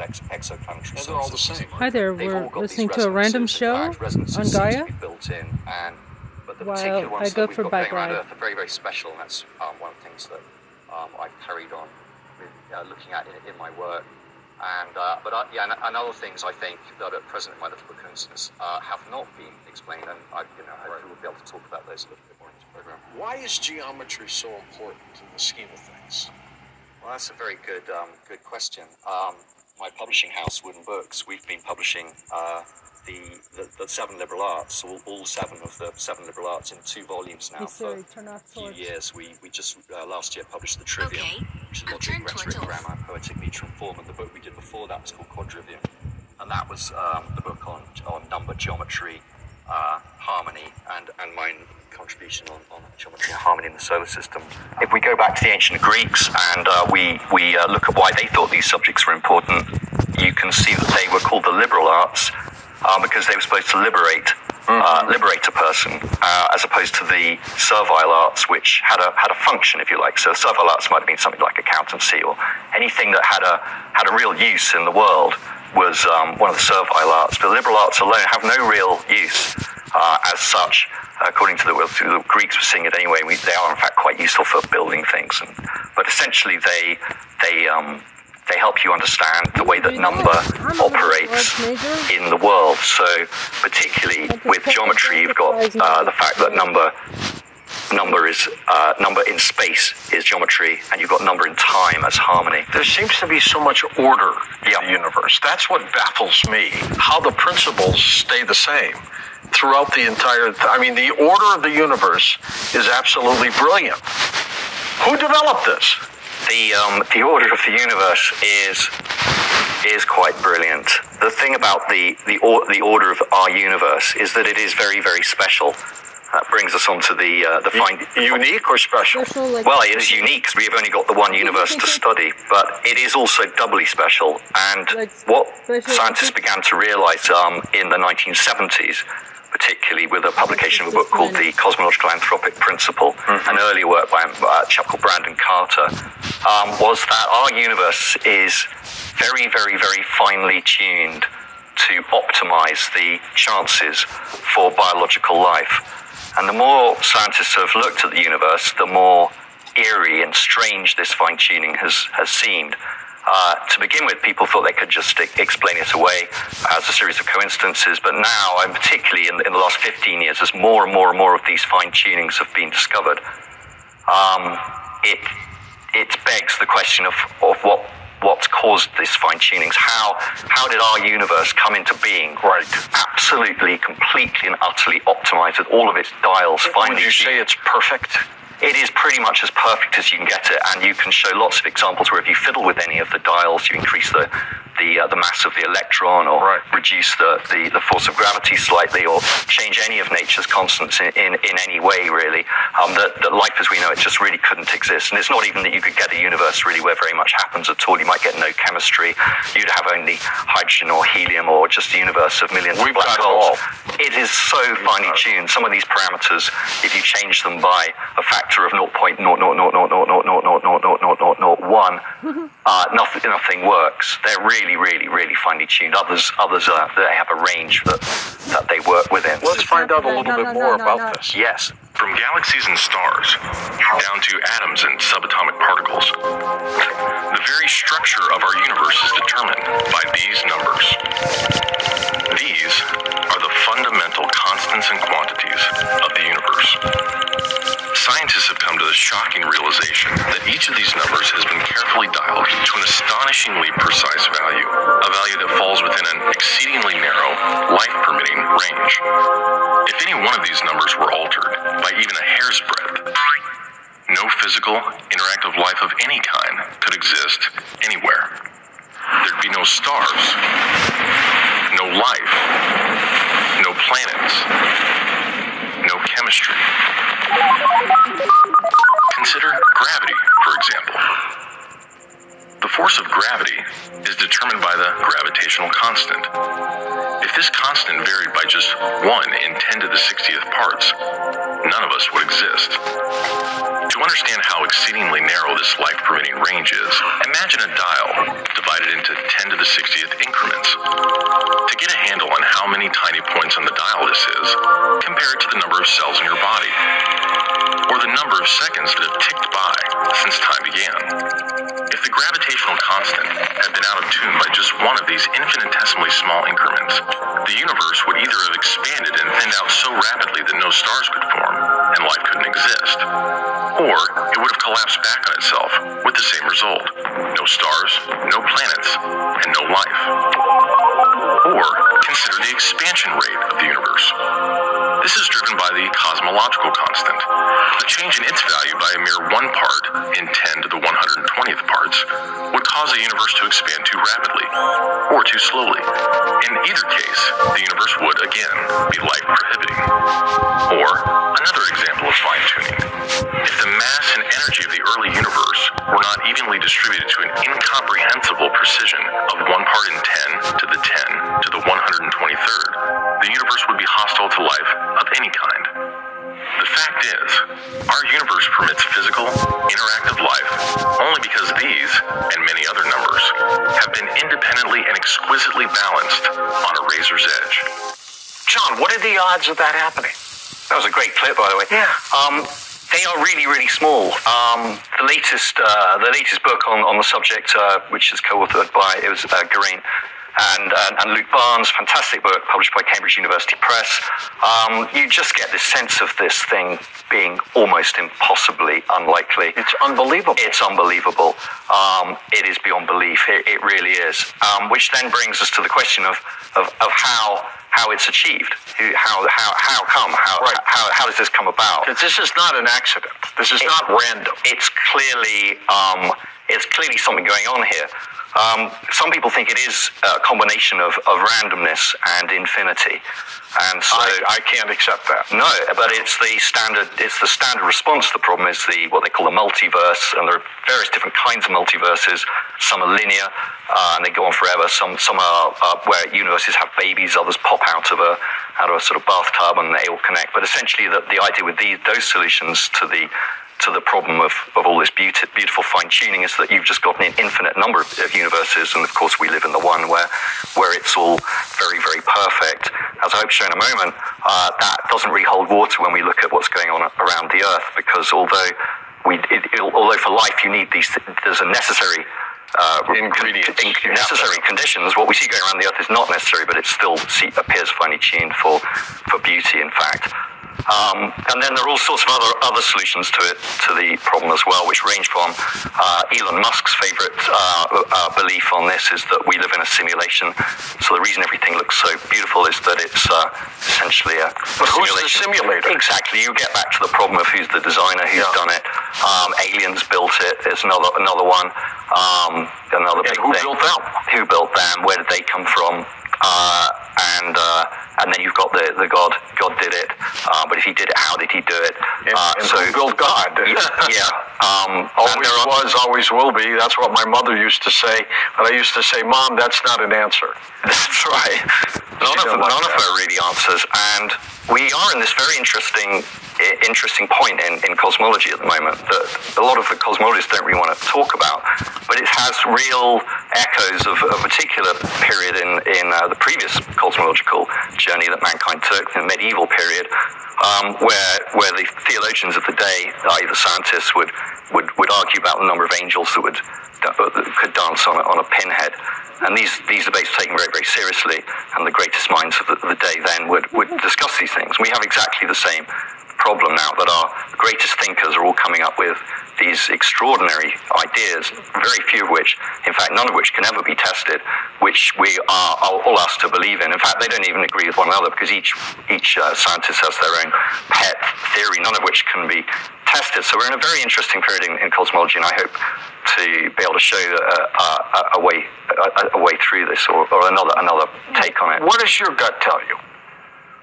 ex- exoplanetary And they're all the same. Hi there, They've we're all got listening these to a random resonances. In show fact, resonances on seem to Gaia. be built in, and but the While particular I ones go that we've for got bike going around ride. Earth are very, very special, and that's um, one of the things that um, I've carried on with, uh, looking at in, in my work. And uh, but uh, yeah, and, and other things I think that at present in my little book, for uh, have not been explained, and I, you know, hopefully we'll be able to talk about those a little bit more in this program. Why is geometry so important in the scheme of things? Well, that's a very good, um, good question. Um, my publishing house, Wooden Books, we've been publishing uh, the, the the seven liberal arts, all, all seven of the seven liberal arts, in two volumes now Hey for Siri, turn a few years. We we just uh, last year published the Trivium, Okay, which is logic, turn rhetoric, grammar, poetic meter, and form. And the book we did before that was called Quadrivium, and that was um, the book on on number geometry, uh, harmony, and and mine contribution on, on geometry and harmony in the solar system. If we go back to the ancient Greeks and uh, we we uh, look at why they thought these subjects were important, you can see that they were called the liberal arts uh, because they were supposed to liberate. Uh, liberate a person, uh, as opposed to the servile arts, which had a had a function, if you like. So servile arts might have been something like accountancy or anything that had a had a real use in the world was um, one of the servile arts. But the liberal arts alone have no real use uh, as such, according to the, the Greeks were seeing it anyway. We, they are in fact quite useful for building things, and, but essentially they they um, they help you understand the way that number operates in the world. So particularly with geometry, you've got uh, the fact that number number is uh, number in space is geometry, and you've got number in time as harmony. There seems to be so much order in the universe. That's what baffles me. How the principles stay the same throughout the entire. I mean, the order of the universe is absolutely brilliant. Who developed this? the um, the order of the universe is is quite brilliant. The thing about the the or, the order of our universe is that it is very very special. That brings us on to the uh, the fine. Unique or special? Special, like- Well, it is unique because we've only got the one universe to study, but it is also doubly special. And Like what scientists began to realize um, in the 1970s, particularly with a publication of a book called The Cosmological Anthropic Principle, an earlier work by a chap called Brandon Carter, um, was that our universe is very, very, very finely tuned to optimize the chances for biological life. And the more scientists have looked at the universe, the more eerie and strange this fine tuning has, has seemed. Uh, to begin with, people thought they could just explain it away as a series of coincidences, but now, and particularly in, in the last 15 years, as more and more and more of these fine tunings have been discovered, um, it it begs the question of, of what what's caused this fine tunings. How how did our universe come into being? Right. Absolutely, completely, and utterly optimized with all of its dials Would you say it's perfect? It is pretty much as perfect as you can get it, and you can show lots of examples where if you fiddle with any of the dials, you increase the the, uh, the mass of the electron, or Right. reduce the, the, the force of gravity slightly, or change any of nature's constants in, in, in any way, really. Um, that, that life as we know it just really couldn't exist. And it's not even that you could get a universe really where very much happens at all. You might get no chemistry. You'd have only hydrogen or helium, or just a universe of millions We've of black it holes. It is so finely tuned. Some of these parameters, if you change them by a factor of 0.00000000001, uh, nothing, nothing works. They're really, really, really finely tuned. Others, others, uh, they have a range that that they work within. Let's find out a little bit more about this. yes, From galaxies and stars, down to atoms and subatomic particles, the very structure of our universe is determined by these numbers. These are the fundamental constants and quantities of the universe. Scientists have come to the shocking realization that each of these numbers has been carefully dialed to an astonishingly precise value, a value that falls within an exceedingly narrow, life permitting range. If any one of these numbers were altered by even a hair's breadth, no physical, interactive life of any kind could exist anywhere. There'd be no stars, no life, no planets, chemistry. Consider gravity, for example. The force of gravity is determined by the gravitational constant. If this constant varied by just 1 in 10 to the 60th parts, none of us would exist. To understand how exceedingly narrow this life permitting range is, imagine a dial divided into 10 to the 60th increments. To get a handle on how many tiny points on the dial this is, compare it to the number of cells in your body, or the number of seconds that have ticked by since time began. If the gravitational constant had been out of tune by just one of these infinitesimally small increments, the universe would either have expanded and thinned out so rapidly that no stars could form and life couldn't exist, or it would have collapsed back on itself with the same result no stars, no planets, and no life. Or consider the expansion rate of the universe. This is driven by the cosmological constant. A change in its value by a mere one part in 10 to the 120th parts would cause the universe to expand too rapidly or too slowly. In either case, the universe would again be life prohibiting. Or another example of fine tuning. If the mass and energy of the early universe were not evenly distributed to an incomprehensible precision of one part in 10 to the 10 to the 123rd, the universe would be hostile to life of any kind. The fact is, our universe permits physical, interactive life only because these, and many other numbers, have been independently and exquisitely balanced on a razor's edge. John, what are the odds of that happening? That was a great clip, by the way. Yeah. Um, they are really, really small. Um, the latest, uh, the latest book on, on the subject, uh, which is co-authored by it was uh, Geraint and, and, and Luke Barnes, fantastic book published by Cambridge University Press. Um, you just get this sense of this thing being almost impossibly unlikely. It's unbelievable. It's unbelievable. Um, it is beyond belief. It, it really is. Um, which then brings us to the question of, of, of how how it's achieved. How how how come? How Right. how, how does this come about? This is not an accident. This is It- not random. It's clearly um, it's clearly something going on here. Um, some people think it is a combination of, of randomness and infinity, and so I, I can't accept that. no, but it's the standard. It's the standard response. To the problem is the what they call the multiverse, and there are various different kinds of multiverses. Some are linear, uh, and they go on forever. Some some are uh, where universes have babies. Others pop out of a out of a sort of bathtub, and they all connect. But essentially, the, the idea with these those solutions to the to the problem of, of all this beauty, beautiful fine tuning is that you've just got an infinite number of, of universes, and of course we live in the one where where it's all very very perfect. As I hope to show in a moment, uh, that doesn't really hold water when we look at what's going on around the Earth, because although we it, it, although for life you need these, there's a necessary. Uh, Ingredients. in- necessary conditions. What we see going around the Earth is not necessary, but it still see, appears finely tuned for, for beauty. In fact, um, and then there are all sorts of other other solutions to it to the problem as well, which range from uh, Elon Musk's favorite uh, uh, belief on this is that we live in a simulation. So the reason everything looks so beautiful is that it's uh, essentially a, But a who's the simulation. simulator? Exactly. You get back to the problem of who's the designer, who's Yeah. done it. Um, aliens built it. There's another another one. Um, another And big who thing. built them? Who built them? Where did they come from? And uh, and then you've got the, the God. God did it. Uh, but if he did it, how did he do it? And, uh, so God? yeah, yeah. Um, Always are- was, always will be. That's what my mother used to say. But I used to say, Mom, that's not an answer. That's right. None of don't them, like none of are really answers, and we are in this very interesting, interesting point in, in cosmology at the moment that a lot of the cosmologists don't really want to talk about, but it has real echoes of a particular period in in uh, the previous cosmological journey that mankind took, the medieval period, um, where where the theologians of the day, i.e., the scientists, would would would argue about the number of angels that would that could dance on a, on a pinhead. And these, these debates are taken very, very seriously, and the greatest minds of the, the day then would, would discuss these things. We have exactly the same problem now that our greatest thinkers are all coming up with these extraordinary ideas, very few of which, in fact, none of which can ever be tested, which we are, all asked to believe in. In fact, they don't even agree with one another because each, each uh, scientist has their own pet theory, none of which can be tested. So we're in a very interesting period in, in cosmology, and I hope to be able to show a, a, a way a, a way through this, or, or another another take on it. What does your gut tell you?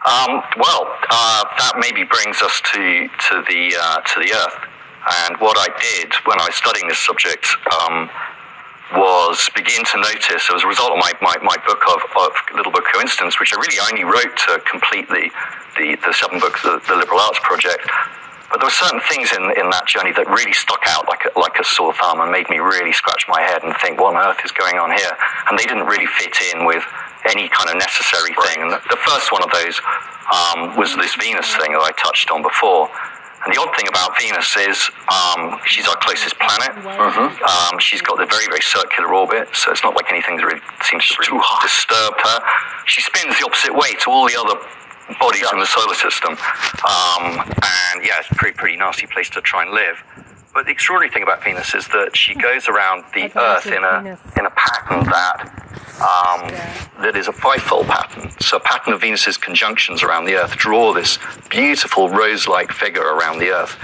Um, well, uh, that maybe brings us to to the uh, to the Earth. And what I did when I was studying this subject um, was begin to notice, as a result of my, my, my book of, of Little Book Coincidence, which I really only wrote to complete the, the, the seven books, the, the Liberal Arts Project. But there were certain things in, in that journey that really stuck out like a, like a sore thumb and made me really scratch my head and think, what on earth is going on here? And they didn't really fit in with any kind of necessary thing. And the, the first one of those um, was this Venus thing that I touched on before. And the odd thing about Venus is um, she's our closest planet. Um, she's got the very, very circular orbit, so it's not like anything that really seems to really disturb her. She spins the opposite way to all the other bodies in the solar system. Um, and yeah, it's a pretty, pretty nasty place to try and live. But the extraordinary thing about Venus is that she goes around the I Earth in a Venus. in a pattern that um, that is a fivefold pattern. So a pattern of Venus's conjunctions around the Earth draw this beautiful rose-like figure around the Earth.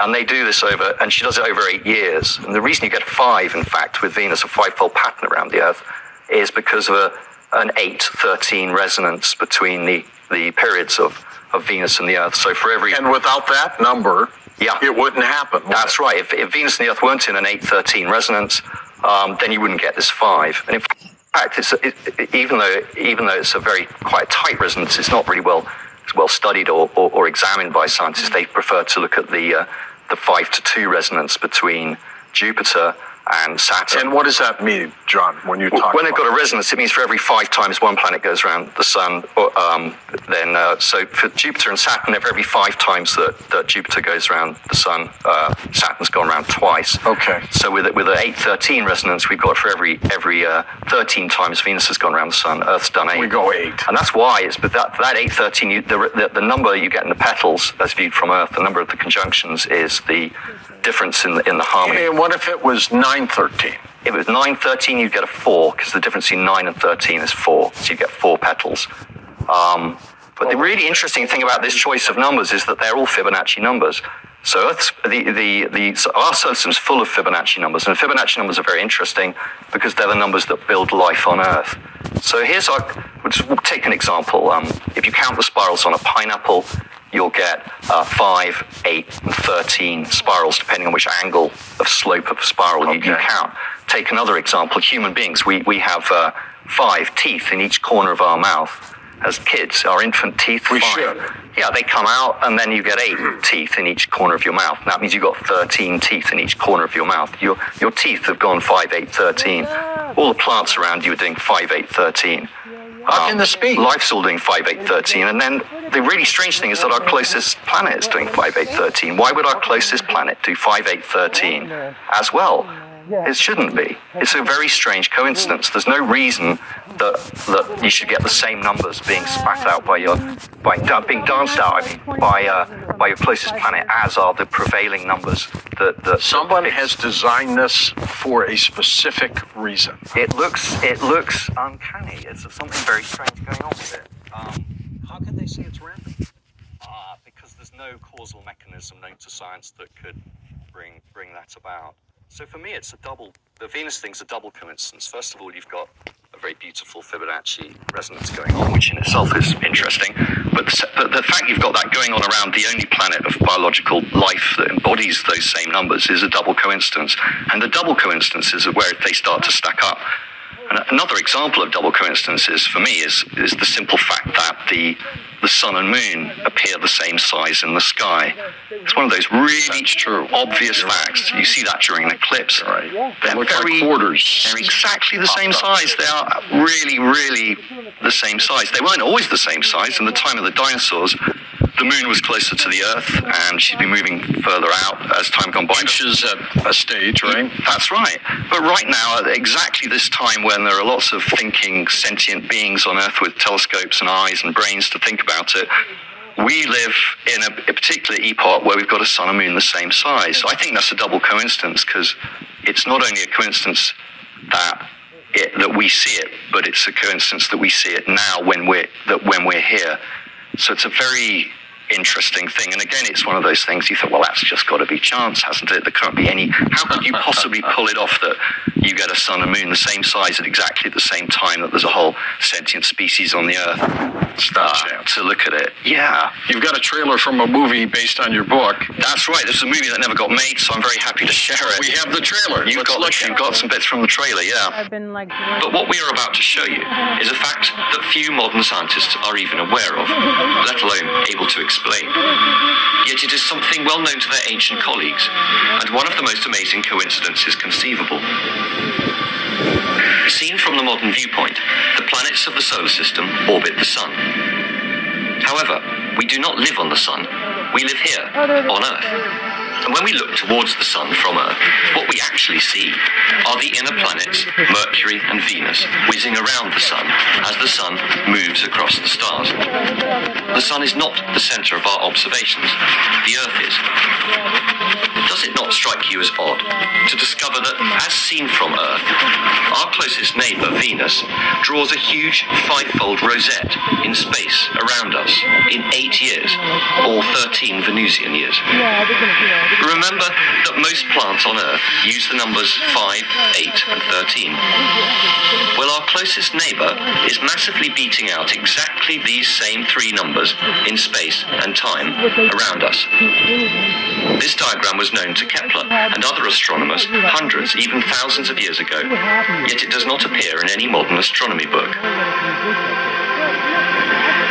And they do this over, and she does it over eight years. And the reason you get five, in fact, with Venus, a fivefold pattern around the Earth, is because of a, an 8-13 resonance between the, the periods of, of Venus and the Earth. So for every And without that number, Yeah. it wouldn't happen. would that's it? right. If, if Venus and the Earth weren't in an 813 resonance, um, then you wouldn't get this five. And in fact, it's, it, it- even though even though it's a very quite tight resonance, it's not really well well studied or, or, or examined by scientists. They prefer to look at the uh, the five to two resonance between Jupiter and Saturn. And what does that mean, John, when you talk When they've got a resonance, it means for every five times one planet goes around the sun, or, um, then uh, so for Jupiter and Saturn, for every five times that, that Jupiter goes around the sun, uh, Saturn's gone around twice. Okay. So with it, with an eight thirteen resonance, we've got for every every uh, thirteen times Venus has gone around the sun, Earth's done eight. We go eight. and that's why it's but that that eight thirteen, you, the, the the number you get in the petals as viewed from Earth, the number of the conjunctions is the difference in the in the harmony. And what if it was 913? If it was 9, 13, you'd get a 4, because the difference between 9 and 13 is 4. So you get 4 petals. Um, but the really interesting thing about this choice of numbers is that they're all Fibonacci numbers. So Earth's, the, the, the, so our solar system's full of Fibonacci numbers, and Fibonacci numbers are very interesting because they're the numbers that build life on Earth. So here's our, we'll take an example. Um, if you count the spirals on a pineapple, you'll get uh, 5, 8, and 13 spirals, depending on which angle of slope of spiral you, you count. Take another example. Human beings, we, we have uh, five teeth in each corner of our mouth. As kids, our infant teeth. We five. should. Yeah, they come out, and then you get eight teeth in each corner of your mouth. That means you've got 13 teeth in each corner of your mouth. Your, your teeth have gone 5, 8, 13. All the plants around you are doing 5, 8, 13. How can this be? Life's all doing 5, 8, 13. And then the really strange thing is that our closest planet is doing 5, 8, 13. Why would our closest planet do 5, 8, 13 as well? It shouldn't be. It's a very strange coincidence. There's no reason that that you should get the same numbers being spat out by your by da- being danced out. I mean, by uh, by your closest planet, as are the prevailing numbers that that Someone has designed this for a specific reason. it looks it looks uncanny. It's something very strange going on with it. Um, How can they say it's random? uh, because there's no causal mechanism known to science that could bring bring that about. So for me, it's a double. The Venus thing's a double coincidence. First of all, you've got a very beautiful Fibonacci resonance going on, which in itself is interesting. But the, the fact you've got that going on around the only planet of biological life that embodies those same numbers is a double coincidence. And the double coincidences are where they start to stack up. Another example of double coincidences for me is, is the simple fact that the, the sun and moon appear the same size in the sky. It's one of those really true, obvious facts. You see that during an eclipse. Right. They They're like very, quarters. They're exactly the same size. They are really, really the same size. They weren't always the same size. In the time of the dinosaurs, the moon was closer to the Earth, and she'd been moving further out as time gone by. Inches at a stage, right? That's right. But right now, at exactly this time when there are lots of thinking sentient beings on Earth with telescopes and eyes and brains to think about it, we live in a, a particular epoch where we've got a sun and moon the same size. So I think that's a double coincidence because it's not only a coincidence that it, that we see it, but it's a coincidence that we see it now when we're that when we're here. So it's a very interesting thing. And again, it's one of those things you thought, well, that's just got to be chance, hasn't it? There can't be any. How could you possibly pull it off that you get a sun and moon the same size at exactly the same time that there's a whole sentient species on the Earth? It's not Uh, to look at it. Yeah, You've got a trailer from a movie based on your book. that's right. This is a movie that never got made, so I'm very happy to share it. We have the trailer. You've Let's got, look you've got some bits from the trailer, yeah. I've been like. But what we are about to show you is a fact that few modern scientists are even aware of, let alone able to explain. Yet it is something well known to their ancient colleagues, and one of the most amazing coincidences conceivable. Seen from the modern viewpoint, the planets of the solar system orbit the Sun. However, we do not live on the Sun, we live here, on Earth. And when we look towards the Sun from Earth, what we actually see are the inner planets, Mercury and Venus, whizzing around the Sun as the Sun moves across the stars. The Sun is not the centre of our observations, the Earth is. Does it not strike you as odd to discover that, as seen from Earth, our closest neighbour, Venus, draws a huge five-fold rosette in space around us in eight years, or 13 Venusian years? Remember that most plants on Earth use the numbers 5, 8, and 13. Well, our closest neighbour is massively beating out exactly these same three numbers in space and time around us. This diagram was known to Kepler and other astronomers hundreds, even thousands of years ago, yet it does not appear in any modern astronomy book.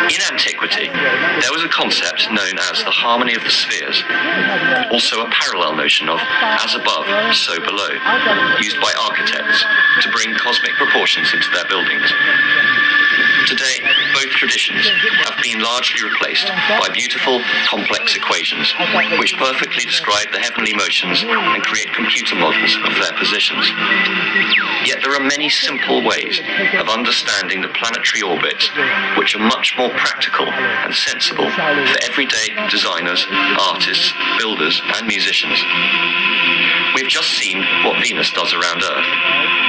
In antiquity, there was a concept known as the harmony of the spheres, also a parallel notion of as above, so below, used by architects to bring cosmic proportions into their buildings. Today, both traditions have been largely replaced by beautiful, complex equations, which perfectly describe the heavenly motions and create computer models of their positions. Yet there are many simple ways of understanding the planetary orbits which are much more practical and sensible for everyday designers, artists, builders, and musicians. We've just seen what Venus does around Earth.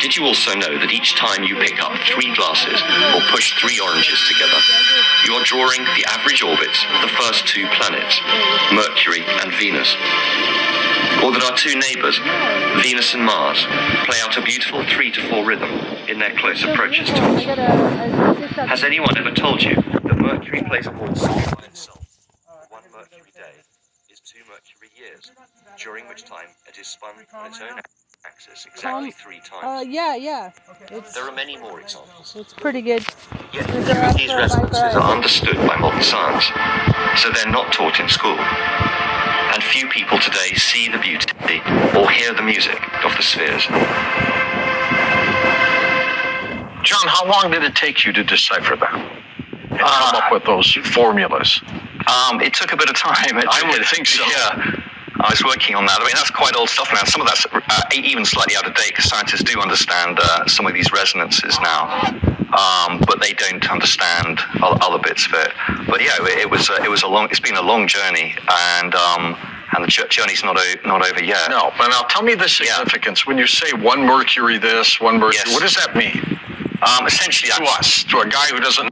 Did you also know that each time you pick up three glasses or push three oranges together, you are drawing the average orbits of the first two planets, Mercury and Venus? Or that our two neighbours, Venus and Mars, play out a beautiful three to four rhythm in their close approaches to us? Has anyone ever told you that Mercury plays a waltz by itself? One Mercury day is two Mercury years, during which time it is spun on its own axis exactly three times. Uh, yeah, yeah. It's There are many more examples. it's pretty good. Yet These few are of these resonances uh, are understood by modern science, so they're not taught in school. And few people today see the beauty or hear the music of the spheres. John, how long did it take you to decipher that? And come up with those formulas? Um, it took a bit of time. It I took- would think so. Yeah. I was working on that. I mean, that's quite old stuff now. Some of that's uh, even slightly out of date because scientists do understand uh, some of these resonances now, um, but they don't understand other bits of it. But yeah, it, it was uh, it was a long. It's been a long journey, and um, and the journey's not o- not over yet. No, but now tell me the significance. When you say one mercury this, one mercury, Yes. what does that mean Um, essentially, to us, to a guy who doesn't?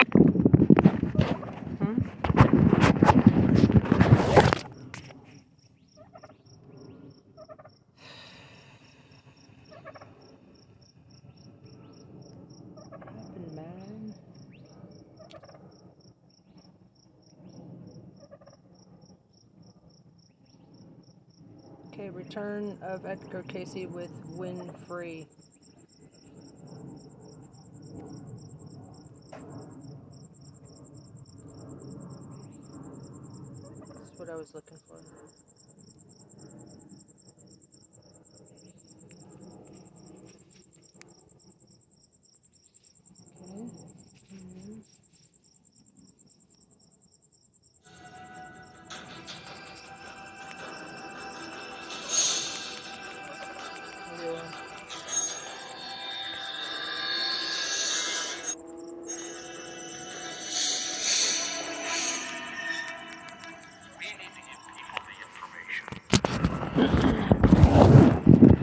Man. Okay, return of Edgar Cayce with Wynn Free. That's what I was looking for. Okay.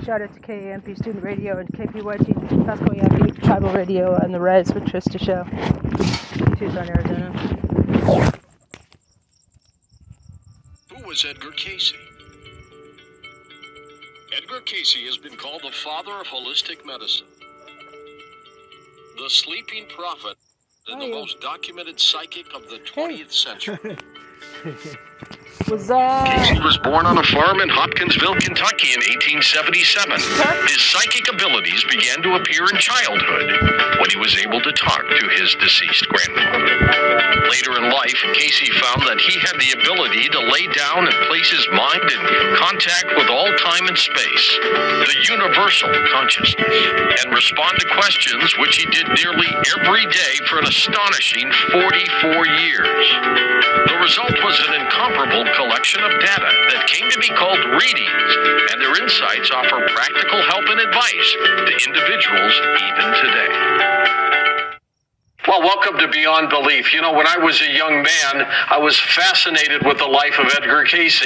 Shout out to KAMP Student Radio and KPYT Pascua Yaqui Tribal Radio on the Rise with Trista Show. Tucson, Arizona. Who was Edgar Cayce? Edgar Cayce has been called the father of holistic medicine, the sleeping prophet, and the most documented psychic of the 20th century. Was uh Cayce was born on a farm in Hopkinsville, Kentucky in 1877. His psychic abilities began to appear in childhood when he was able to talk to his deceased grandfather. Later in life, Cayce found that he had the ability to lay down and place his mind in contact with all time and space, the universal consciousness, and respond to questions which he did nearly every day for an astonishing 44 years. The result was an incomparable collection of data that came to be called readings, and their insights offer practical help and advice to individuals even today. Well, welcome to Beyond Belief. You know, when I was a young man, I was fascinated with the life of Edgar Cayce,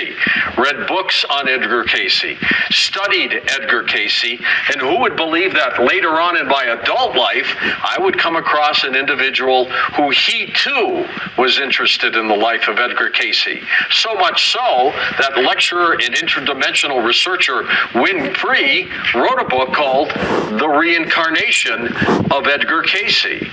read books on Edgar Cayce, studied Edgar Cayce, and who would believe that later on in my adult life, I would come across an individual who he too was interested in the life of Edgar Cayce. So much so that lecturer and interdimensional researcher Wynn Free wrote a book called The Reincarnation of Edgar Cayce.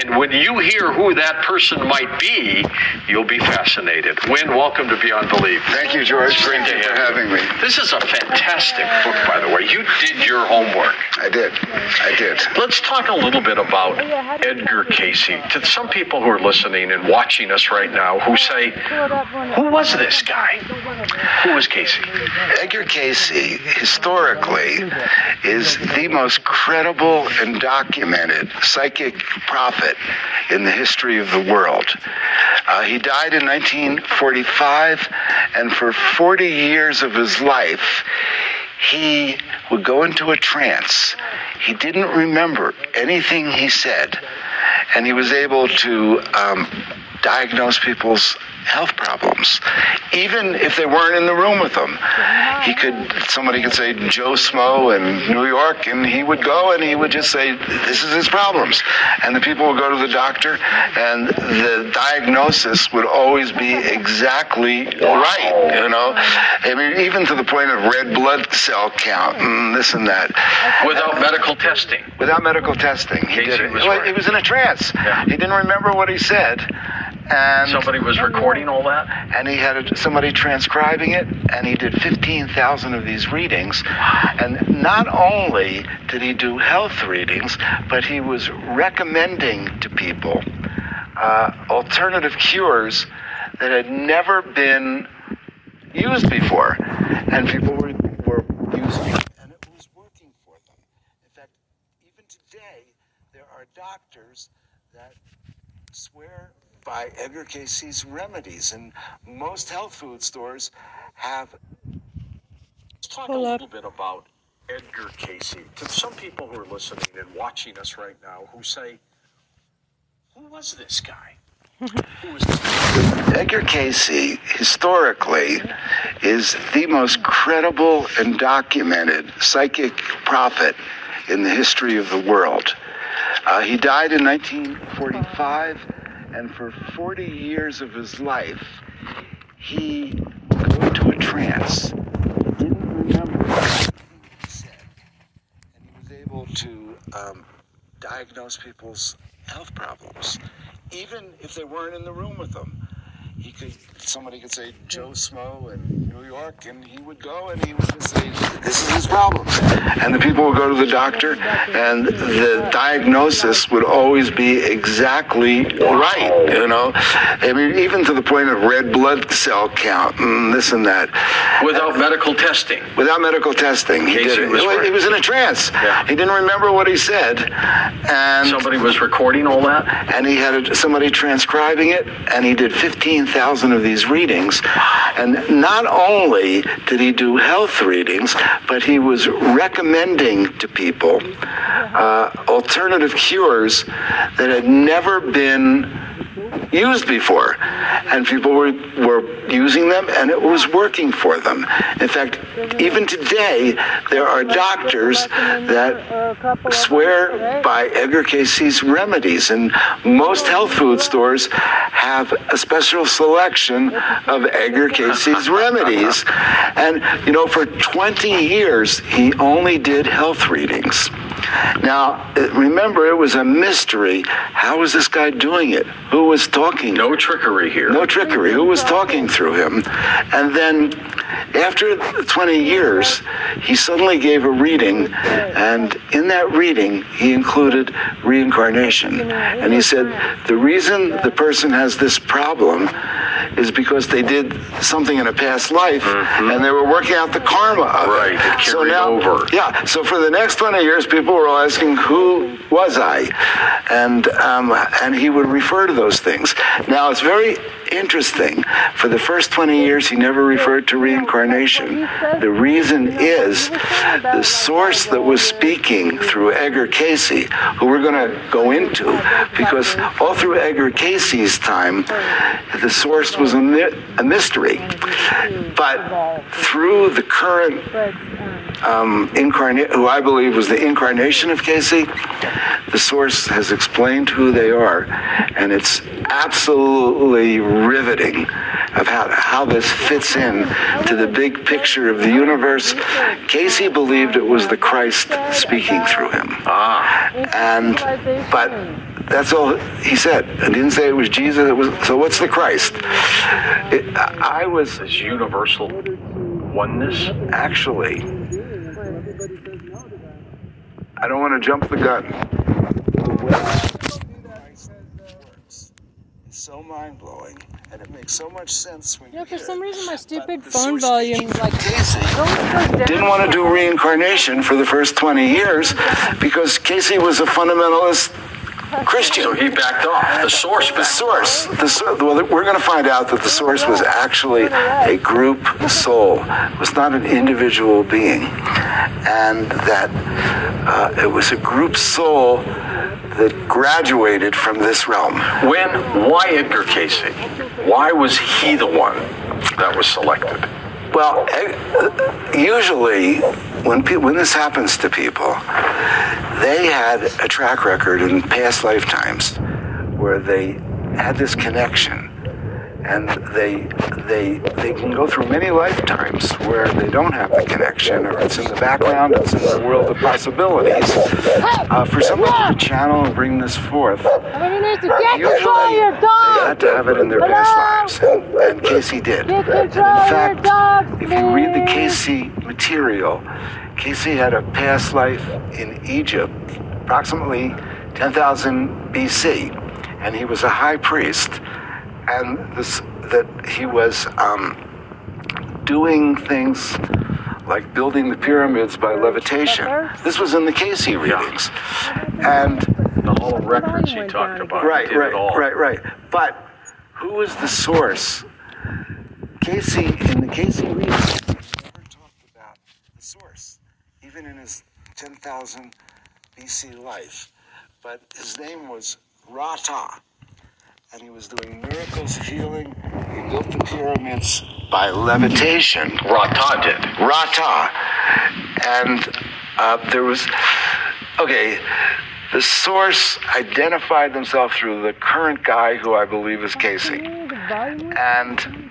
And when you hear who that person might be, you'll be fascinated. Wynn, welcome to Beyond Belief. Thank you, George. It's great Thank to you for have having me. This is a fantastic book, by the way. You did your homework. I did. I did. Let's talk a little bit about Edgar Cayce. To some people who are listening and watching us right now who say, Who was this guy? Who was Cayce? Edgar Cayce, historically, is the most credible and documented psychic prophet in the history of the world. Uh, he died in 1945, and for 40 years of his life, he would go into a trance. He didn't remember anything he said, and he was able to um, diagnose people's health problems, even if they weren't in the room with them. He could, somebody could say Joe Smo in New York, and he would go and he would just say, "This is his problems," and the people would go to the doctor, and the diagnosis would always be exactly right. You know, I mean, even to the point of red blood cell count and this and that. Without medical testing. Without medical testing, he Cayce did it. was Well, right. He was in a trance. Yeah. He didn't remember what he said, and Somebody was recording all that? and he had a, somebody transcribing it, and he did 15,000 of these readings. And not only did he do health readings, but he was recommending to people uh, alternative cures that had never been used before, and people were, were using it, and it was working for them. In fact, even today, there are doctors that swear by Edgar Cayce's remedies, and most health food stores have. Let's talk Hold a up. little bit about Edgar Cayce. To some people who are listening and watching us right now who say, Who was this guy? Who was this guy? Edgar Cayce, historically, is the most credible and documented psychic prophet in the history of the world. Uh, he died in 1945, and for 40 years of his life, he go into a trance. He didn't remember anything he said, and he was able to um, diagnose people's health problems, even if they weren't in the room with them. He could, somebody could say Joe Smo in New York, and he would go and he would just say, "This is his problem," and the people would go to the doctor, and the diagnosis would always be exactly right. You know, I mean, even to the point of red blood cell count and this and that. Without medical testing. Without medical testing, he did it. was Well. He was in a trance. Yeah. He didn't remember what he said, and Somebody was recording all that? and he had a, somebody transcribing it, and he did 15,000 of these readings. And not only did he do health readings, but he was recommending to people uh, alternative cures that had never been used before. And people were, were using them, and it was working for them. In fact, even today, there are doctors that swear by Edgar Cayce's remedies, and most health food stores have a special selection of Edgar Cayce's remedies. And, you know, for 20 years, he only did health readings. Now, remember, it was a mystery. How was this guy doing it? Who was talking? No trickery here. No trickery. Who was talking through him? And then, after 20 years, he suddenly gave a reading, and in that reading, he included reincarnation. And he said, the reason the person has this problem is because they did something in a past life, and they were working out the karma of it. Right, it so now, over. yeah. So for the next 20 years, people were all asking, "Who was I?" And um, and he would refer to those things. Now it's very interesting. For the first 20 years, he never referred to reincarnation. The reason is the source that was speaking through Edgar Cayce, who we're going to go into, because all through Edgar Cayce's time, the source was a, a mystery. But through the current um, incarnate, who I believe was the incarnation of Cayce, the source has explained who they are, and it's absolutely riveting of how, how this fits in to the big picture of the universe. Cayce believed it was the Christ speaking through him. Ah, And, but that's all he said. I didn't say it was Jesus. It was, so what's the Christ? It, I was this universal oneness. actually, I don't want to jump the gun. It's so mind blowing, and it makes so much sense when You know, for some reason my stupid phone volume speaking like Cayce always goes down. didn't want to do reincarnation for the first 20 years because Cayce was a fundamentalist Christian. So he backed off. The source The source, the source, well, we're going to find out that the source was actually a group soul. It was not an individual being, and that uh, it was a group soul that graduated from this realm. When? Why Edgar Cayce? Why was he the one that was selected? Well, eh, usually when pe- when this happens to people, they had a track record in past lifetimes where they had this connection, and they they they can go through many lifetimes where they don't have the connection, or it's in the background, it's in the world of possibilities. Uh, for someone to channel and bring this forth, Somebody needs to get Usually, control of your they had to have it in their past lives, and, and Cayce did. And in control of your fact, if you read the. Cayce material, Cayce had a past life in Egypt, approximately 10,000 BC, and he was a high priest, and this that he was um, doing things like building the pyramids by levitation. This was in the Cayce readings, and The whole records he talked about. right, he did right, it all. right, right. But who was the source? Cayce in the Cayce reading never talked about the source, even in his 10,000 BC life. But his name was Rata, and he was doing miracles, healing. He built the pyramids by levitation. Rata did. Rata. And uh, there was, okay, the source identified themselves through the current guy who I believe is Cayce. And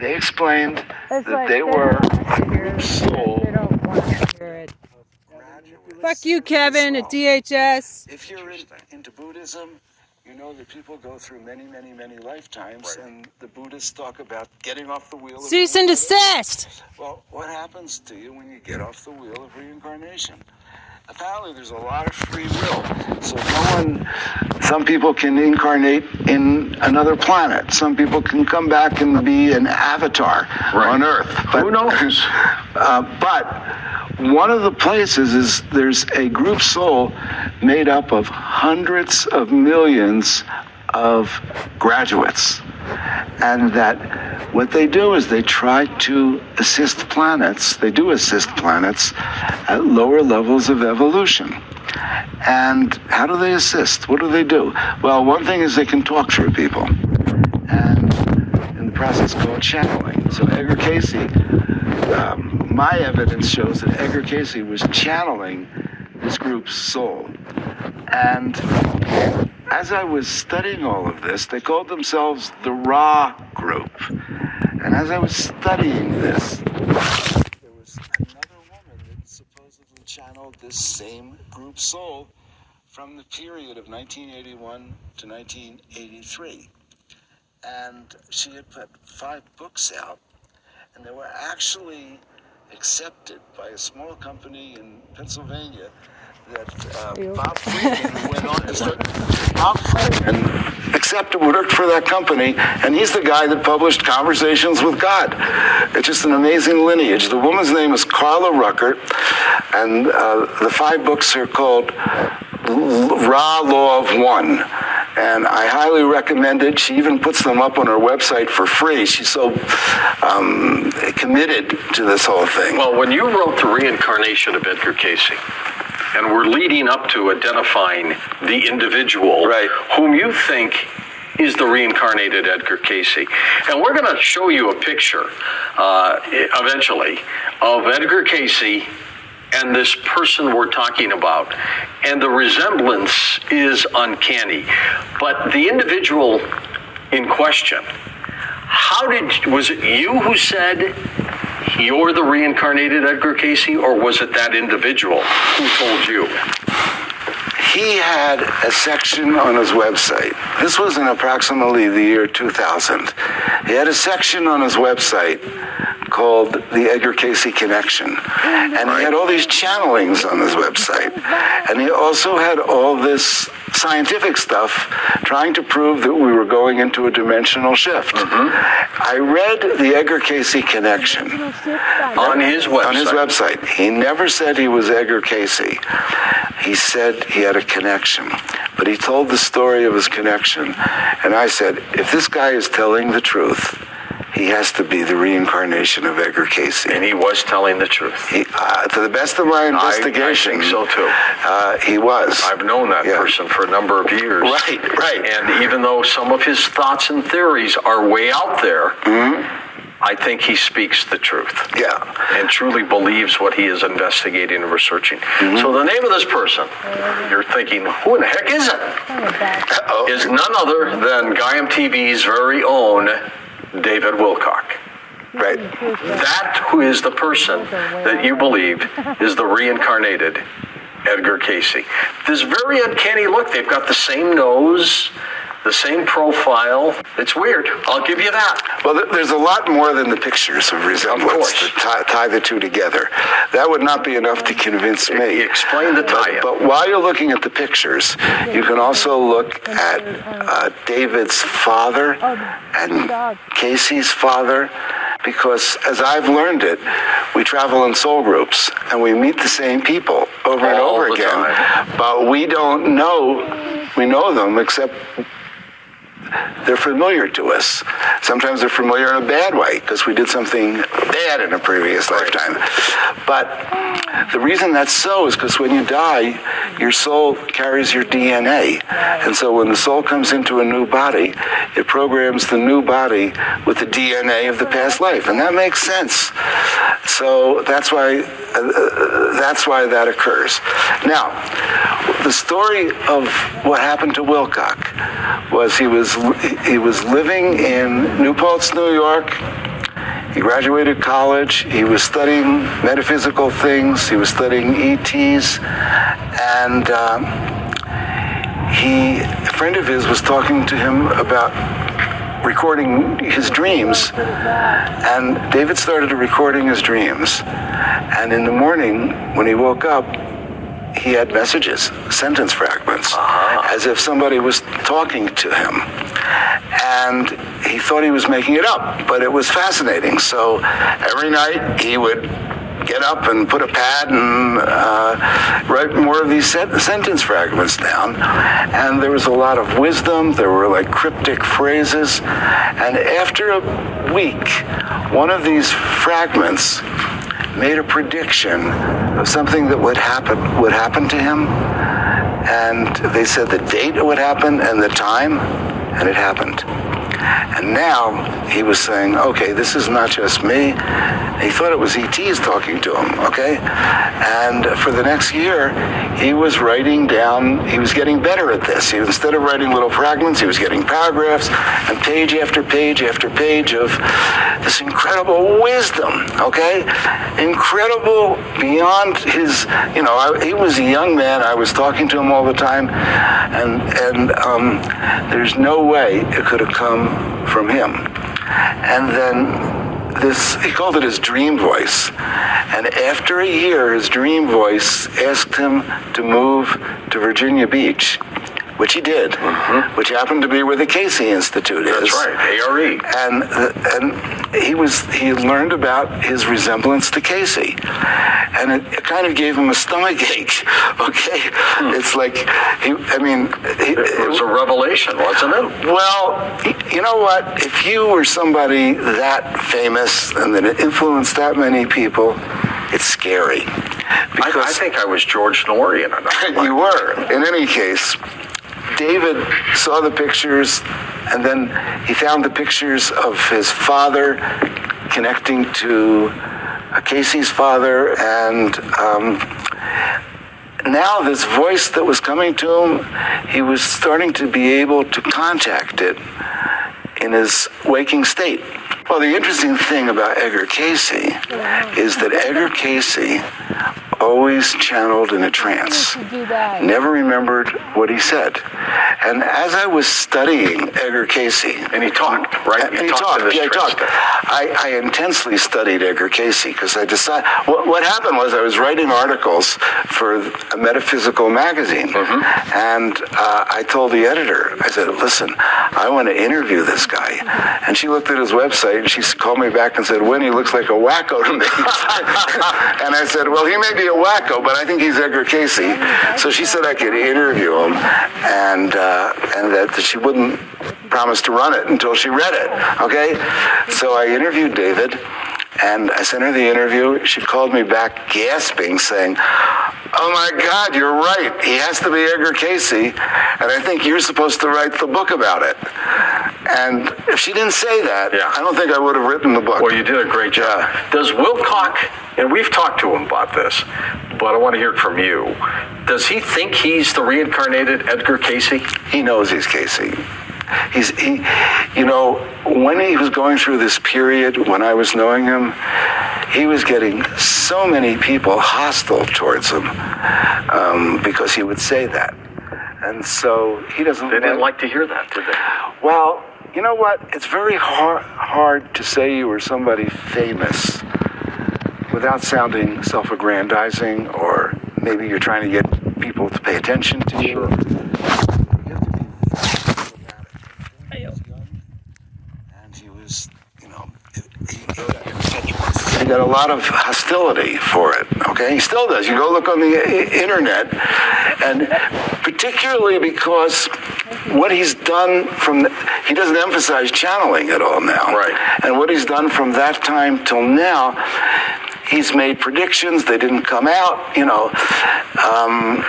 they explained It's that like they they were don't a group soul. They don't want to hear it. Fuck you, Kevin, at. DHS. If you're in, into Buddhism, you know that people go through many, many, many lifetimes, and the Buddhists talk about getting off the wheel. of Cease and desist. Well, what happens to you when you get off the wheel of reincarnation? Apparently, there's a lot of free will. So no one. Some people can incarnate in another planet. Some people can come back and be an avatar on Earth. But, Who knows? Uh, but one of the places is there's a group soul made up of hundreds of millions of graduates. And that what they do is they try to assist planets, they do assist planets at lower levels of evolution. And how do they assist? What do they do? Well, one thing is they can talk through people. And process called channeling. So Edgar Cayce, um, my evidence shows that Edgar Cayce was channeling this group's soul. And as I was studying all of this, they called themselves the Ra Group. And as I was studying this, there was another woman that supposedly channeled this same group soul from the period of 1981 to 1983. And she had put five books out, and they were actually accepted by a small company in Pennsylvania that uh, Bob Friedman went on to start. Bob Friedman accepted, worked for that company, and he's the guy that published Conversations with God. It's just an amazing lineage. The woman's name is Carla Rueckert, and uh, the five books are called Ra Law of One. And I highly recommend it. She even puts them up on her website for free. She's so um, committed to this whole thing. Well, when you wrote The Reincarnation of Edgar Cayce, and we're leading up to identifying the individual Right. whom you think is the reincarnated Edgar Cayce. And we're going to show you a picture uh, eventually of Edgar Cayce and this person we're talking about. And the resemblance is uncanny. But the individual in question, how did, was it you who said you're the reincarnated Edgar Cayce, or was it that individual who told you? He had a section on his website. This was in approximately the year 2000. He had a section on his website called the Edgar Cayce Connection. And he had all these channelings on his website. And he also had all this scientific stuff trying to prove that we were going into a dimensional shift. Mm-hmm. I read the Edgar Cayce Connection On his website. on his website. He never said he was Edgar Cayce. He said he had a connection. But he told the story of his connection. And I said, if this guy is telling the truth, he has to be the reincarnation of Edgar Cayce. And he was telling the truth. He, uh, to the best of my investigation, I think so too. Uh, he was. I've known that Yeah. person for a number of years. Right, right. And even though some of his thoughts and theories are way out there, I think he speaks the truth. Yeah. And truly believes what he is investigating and researching. So the name of this person, you're thinking, who in the heck is it? Uh-oh. Is none other than Gaiam TV's very own David Wilcock. Right. That who is the person that you believe is the reincarnated Edgar Cayce. This very uncanny look. They've got the same nose, the same profile. It's weird. I'll give you that. Well, there's a lot more than the pictures of resemblance course. to tie, tie the two together. That would not be enough to convince me. Explain the tie-in. But, but while you're looking at the pictures, you can also look at uh, David's father and Cayce's father, because as I've learned it, we travel in soul groups and we meet the same people over and over again. time. But we don't know we know them except they're familiar to us. Sometimes they're familiar in a bad way because we did something bad in a previous lifetime. But the reason that's so is because when you die, your soul carries your DNA. And so when the soul comes into a new body, it programs the new body with the DNA of the past life. And that makes sense. So that's why uh, uh, that's why that occurs. Now, the story of what happened to Wilcock was he was he was living in New Paltz, New York. He graduated college. He was studying metaphysical things. He was studying ETs, and um, he a friend of his was talking to him about recording his dreams and David started recording his dreams and in the morning when he woke up he had messages sentence fragments as if somebody was talking to him and he thought he was making it up but it was fascinating so every night he would get up and put a pad and uh, write more of these sen- sentence fragments down. And there was a lot of wisdom. There were like cryptic phrases. And after a week, one of these fragments made a prediction of something that would happen would happen to him. And they said the date it would happen and the time, and it happened. And now he was saying, okay, this is not just me. He thought it was ETs talking to him, okay? And for the next year, he was writing down, he was getting better at this. He, instead of writing little fragments, he was getting paragraphs and page after page after page of this incredible wisdom, okay? Incredible beyond his, you know, I, he was a young man. I was talking to him all the time, and, and um, there's no way it could have come from him. And then this, he called it his dream voice. And after a year, his dream voice asked him to move to Virginia Beach, which he did, mm-hmm. which happened to be where the Cayce Institute is. That's right, ARE. And and he was he learned about his resemblance to Cayce, and it, it kind of gave him a stomach ache. Okay, hmm. it's like he. I mean, he, It was a revelation, wasn't it? well, you know what? If you were somebody that famous and that influenced that many people, it's scary. I, I think I was George Noory in it. you were. In any case, David saw the pictures, and then he found the pictures of his father connecting to Cayce's father, and um, now this voice that was coming to him, he was starting to be able to contact it in his waking state. Well, the interesting thing about Edgar Cayce is that Edgar Cayce always channeled in a trance do never remembered what he said. And as I was studying Edgar Cayce, And he talked, right? and He he talked talked. Yeah, he talked. I, I intensely studied Edgar Cayce because I decided what, what happened was I was writing articles for a metaphysical magazine, Mm-hmm. and uh, I told the editor, I said, "Listen, I want to interview this guy." And she looked at his website and she called me back and said, "Winnie looks like a wacko to me." and I said, "Well, he may be a wacko, but I think he's Edgar Cayce." So she said I could interview him, and uh, and that she wouldn't promise to run it until she read it. Okay, so I interviewed David, and I sent her the interview. She called me back gasping, saying, "Oh my God, you're right. He has to be Edgar Cayce, and I think you're supposed to write the book about it." And if she didn't say that, Yeah. I don't think I would have written the book. Well, you did a great job. Yeah. Does Wilcock, and we've talked to him about this, but I want to hear it from you. Does he think he's the reincarnated Edgar Cayce? he knows he's Cayce. He's he, you know, when he was going through this period when I was knowing him, he was getting so many people hostile towards him um, because he would say that, and so he doesn't. They didn't like to hear that, did they? Well, you know what? It's very hard hard to say you were somebody famous without sounding self-aggrandizing, or maybe you're trying to get people to pay attention to you. and he was, you know, he, got a lot of hostility for it. Okay, he still does. You go look on the internet, and particularly because what he's done from the, he doesn't emphasize channeling at all now. Right. And what he's done from that time till now, he's made predictions. They didn't come out. You know. Um,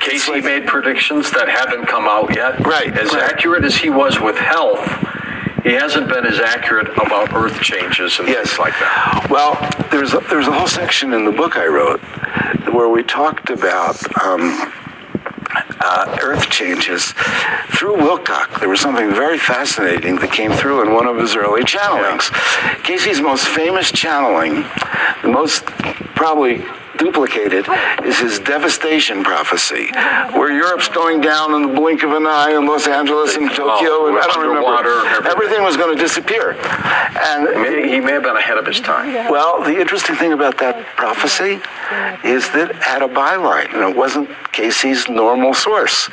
Cayce like- made predictions that haven't come out yet. Right, As right. accurate as he was with health, he hasn't been as accurate about earth changes and Yes. things like that. Well, there's a, there's a whole section in the book I wrote where we talked about um, uh, earth changes through Wilcock. There was something very fascinating that came through in one of his early channelings. Cayce's most famous channeling, the most probably duplicated, is his devastation prophecy, where Europe's going down in the blink of an eye, and Los Angeles and Tokyo, and I don't remember. everything. Everything was going to disappear. And May- He may have been ahead of his time. well, the interesting thing about that prophecy is that it had a byline, and it wasn't Cayce's normal source.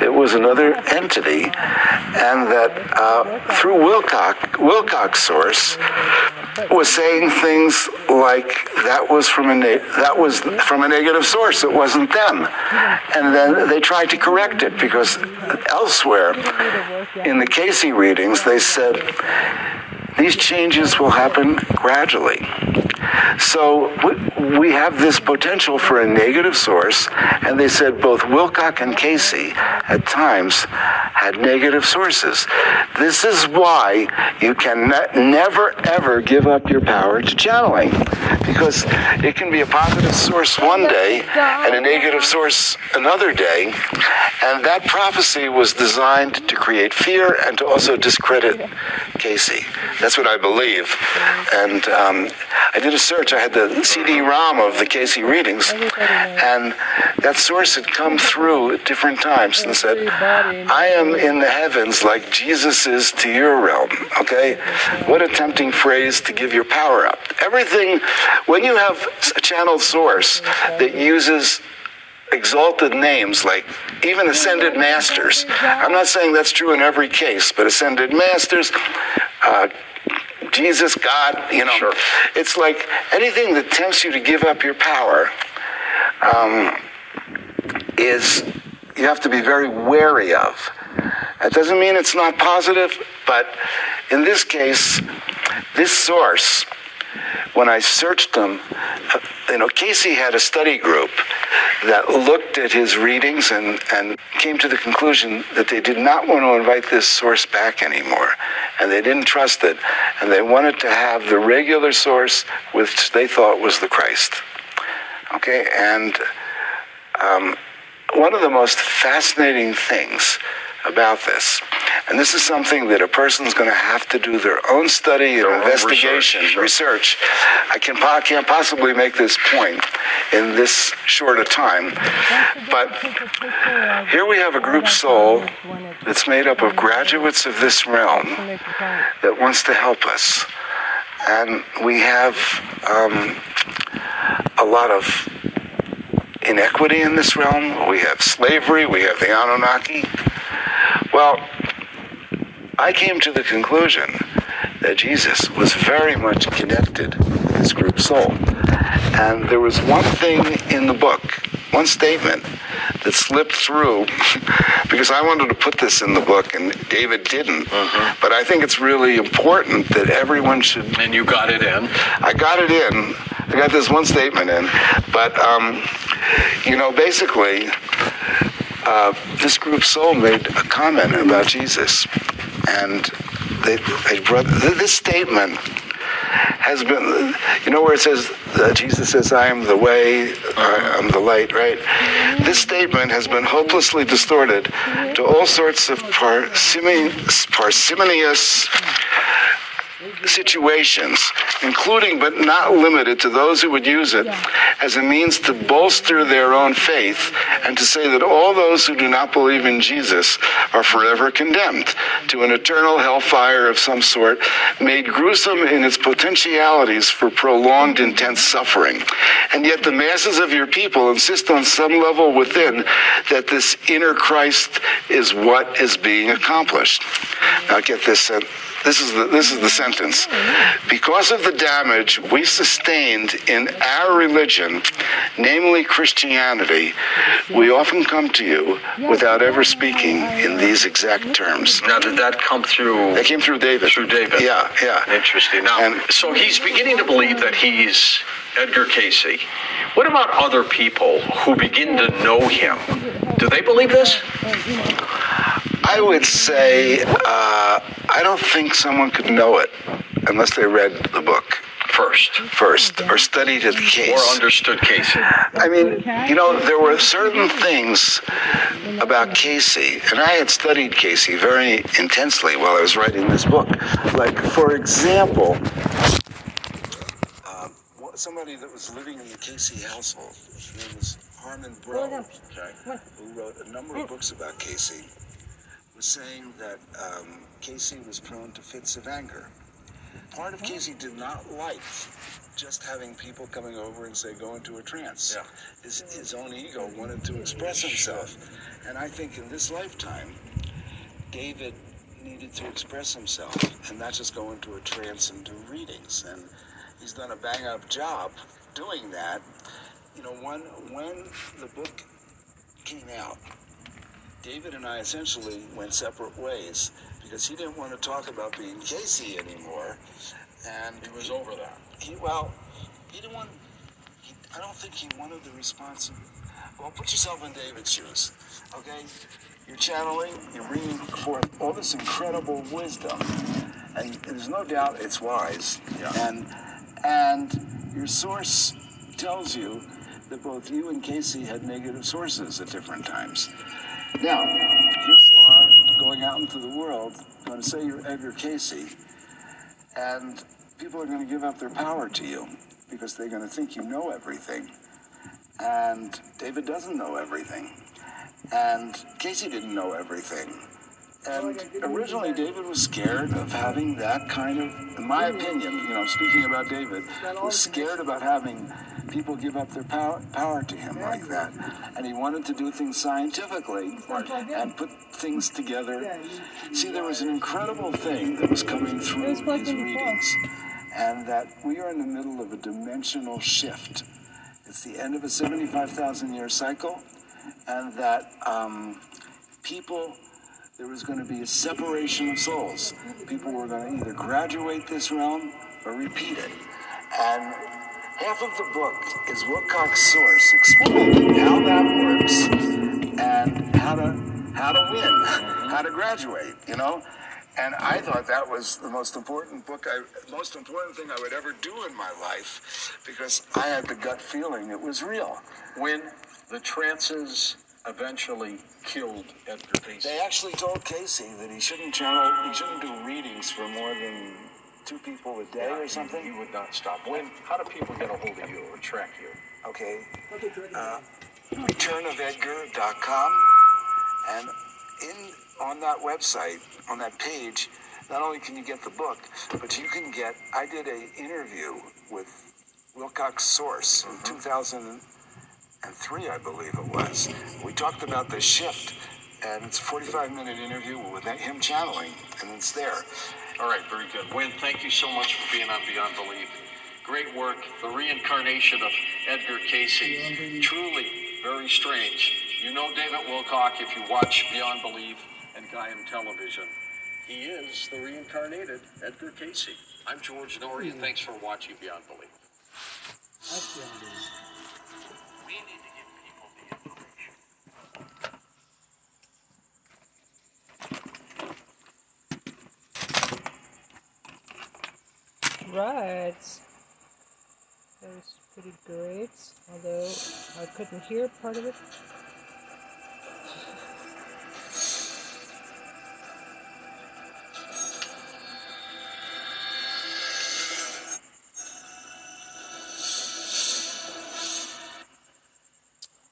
It was another entity, and that uh, through Wilcock, Wilcock's source was saying things like that was from a ne- that was from a negative source. It wasn't them, and then they tried to correct it because elsewhere in the Cayce readings they said these changes will happen gradually. So we- have this potential for a negative source, and they said both Wilcock and Cayce at times had negative sources. This is why you can ne- never ever give up your power to channeling because it can be a positive source one day and a negative source another day. And that prophecy was designed to create fear and to also discredit Cayce. That's what I believe. And um, I did a search. I had the CD-ROM of the Cayce readings, and that source had come through at different times and said, "I am in the heavens like Jesus is to your realm." Okay, what a tempting phrase to give your power up. Everything, when you have a channeled source that uses exalted names like even ascended masters. I'm not saying that's true in every case, but ascended masters, uh, Jesus, God, you know, it's like anything that tempts you to give up your power um, is you have to be very wary of. That doesn't mean it's not positive, but in this case, this source, when I searched them, uh, you know, Cayce had a study group that looked at his readings and, and came to the conclusion that they did not want to invite this source back anymore. And they didn't trust it. And they wanted to have the regular source, which they thought was the Christ. Okay, and um, one of the most fascinating things about this, and this is something that a person's going to have to do their own study and own investigation, research, research. I can can't possibly make this point in this short a time, but here we have a group soul that's made up of graduates of this realm that wants to help us, and we have um, a lot of inequity in this realm. We have slavery. We have the Anunnaki. Well, I came to the conclusion that Jesus was very much connected with this group soul. And there was one thing in the book, one statement that slipped through because I wanted to put this in the book and David didn't. But I think it's really important that everyone should And you got it in. I got it in. I got this one statement in, but um, you know, basically, uh, this group soul made a comment about Jesus, and they, they brought this statement has been, you know, where it says uh, Jesus says, "I am the way, I am the light," right? This statement has been hopelessly distorted to all sorts of parsimonious situations, including but not limited to those who would use it as a means to bolster their own faith and to say that all those who do not believe in Jesus are forever condemned to an eternal hellfire of some sort, made gruesome in its potentialities for prolonged, intense suffering. And yet the masses of your people insist on some level within that this inner Christ is what is being accomplished. Now get this. Uh, this is the this is the sentence. Because of the damage we sustained in our religion, namely Christianity, we often come to you without ever speaking in these exact terms. Now, did that come through? They came through David. Through David. Yeah, yeah. Interesting. Now, And- so he's beginning to believe that he's Edgar Cayce. What about other people who begin to know him? Do they believe this? I would say uh, I don't think someone could know it unless they read the book First, first or studied the case. or understood Cayce. I mean, you know, there were certain things about Cayce, and I had studied Cayce very intensely while I was writing this book. Like, for example, um, what- somebody that was living in the Cayce household, his name was Harmon Bro, who wrote a number of books about Cayce, was saying that um, Cayce was prone to fits of anger. Part of Cayce did not like just having people coming over and say, go into a trance. Yeah. His, his own ego wanted to express himself. And I think in this lifetime, David needed to express himself and not just go into a trance and do readings. And he's done a bang up job doing that. You know, when, when the book came out, David and I essentially went separate ways because he didn't want to talk about being Cayce anymore. And He was over that. he well, he didn't want. He, I don't think he wanted the responsibility. Well, put yourself in David's shoes, okay? you're channeling, you're bringing forth all this incredible wisdom, and there's no doubt it's wise. Yeah. And and your source tells you that both you and Cayce had negative sources at different times. Now, here you are going out into the world, going to say you're Edgar Cayce, and people are going to give up their power to you because they're going to think you know everything. And David doesn't know everything. And Cayce didn't know everything. And originally, David was scared of having that kind of, in my opinion, you know, speaking about David, was scared about having people give up their power, power to him like that. And he wanted to do things scientifically and put things together. See, there was an incredible thing that was coming through his readings, and that we are in the middle of a dimensional shift. It's the end of a 75,000 year cycle, and that um, people there was going to be a separation of souls. People were going to either graduate this realm or repeat it. And half of the book is Wilcock's source explaining how that works and how to how to win, how to graduate, you know? And I thought that was the most important book I most important thing I would ever do in my life because I had the gut feeling it was real. When the trances eventually killed Edgar Cayce. They actually told Cayce that he shouldn't channel, he shouldn't do readings for more than two people a day or something. He would not stop. When? How do people get a hold of you or track you? Okay. Uh, returnofedgar.com. And in on that website, on that page, not only can you get the book, but you can get. I did a interview with Wilcock's Source in 2003, I believe it was. We talked about the shift, and it's a 45 minute interview with him channeling, and it's there. All right, very good. Wynn, thank you so much for being on Beyond Belief. Great work. The reincarnation of Edgar Cayce. Truly very strange. You know David Wilcock if you watch Beyond Belief and Gaiam Television. He is the reincarnated Edgar Cayce. I'm George Noory, and thanks for watching Beyond Belief. We need to give people the information. Right. That was pretty great, although I couldn't hear part of it.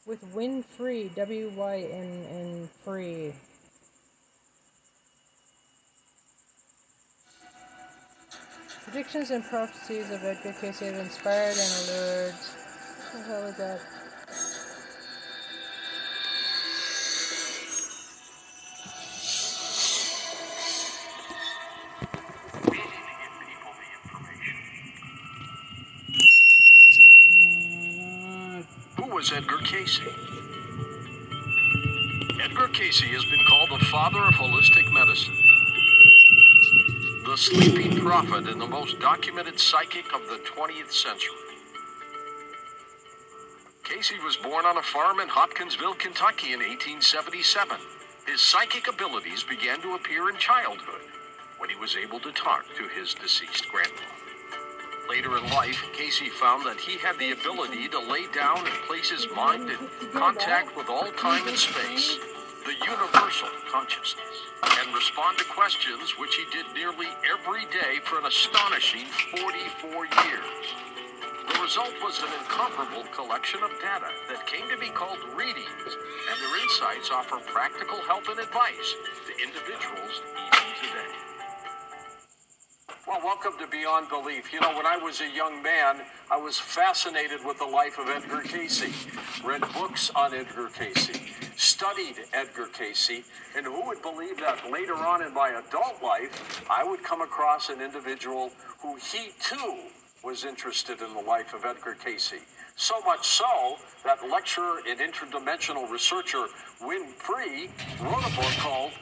With Wynn Free, W Y N N Free. Predictions and prophecies of Edgar Cayce have inspired and allured. What the hell is that? Edgar Cayce? Edgar Cayce has been called the father of holistic medicine, the sleeping prophet and the most documented psychic of the 20th century. Cayce was born on a farm in Hopkinsville, Kentucky in 1877. His psychic abilities began to appear in childhood when he was able to talk to his deceased grandfather. Later in life, Cayce found that he had the ability to lay down and place his mind in contact with all time and space, the universal consciousness, and respond to questions which he did nearly every day for an astonishing 44 years. The result was an incomparable collection of data that came to be called readings, and their insights offer practical help and advice to individuals even today. Well, welcome to Beyond Belief. You know, when I was a young man, I was fascinated with the life of Edgar Cayce, read books on Edgar Cayce, studied Edgar Cayce, and who would believe that later on in my adult life, I would come across an individual who he too was interested in the life of Edgar Cayce. So much so that lecturer and interdimensional researcher Wynn Free wrote a book called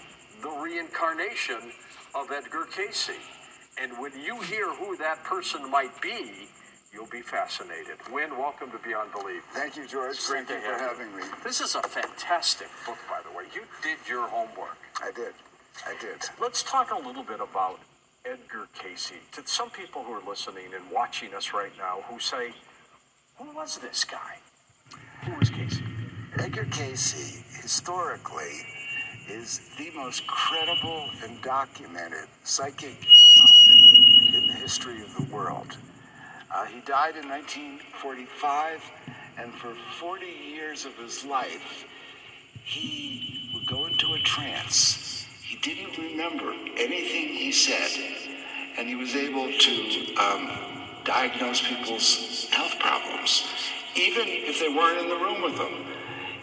The Reincarnation of Edgar Cayce. And when you hear who that person might be, You'll be fascinated. Wynn, welcome to Beyond Belief. Thank you, George. It's great Thank you for have you. having me. This is a fantastic book, by the way. You did your homework. I did. I did. Let's talk a little bit about Edgar Cayce. To some people who are listening and watching us right now who say, who was this guy? Who was Cayce? Edgar Cayce, historically, is the most credible and documented psychic in the history of the world. Uh, he died in 1945, and for 40 years of his life, he would go into a trance. He didn't remember anything he said, and he was able to um, diagnose people's health problems, even if they weren't in the room with them.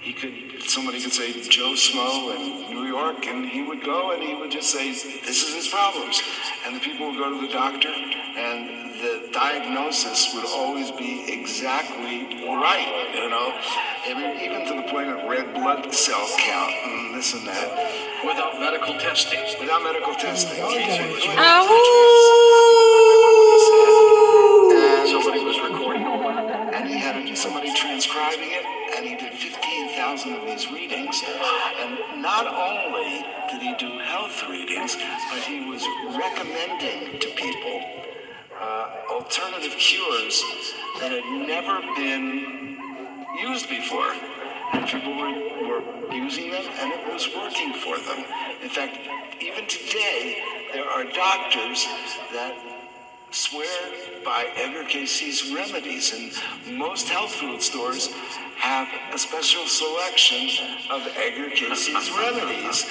He could, somebody could say Joe Smo in New York, and he would go and he would just say, "This is his problems," and the people would go to the doctor, and the diagnosis would always be exactly right. You know, I mean, even to the point of red blood cell count and this and that, Without medical testing. without medical testing. Somebody was recording. And he had somebody transcribing it, and he did 15,000 of these readings. And not only did he do health readings, but he was recommending to people uh, alternative cures that had never been used before. And people were, were using them, and it was working for them. In fact, even today, there are doctors that swear by Edgar Cayce's remedies, and most health food stores have a special selection of Edgar Cayce's remedies.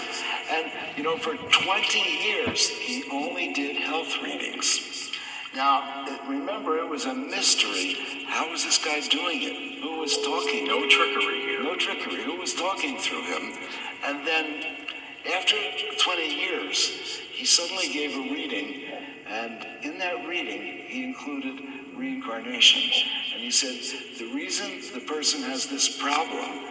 And, you know, for 20 years, he only did health readings. Now, remember, it was a mystery. How was this guy doing it? Who was talking? No trickery here. No trickery. Who was talking through him? And then, after 20 years, he suddenly gave a reading, and in that reading, he included reincarnation. And he said, the reason the person has this problem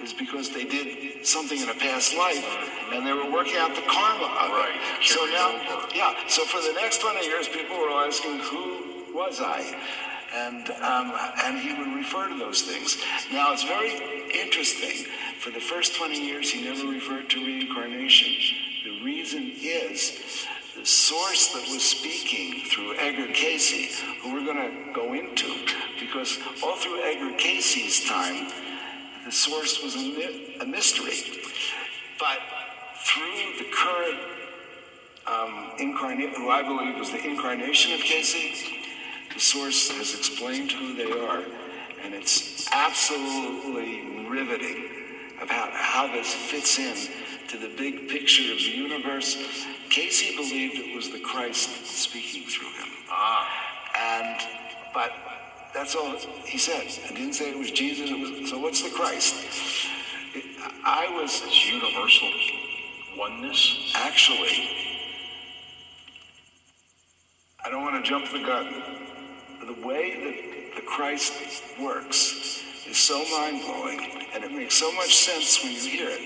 is because they did something in a past life, and they were working out the karma of it. Right. So now, yeah, so for the next 20 years, people were asking, who was I? And, um, and he would refer to those things. Now, it's very interesting. For the first 20 years, he never referred to reincarnation. The reason is source that was speaking through Edgar Cayce, who we're going to go into, because all through Edgar Cayce's time, the source was a, mystery. But through the current um, who I believe was the incarnation of Cayce, the source has explained who they are, and it's absolutely riveting about how this fits in to the big picture of the universe. Cayce believed it was the Christ speaking through him. Ah. And, but that's all he said. I didn't say it was Jesus. It was, so what's the Christ? It- I was It's universal oneness. actually, I don't want to jump the gun. The way that the Christ works is so mind blowing, and it makes so much sense when you hear it.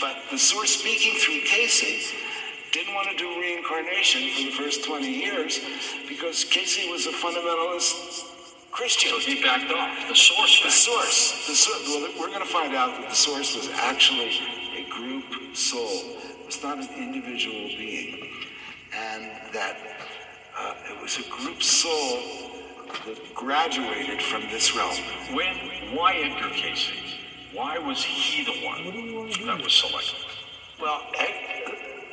But the source speaking through Cayce didn't want to do reincarnation for the first 20 years because Cayce was a fundamentalist Christian. So he backed off. The source. The source. The source. Well, we're going to find out that the source was actually a group soul. It's not an individual being, and that uh, it was a group soul that graduated from this realm. When? Why Edgar Cayce? Why was he the one that was selected? Well,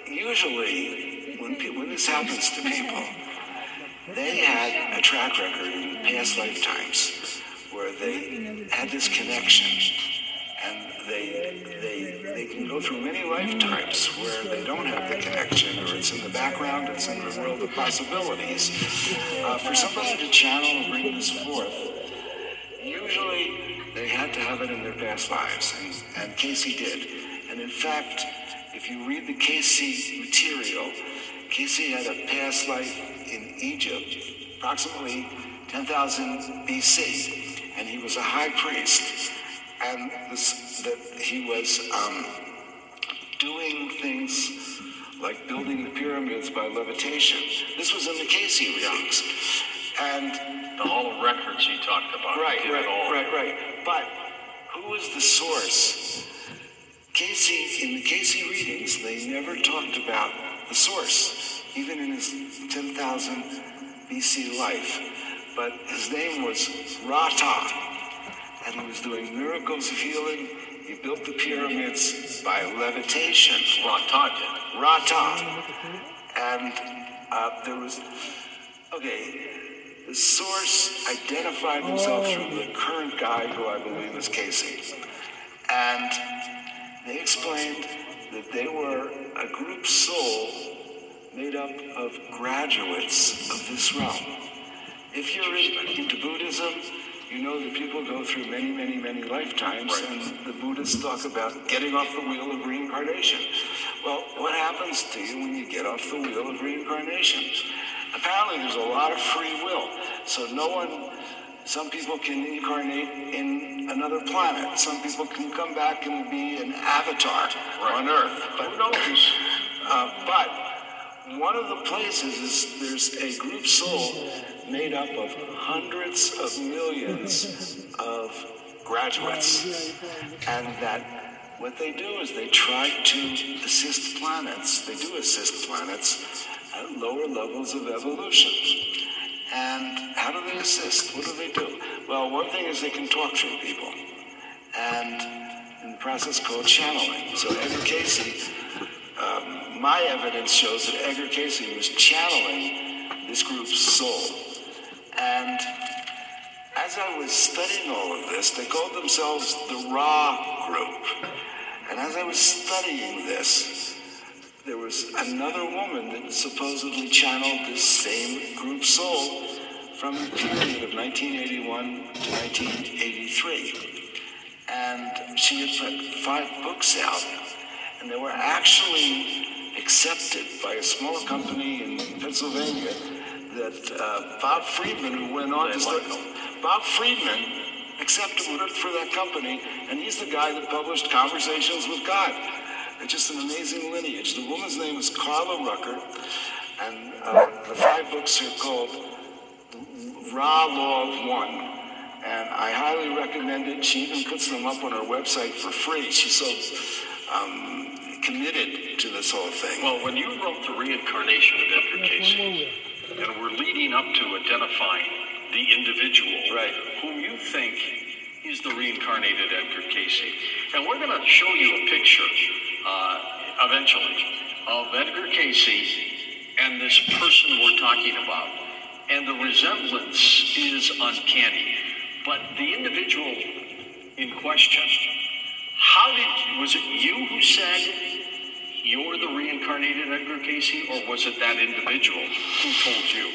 usually when pe- when this happens to people, they had a track record in past lifetimes where they had this connection, and they they they can go through many lifetimes where they don't have the connection, or it's in the background, it's in the world of possibilities. Uh, for somebody to channel and bring this forth, usually they had to have it in their past lives, and, and Cayce did. And in fact, if you read the Cayce material, Cayce had a past life in Egypt, approximately 10,000 BC, and he was a high priest, and this, that he was um, doing things like building the pyramids by levitation. This was in the Cayce readings. And The Hall of Records he talked about. Right, right, right, right. But who was the source? Cayce, in the Cayce readings, they never talked about the source, even in his 10,000 BC life. But his name was Rata, and he was doing miracles of healing. He built the pyramids by levitation. Rata did. Rata. And uh, there was, okay, the source identified himself through the current guy who I believe is Cayce. And they explained that they were a group soul made up of graduates of this realm. If you're in- into Buddhism, you know that people go through many, many, many lifetimes, and the Buddhists talk about getting off the wheel of reincarnation. Well, what happens to you when you get off the wheel of reincarnation? Apparently, there's a lot of free will, so no one. Some people can incarnate in another planet. Some people can come back and be an avatar on Earth. But Who knows? uh, but one of the places is there's a group soul made up of hundreds of millions of graduates, and that what they do is they try to assist planets. They do assist planets at lower levels of evolution. And how do they assist? What do they do? Well, one thing is they can talk through people, and in the process called channeling. So Edgar Cayce um, my evidence shows that Edgar Cayce was channeling this group's soul. And as I was studying all of this, they called themselves the Ra Group. And as I was studying this, there was another woman that supposedly channeled this same group soul from the period of 1981 to 1983. And she had put five books out and they were actually accepted by a small company in Pennsylvania that uh, Bob Friedman, who went on to start, Bob Friedman accepted work for that company, and he's the guy that published Conversations with God. It's just an amazing lineage. The woman's name is Carla Rueckert, and uh, the five books are called Ra Law of One. And I highly recommend it. She even puts them up on her website for free. She's so um, committed to this whole thing. Well, when you wrote The Reincarnation of Edgar Cayce, and we're leading up to identifying the individual Right. whom you think is the reincarnated Edgar Cayce, and we're going to show you a picture uh, eventually of Edgar Cayce and this person we're talking about, and the resemblance is uncanny. But the individual in question, how did was it you who said you're the reincarnated Edgar Cayce, or was it that individual who told you?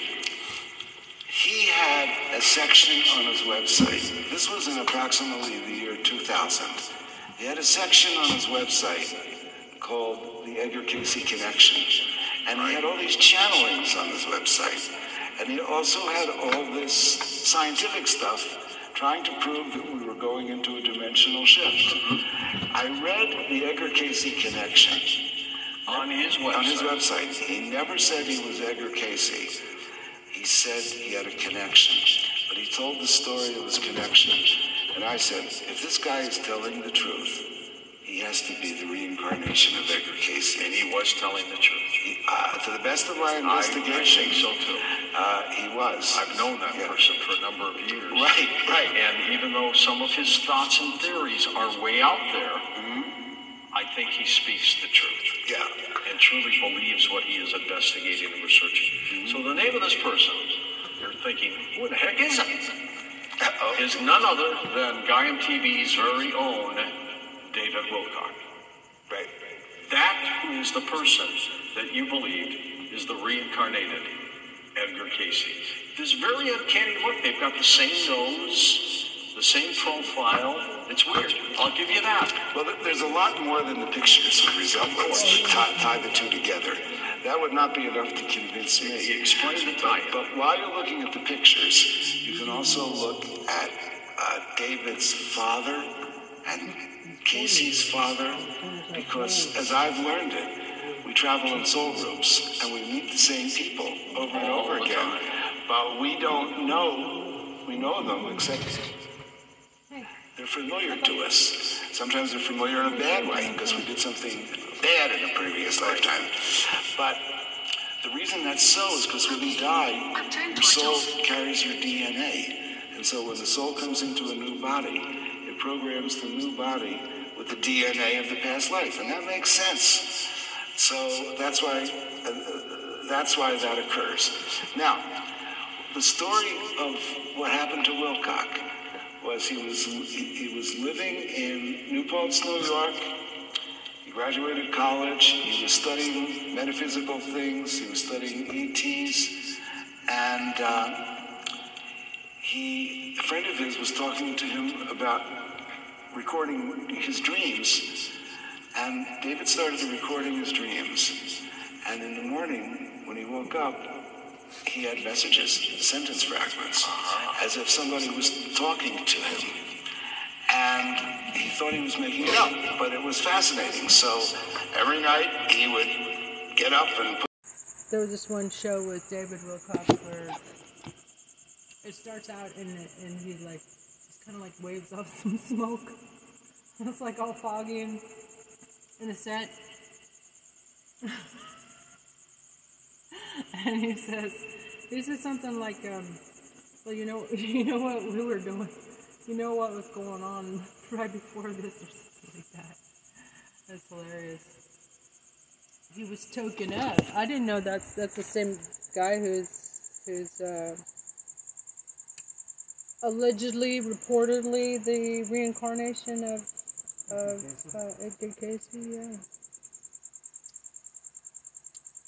He had a section on his website. This was in approximately the year 2000. He had a section on his website called the Edgar Cayce Connection. And he had all these channelings on his website. And he also had all this scientific stuff trying to prove that we were going into a dimensional shift. I read the Edgar Cayce Connection On his website. on his website. He never said he was Edgar Cayce. He said he had a connection, but he told the story of his connection. And I said, if this guy is telling the truth, he has to be the reincarnation of Edgar Cayce. And he was telling the truth. He, uh, to the best of my I, I investigation, think so too. uh, he was. I've known that Yeah. person for a number of years. Right, right. And even though some of his thoughts and theories are way out there, I think he speaks the truth. Yeah. and truly believes what he is investigating and researching. So the name of this person, you're thinking, who the heck is it? Uh-oh. Is none other than Gaiam TV's very own David Wilcock. Right. That who is the person that you believed is the reincarnated Edgar Cayce. This very uncanny look. They've got the same nose, the same profile. It's weird. I'll give you that. Well, there's a lot more than the pictures of resemblance that tie, tie the two together. That would not be enough to convince me. He explained the tie. But while you're looking at the pictures, you can also look at uh, David's father and Cayce's father, because as I've learned it, we travel in soul groups and we meet the same people over and over again. but we don't know we know them except they're familiar to us. Sometimes they're familiar in a bad way because we did something bad in a previous lifetime. But the reason that's so is because when you die, your soul carries your DNA. And so when the soul comes into a new body, it programs the new body with the DNA of the past life. And that makes sense. So that's why uh, that's why that occurs. Now, the story of what happened to Wilcock was he was he, was living in New Paltz, New York. He graduated college. He was studying metaphysical things. He was studying ETs, and uh, he a friend of his was talking to him about recording his dreams. And David started recording his dreams. And in the morning, when he woke up, he had messages, sentence fragments, uh-huh. as if somebody was talking to him. And he thought he was making it up, but it was fascinating. So every night he would get up and put There was this one show with David Wilcock where it starts out and and he like just kind of like waves off some smoke. And It's like all foggy and in a set. and he says, he said something like, um, well, you know, you know what we were doing, you know what was going on right before this or something like that. That's hilarious. He was token up. I didn't know that's that's the same guy who's who's uh, allegedly, reportedly, the reincarnation of of uh, Edgar Cayce. Yeah.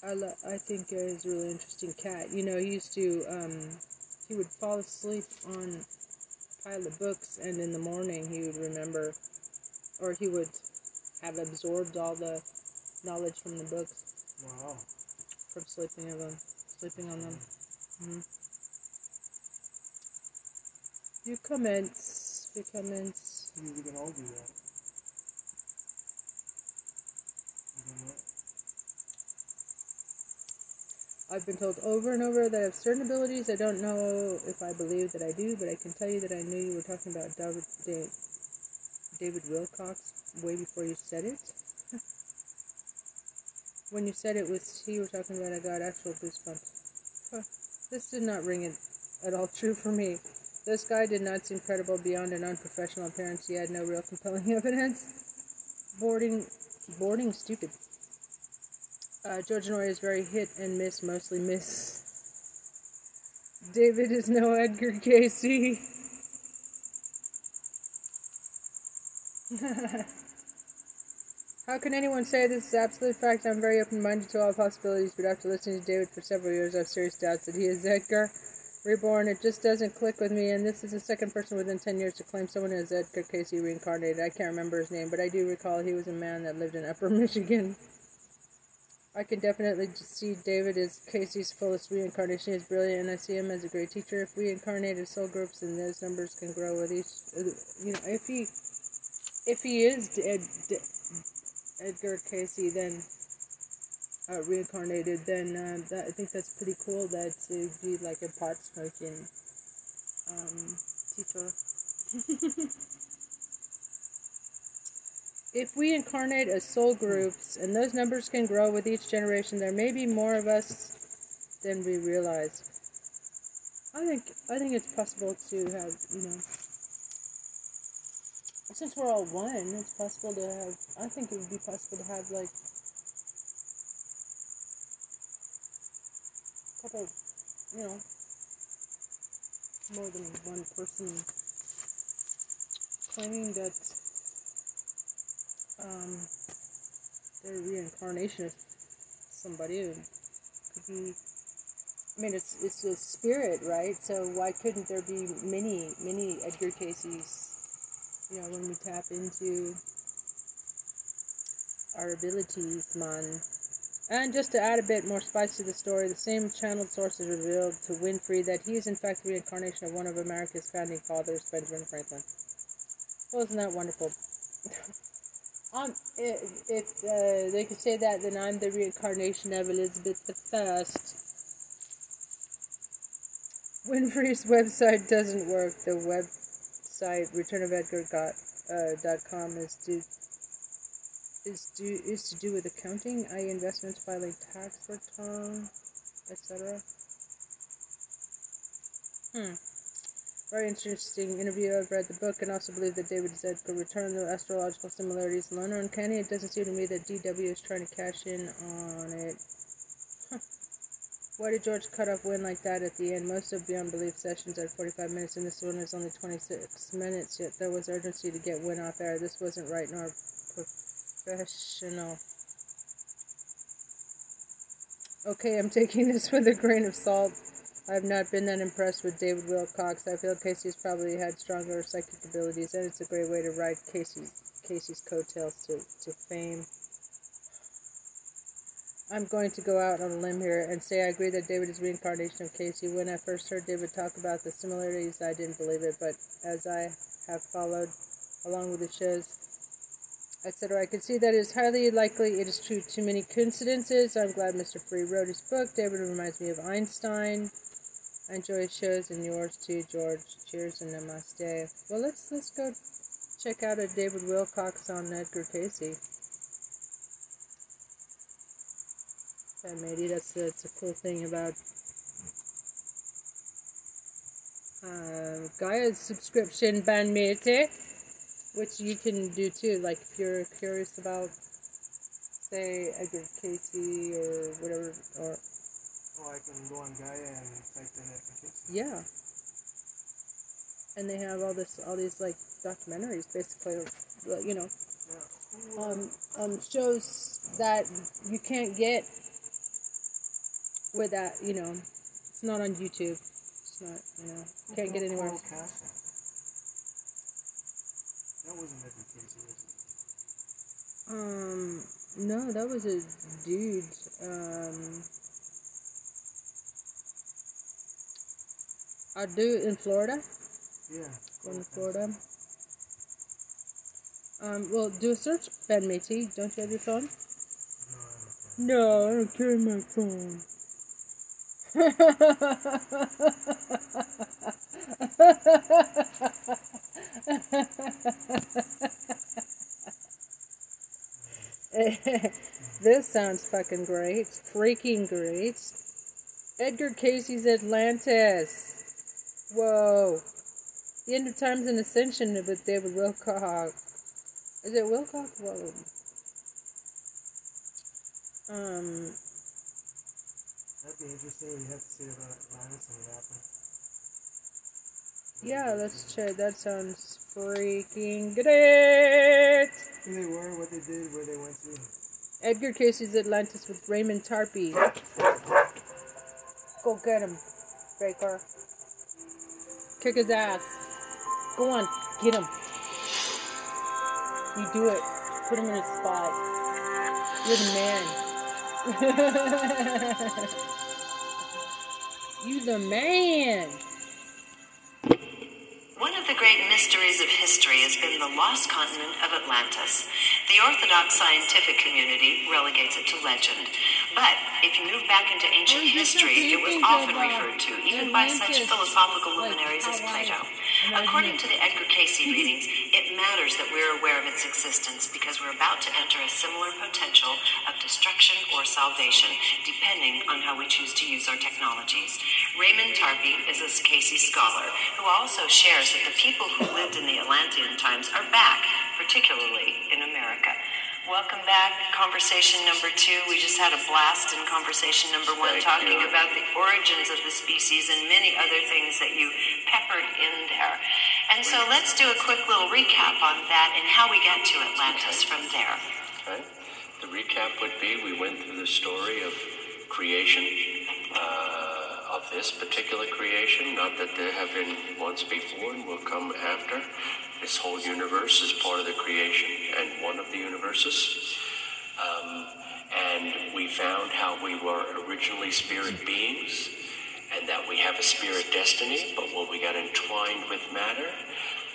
I, lo- I think he's a really interesting cat. You know, he used to, um, he would fall asleep on a pile of books, and in the morning he would remember, or he would have absorbed all the knowledge from the books. Wow. From sleeping of them, sleeping on them. hmm You commence, you commence. We can all do that. You don't know? I've been told over and over that I have certain abilities. I don't know if I believe that I do, but I can tell you that I knew you were talking about David, David Wilcock way before you said it. when you said it was he you were talking about, I got actual goosebumps. Huh. This did not ring it at all true for me. This guy did not seem credible beyond an unprofessional appearance. He had no real compelling evidence. Boarding, boarding, stupid. Uh, George Noory is very hit and miss, mostly miss. David is no Edgar Cayce. How can anyone say this is absolute fact? I'm very open minded to all possibilities, but after listening to David for several years, I have serious doubts that he is Edgar. Reborn, it just doesn't click with me, and this is the second person within 10 years to claim someone as Edgar Cayce reincarnated. I can't remember his name, but I do recall he was a man that lived in Upper Michigan. I can definitely see David as Cayce's fullest reincarnation. He's brilliant, and I see him as a great teacher. If we incarnated soul groups, and those numbers can grow with each, uh, you know, if he, if he is Ed, Edgar Cayce, then uh, reincarnated, then uh, that, I think that's pretty cool. That to be like a pot smoking um, teacher. If we incarnate as soul groups, and those numbers can grow with each generation, there may be more of us than we realize. I think I think it's possible to have, you know, since we're all one, it's possible to have. I think it would be possible to have like a couple, you know, more than one person claiming that um, their reincarnation of somebody could be. I mean, it's it's a spirit, right? So why couldn't there be many many Edgar Cayce's? You know, when we tap into our abilities, man. And just to add a bit more spice to the story, the same channeled sources revealed to Wynn Free that he is in fact the reincarnation of one of America's founding fathers, Benjamin Franklin. Wasn't that wonderful? Um, if, if uh, they could say that, then I'm the reincarnation of Elizabeth the First. Wynn Free's website doesn't work. The website returnofedgar.com uh, is due is do is to do with accounting, i.e., investments, filing tax return, etc. Hmm. Very interesting interview. I've read the book and also believe that David Z. could return the astrological similarities alone are uncanny. It doesn't seem to me that DW is trying to cash in on it. Why did George cut off Wynn like that at the end? Most of Beyond Belief sessions are 45 minutes, and this one is only 26 minutes, yet there was urgency to get Wynn off air. This wasn't right nor professional. Okay, I'm taking this with a grain of salt. I've not been that impressed with David Wilcock. I feel Cayce's probably had stronger psychic abilities, and it's a great way to ride Cayce's Cayce's coattails to, to fame. I'm going to go out on a limb here and say I agree that David is reincarnation of Cayce. When I first heard David talk about the similarities, I didn't believe it, but as I have followed along with the shows, etc., I can see that it is highly likely it is true. Too many coincidences. I'm glad Mr. Free wrote his book. David reminds me of Einstein. I enjoy shows and yours too, George. Cheers and namaste. Well, let's let's go check out a David Wilcock on Edgar Cayce. Yeah, maybe that's that's a cool thing about uh, Gaia's subscription bandmate, which you can do too. Like if you're curious about, say Edgar Cayce or whatever, or Oh, I can go on Gaia and type in application. yeah. And they have all this, all these like documentaries, basically, uh, you know, Yeah. um, um, shows that you can't get with that, you know, it's not on YouTube. It's not, you know, can't get anywhere. That wasn't was it? Um, no, that was a dude. Um, I do in Florida. Yeah. Going to Florida. Um, well, do a search, Ben Matey. Don't you have your phone? No, I don't carry my phone. this sounds fucking great. Freaking great. Edgar Cayce's Atlantis. Whoa. The End of Times and Ascension with David Wilcock. Is it Wilcock? Whoa. Um, That'd be interesting what you have to say about Atlantis and what happened. yeah, let's check. That sounds freaking great. Who they were, what they did, where they went to. Edgar Cayce's Atlantis with Raymond Tarpey. Go get him, Baker. Kick his ass. Go on, get him. You do it. Put him in his spot. You're the man. you the man. One of the great mysteries of history has been the lost continent of Atlantis. The Orthodox scientific community relegates it to legend. But if you move back into ancient history, it was often referred to, even by such philosophical luminaries as Plato. According to the Edgar Cayce readings, it matters that we're aware of its existence because we're about to enter a similar potential of destruction or salvation, depending on how we choose to use our technologies. Raymond Tarpey is a Cayce scholar who also shares that the people who lived in the Atlantean times are back, particularly in. Welcome back. Conversation number two. We just had a blast in conversation number one, Thank talking you. about the origins of the species and many other things that you peppered in there. And so let's do a quick little recap on that and how we got to Atlantis from there. Okay. The recap would be we went through the story of creation, uh, this particular creation, not that there have been once before and will come after. This whole universe is part of the creation and one of the universes. Um, and we found how we were originally spirit beings and that we have a spirit destiny, but when we got entwined with matter,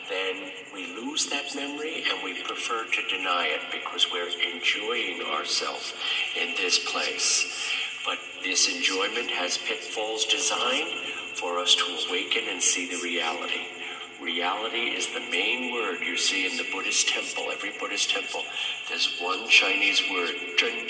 then we lose that memory and we prefer to deny it because we're enjoying ourselves in this place. But This enjoyment has pitfalls designed for us to awaken and see the reality. Reality is the main word you see in the Buddhist temple, every Buddhist temple. There's one Chinese word, Zhen,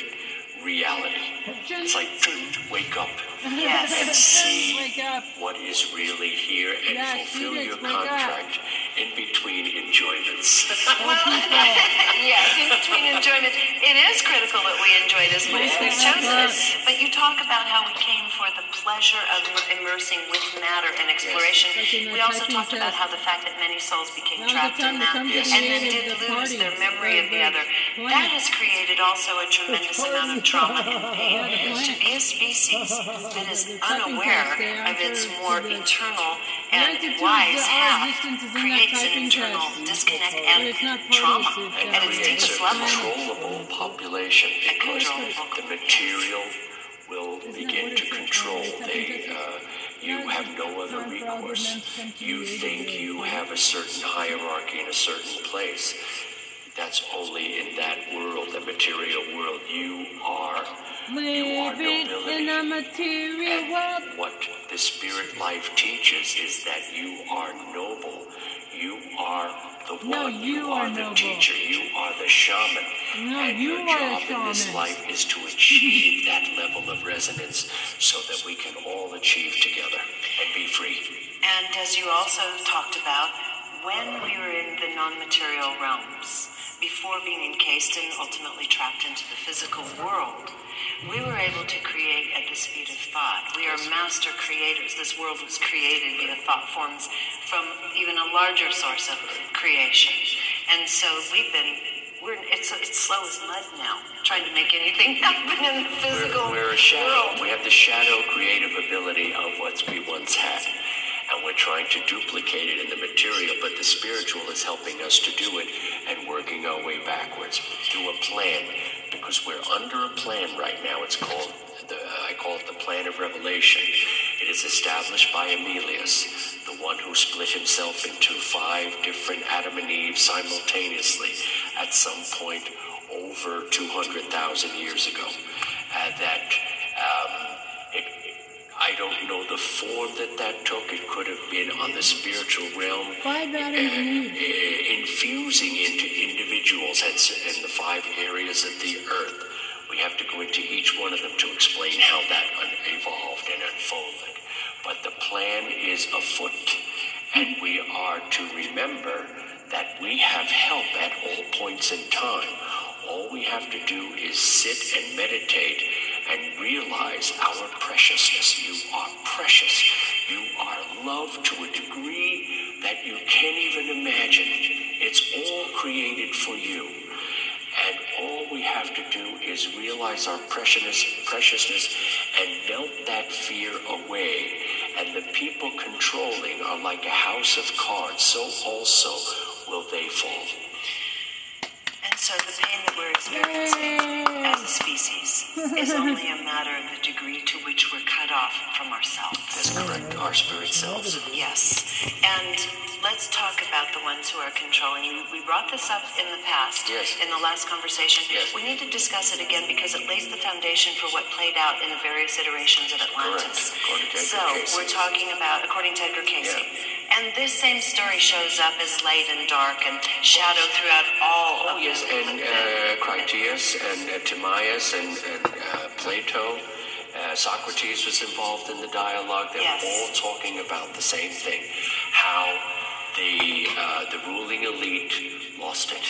reality. It's like Zhen, wake up Yes. and see Wake up. what is really here and Yes, fulfill your contract. up. Contract in between enjoyments. Well, yes, in between enjoyment, it is critical that we enjoy this place. We've chosen it. But you talk about how we came for the pleasure of immersing with matter and exploration. Like We also typing talked about how the fact that many souls became trapped in that Yes. the and then did the lose their memory of the other. right. That has created also a tremendous amount of trauma and pain. Yeah, To be a species that is unaware of its more internal and wise the half R distance is in that creates an internal disconnect and trauma at its deepest a level. controllable population because the material will begin to control. They, uh, you have no other time for all the recourse. men to come to You you think you have a certain hierarchy in a certain place. That's only in that world, the material world. You are Living nobility. in a material world. And what the spirit life teaches is that you are noble. You are the No, one. you are the noble. teacher. You are the shaman. No, and you your are a job in this life is to achieve that level of resonance so that we can all achieve together and be free. And as you also talked about, when we were in the non material realms, before being encased and ultimately trapped into the physical world, we were able to create at the speed of thought. We are master creators. This world was created via thought forms from even a larger source of creation. And so we've been, we're, it's, it's slow as mud now, trying to make anything happen in the physical We're, we're a shadow. world. We have the shadow creative ability of what we once had. And we're trying to duplicate it in the material, but the spiritual is helping us to do it and working our way backwards through a plan. Because we're under a plan right now. It's called, the, I call it the plan of revelation. It is established by Amilius, the one who split himself into five different Adam and Eve simultaneously at some point over 200,000 years ago. That um, it, I don't know the form that that took. It could have been on the spiritual realm, uh, Adams and Eve. uh, infusing into individuals and in the five areas of the earth. We have to go into each one of them to explain how that un- evolved and unfolded. But the plan is afoot, and we are to remember that we have help at all points in time. All we have to do is sit and meditate and realize our preciousness. You are precious. You are loved to a degree that you can't even imagine. It's all created for you. And all we have to do is realize our preciousness, preciousness and melt that fear away. And the people controlling are like a house of cards, so also will they fall. So the pain that we're experiencing as a species is only a matter of the degree to which we're cut off from ourselves. That's correct. Our spirit selves. Yes. And let's talk about the ones who are controlling. you. we brought this up in the past, Yes. in the last conversation. Yes. We need to discuss it again because it lays the foundation for what played out in the various iterations of Atlantis. Correct. According to Edgar so Cayce. we're talking about, according to Edgar Cayce. And this same story shows up as light and dark and shadow throughout all Oh, of yes, the, and uh, Critias and uh, Timaeus and, and uh, Plato, uh, Socrates was involved in the dialogue. They Yes. were all talking about the same thing: how the uh, the ruling elite lost it.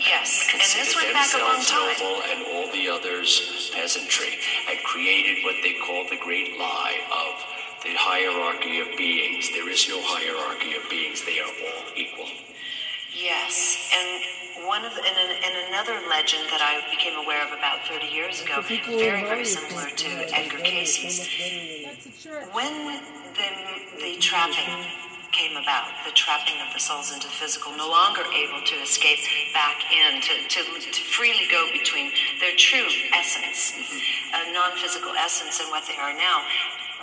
Yes, and this Considered went back a long time. noble and all the others peasantry, had created what they call the great lie of the hierarchy of beings. There is no hierarchy of beings; they are all equal. Yes, and one of and, and another legend that I became aware of about 30 years ago, very very similar to Edgar Cayce's. That's a church. When the the trapping came about, the trapping of the souls into the physical, no longer able to escape back in, to, to, to freely go between their true essence, a non-physical essence, and what they are now.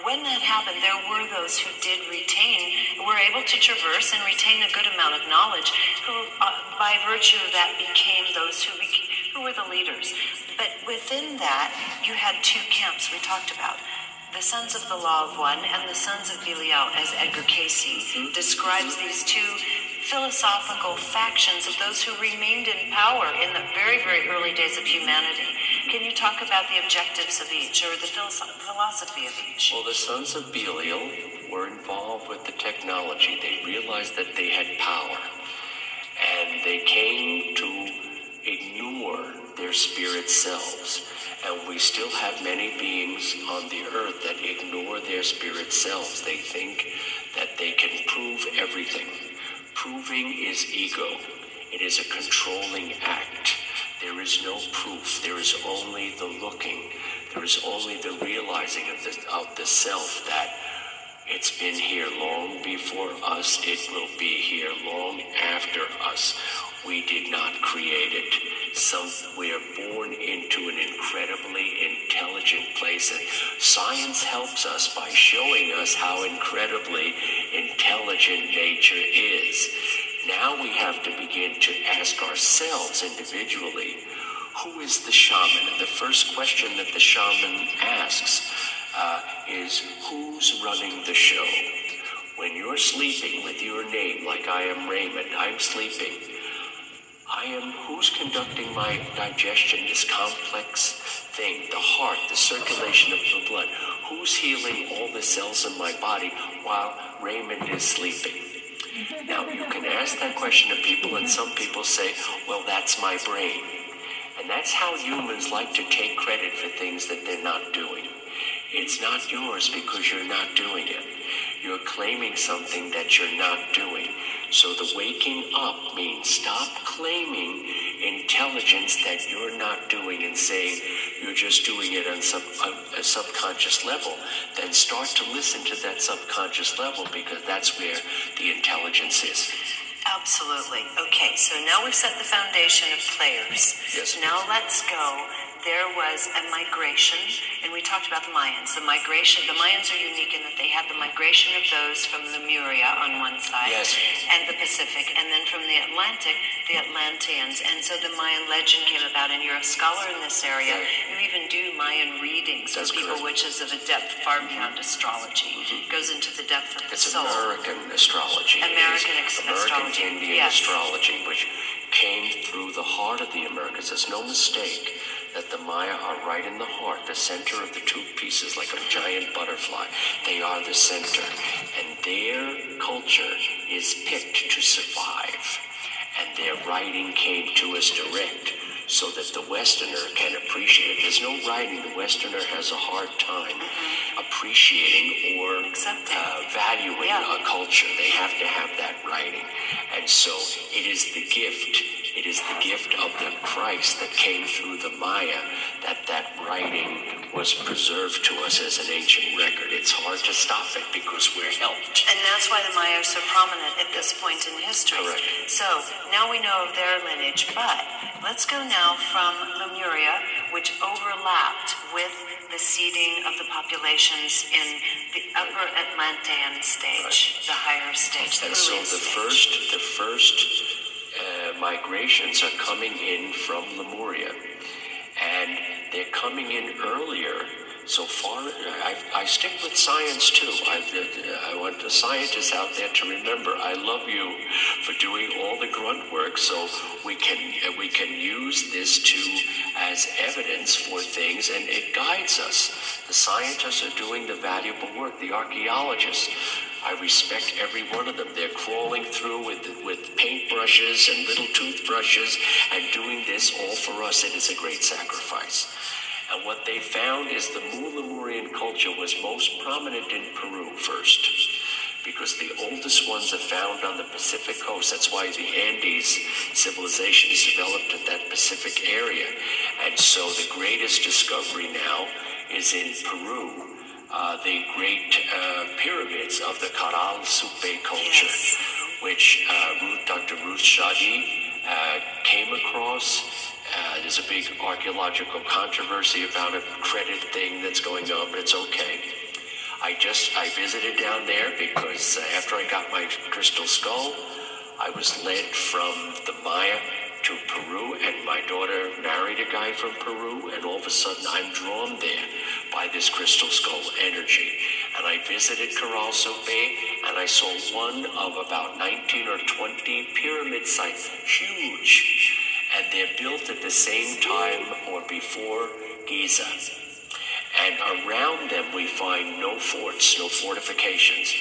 When that happened, there were those who did retain, were able to traverse and retain a good amount of knowledge, who, uh, by virtue of that, became those who, bec- who were the leaders. But within that, you had two camps we talked about. The Sons of the Law of One and the Sons of Belial, as Edgar Cayce describes these two philosophical factions of those who remained in power in the very, very early days of humanity. Can you talk about the objectives of each or the philosophy of each? Well, the sons of Belial were involved with the technology. They realized that they had power. And they came to ignore their spirit selves. And we still have many beings on the earth that ignore their spirit selves. They think that they can prove everything. Proving is ego, it is a controlling act. There is no proof, there is only the looking, there is only the realizing of the, of the self that it's been here long before us. It will be here long after us. We did not create it. Some we are born into an incredibly intelligent place, and science helps us by showing us how incredibly intelligent nature is. Now we have to begin to ask ourselves individually, who is the shaman? And the first question that the shaman asks uh, is who's running the show? When you're sleeping with your name, like I am Raymond, I'm sleeping. I am who's conducting my digestion, this complex thing, the heart, the circulation of the blood. Who's healing all the cells in my body while Raymond is sleeping? Now, you can ask that question to people, and some people say, well, that's my brain. And that's how humans like to take credit for things that they're not doing. It's not yours because you're not doing it. You're claiming something that you're not doing. So the waking up means stop claiming intelligence that you're not doing and saying you're just doing it on some a, uh, a subconscious level. Then start to listen to that subconscious level because that's where the intelligence is. Absolutely. Okay, so now we've set the foundation of players. Yes. Now let's go. There was a migration, and we talked about the Mayans. The migration, the Mayans are unique in that they had the migration of those from Lemuria on one side Yes. and the Pacific, and then from the Atlantic, the Atlanteans. And so the Mayan legend came about, and you're a scholar in this area. You even do Mayan readings That's for people, correct. which is of a depth far beyond astrology. It goes into the depth of the It's soul. American astrology. American ex- American astrology, Indian yes. astrology, which came through the heart of the Americas. There's no mistake that the Maya are right in the heart, the center of the two pieces, like a giant butterfly. They are the center. And their culture is picked to survive. And their writing came to us direct so that the Westerner can appreciate it. There's no writing. The Westerner has a hard time appreciating or uh, valuing a culture. They have to have that writing. And so it is the gift. It is the gift of the Christ that came through the Maya that that writing was preserved to us as an ancient record. It's hard to stop it because we're helped. And that's why the Maya are so prominent at this point in history. So now we know of their lineage, but let's go now from Lemuria, which overlapped with the seeding of the populations in the upper Atlantean stage, the higher stage, the And so the stage. first, the first migrations are coming in from Lemuria, and they're coming in earlier. So far, I, I stick with science too. I, I want the scientists out there to remember. I love you for doing all the grunt work, so we can we can use this to as evidence for things, and it guides us. The scientists are doing the valuable work. The archaeologists. I respect every one of them. They're crawling through with with paintbrushes and little toothbrushes and doing this all for us. It is a great sacrifice. And what they found is the Mu Lemurian culture was most prominent in Peru first, because the oldest ones are found on the Pacific coast. That's why the Andes civilization is developed in that Pacific area. And so the greatest discovery now is in Peru uh, the great uh, pyramids of the Caral Supe culture, which uh, Ruth, Dr. Ruth Shady uh, came across. Uh, there's a big archaeological controversy about a credit thing that's going on, but it's okay. I just I visited down there because uh, after I got my crystal skull, I was led from the Maya to Peru, and my daughter married a guy from Peru, and all of a sudden I'm drawn there by this crystal skull energy. And I visited Caral Supe, and I saw one of about 19 or 20 pyramid sites, huge. And they're built at the same time or before Giza. And around them we find no forts, no fortifications,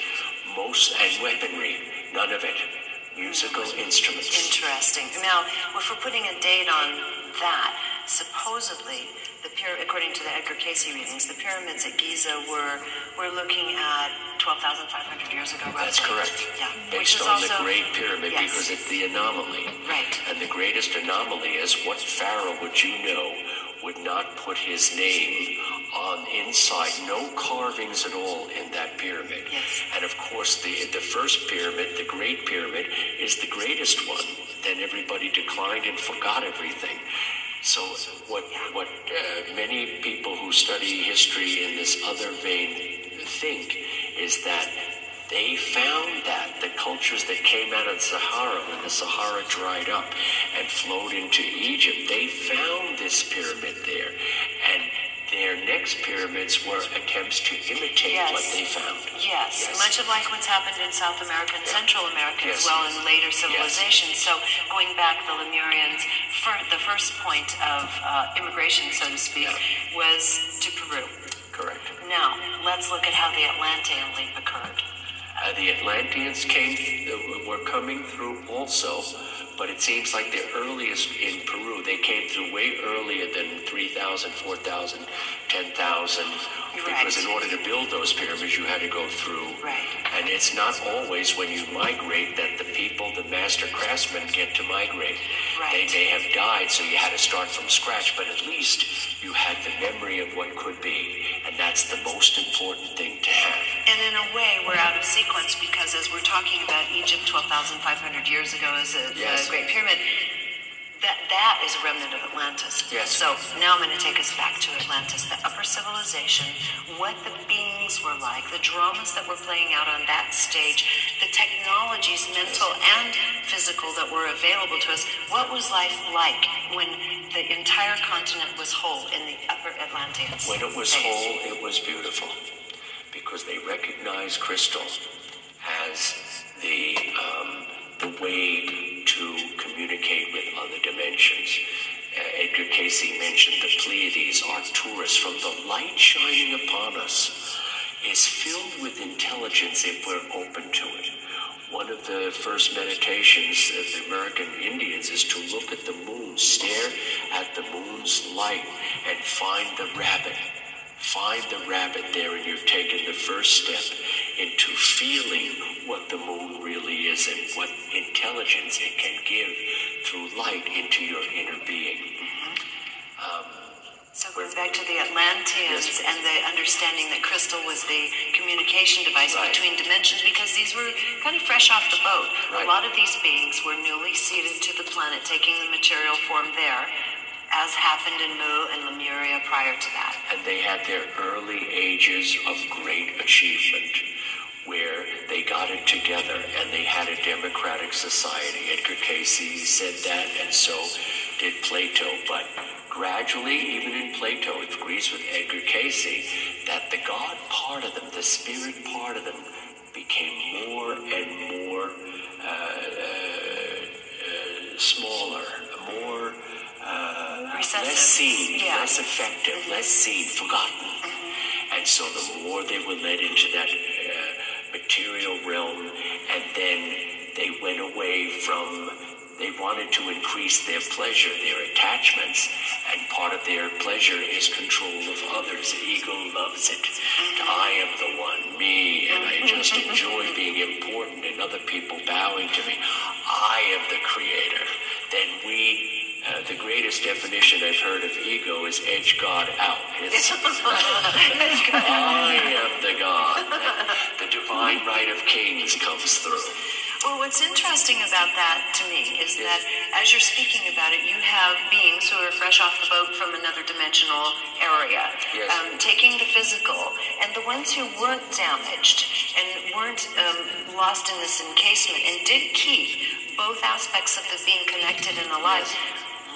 most and weaponry, none of it. Musical instruments. Interesting. Now, if we're putting a date on that, supposedly, the pyra- according to the Edgar Cayce readings, the pyramids at Giza were we're looking at 12,500 years ago. Roughly. That's correct. Yeah. Which Based is on also the Great Pyramid, yes. because it's the anomaly. Right. And the greatest anomaly is what pharaoh would you know would not put his name on inside, no carvings at all in that pyramid. Yes. And of course, the the first pyramid, the Great Pyramid, is the greatest one. Then everybody declined and forgot everything. So what what uh, many people who study history in this other vein think is that they found that the cultures that came out of the Sahara when the Sahara dried up and flowed into Egypt, they found this pyramid there, and their next pyramids were attempts to imitate Yes. what they found. Yes, yes. much of like what's happened in South America and Central America as well in later civilizations. So going back, the Lemurians, fir- the first point of uh, immigration, so to speak, was to Peru. Correct. Now, let's look at how the Atlantean leap occurred. Uh, the Atlanteans came, uh, were coming through also, but it seems like the earliest in Peru, they came through way earlier than 3,000, 4,000, 10,000. Because in order to build those pyramids, you had to go through. Right. And it's not always when you migrate that the people, the master craftsmen, get to migrate. They may have died, so you had to start from scratch, but at least you had the memory of what could be. And that's the most important thing to have. And in a way, we're out of sequence because as we're talking about Egypt 12,500 years ago as a, Yes. a Great Pyramid, that, that is a remnant of Atlantis. Yes. So now I'm going to take us back to Atlantis, the upper civilization, what the beings were like, the dramas that were playing out on that stage, the technologies, mental and physical, that were available to us. What was life like when the entire continent was whole in the upper Atlanteans? When it was days? whole, it was beautiful because they recognized crystal as the um, the way to communicate with other dimensions. Uh, Edgar Cayce mentioned the Pleiades, Arcturus, from the light shining upon us, is filled with intelligence if we're open to it. One of the first meditations of the American Indians is to look at the moon, stare at the moon's light, and find the rabbit. Find the rabbit there, and you've taken the first step into feeling what the moon really is and what intelligence it can give through light into your inner being. Um, so going back to the Atlanteans and the understanding that crystal was the communication device Right. between dimensions because these were kind of fresh off the boat. Right. A lot of these beings were newly seeded to the planet, taking the material form there, as happened in Mu and Lemuria prior to that. and they had their early ages of great achievement where they got it together and they had a democratic society. Edgar Cayce said that, and so did Plato. But gradually, even in Plato, it agrees with Edgar Cayce that the God part of them, the spirit part of them, became more and more uh, uh, uh, smaller, more uh, Recessive. less seen, Yeah. less effective, less seen, forgotten. And so the more they were led into that material realm, and then they went away from, they wanted to increase their pleasure, their attachments, and part of their pleasure is control of others. Ego loves it. I am the one, me, and I just enjoy being important and other people bowing to me. I am the creator. Then we uh, the greatest definition I've heard of ego is edge God out. It's, I am the God. The divine right of kings comes through. Well, what's interesting about that to me is that as you're speaking about it, you have beings who are fresh off the boat from another dimensional area, Yes. um, taking the physical, and the ones who weren't damaged and weren't um, lost in this encasement and did keep both aspects of the being connected and alive.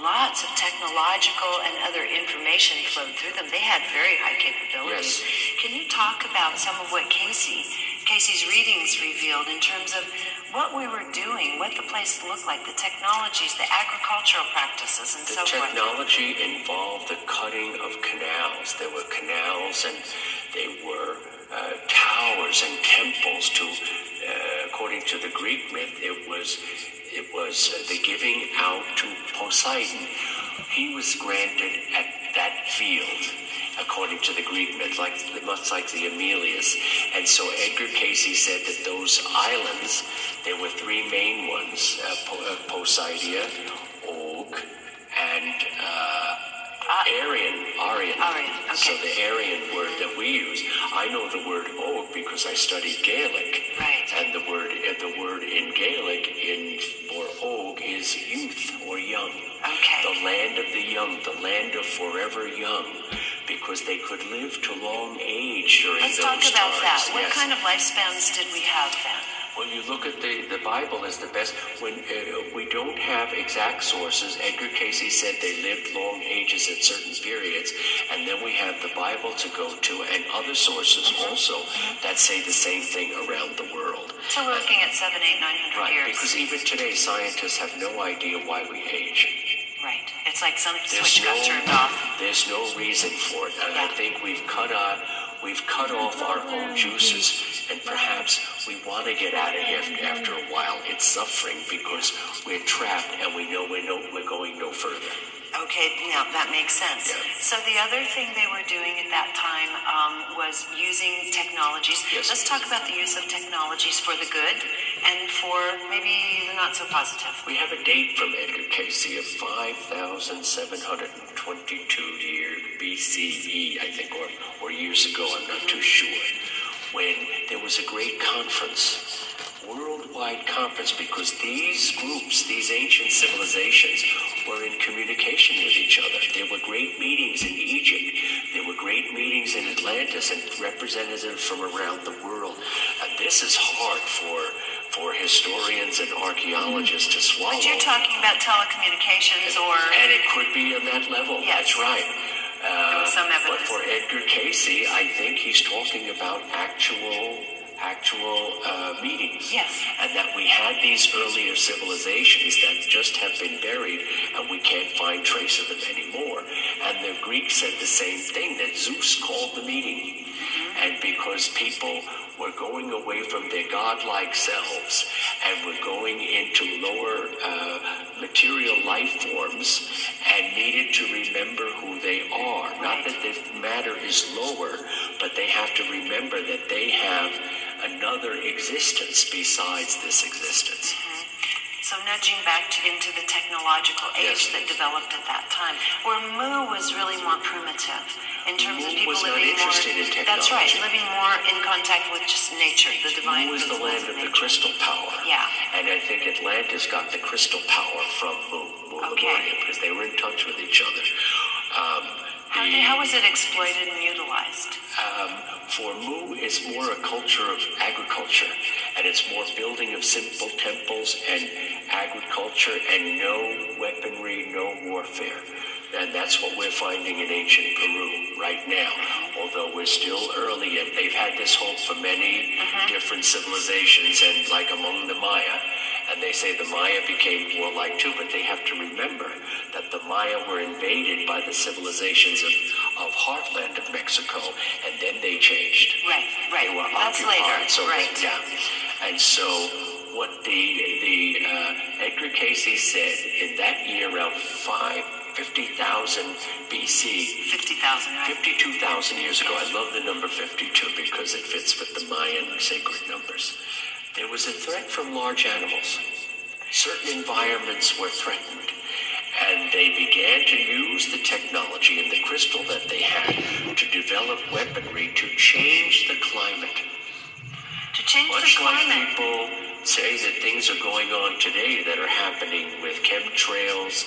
Lots of technological and other information flowed through them. They had very high capabilities. Can you talk about some of what Cayce, Cayce's readings revealed in terms of what we were doing, what the place looked like, the technologies, the agricultural practices, and The so forth? The technology involved the cutting of canals. There were canals and they were uh, towers and temples to, uh, according to the Greek myth, it was it was uh, the giving out to Poseidon. He was granted at that field, according to the Greek myth, like much like the Amilius. And so Edgar Cayce said that those islands, there were three main ones: uh, po- uh, Poseidia, and uh, Ah, Aryan. Aryan. Aryan, So the Aryan word that we use, I know the word Og because I studied Gaelic. Right. And the word the word in Gaelic in for Og is youth or young. Okay. The land of the young, the land of forever young, because they could live to long age during Let's those talk about that. times. What kind of lifespans did we have then? When you look at the, the Bible as the best, when uh, we don't have exact sources, Edgar Cayce said they lived long ages at certain periods, and then we have the Bible to go to and other sources mm-hmm. also mm-hmm. that say the same thing around the world. So we're looking at seven, eight, nine hundred Right, years. because even today scientists have no idea why we age. Right. It's like some There's switch got turned off. there's no reason for it, and I think we've cut our, we've cut mm-hmm. off our own juices, and perhaps we want to get out of here after a while. It's suffering because we're trapped, and we know we're no, we're going no further. Okay, now that makes sense. So the other thing they were doing at that time um, was using technologies. Yes. Let's talk about the use of technologies for the good and for maybe the not so positive. We have a date from Edgar Cayce of 5,722 year BCE, I think, or, or years ago, I'm not too sure, when there was a great conference, worldwide conference, because these groups, these ancient civilizations, were in communication with each other. There were great meetings in Egypt. There were great meetings in Atlantis and representatives from around the world. And this is hard for for historians and archaeologists to swallow. But you're talking about telecommunications or And it could be on that level. Yes. That's right. Some but for Edgar Cayce, I think he's talking about actual actual uh, meetings. Yes. And that we had these earlier civilizations that just have been buried and we can't find trace of them anymore. And the Greeks said the same thing that Zeus called the meeting. And because people were going away from their godlike selves and were going into lower uh, material life forms and needed to remember who they are. Not that the matter is lower, but they have to remember that they have another existence besides this existence. So nudging back to, into the technological age Yes. that developed at that time, where Mu was really more primitive in terms of people was living more. interested in That's right, living more in contact with just nature, the divine Mu is the land of the crystal power. Yeah. And I think Atlantis got the crystal power from Mu, Mu Okay. Lemurian, because they were in touch with each other. Um, How, how was it exploited and utilized? um, for Mu, it's more a culture of agriculture, and it's more building of simple temples and agriculture, and no weaponry, no warfare. And that's what we're finding in ancient Peru right now. Although we're still early, and they've had this hope for many different civilizations, and like among the Maya. And they say the Maya became warlike too, but they have to remember that the Maya were invaded by the civilizations of, of heartland of Mexico, and then they changed. Right, right. They were That's occupied, later, so right. yeah. And so what the the uh, Edgar Cayce said in that year around five fifty thousand BC, 50,000, right? 52,000 years ago. I love the number 52 because it fits with the Mayan sacred numbers. There was a threat from large animals. Certain environments were threatened, and they began to use the technology and the crystal that they had to develop weaponry to change the climate. To change Much the like climate. people say that things are going on today that are happening with chemtrails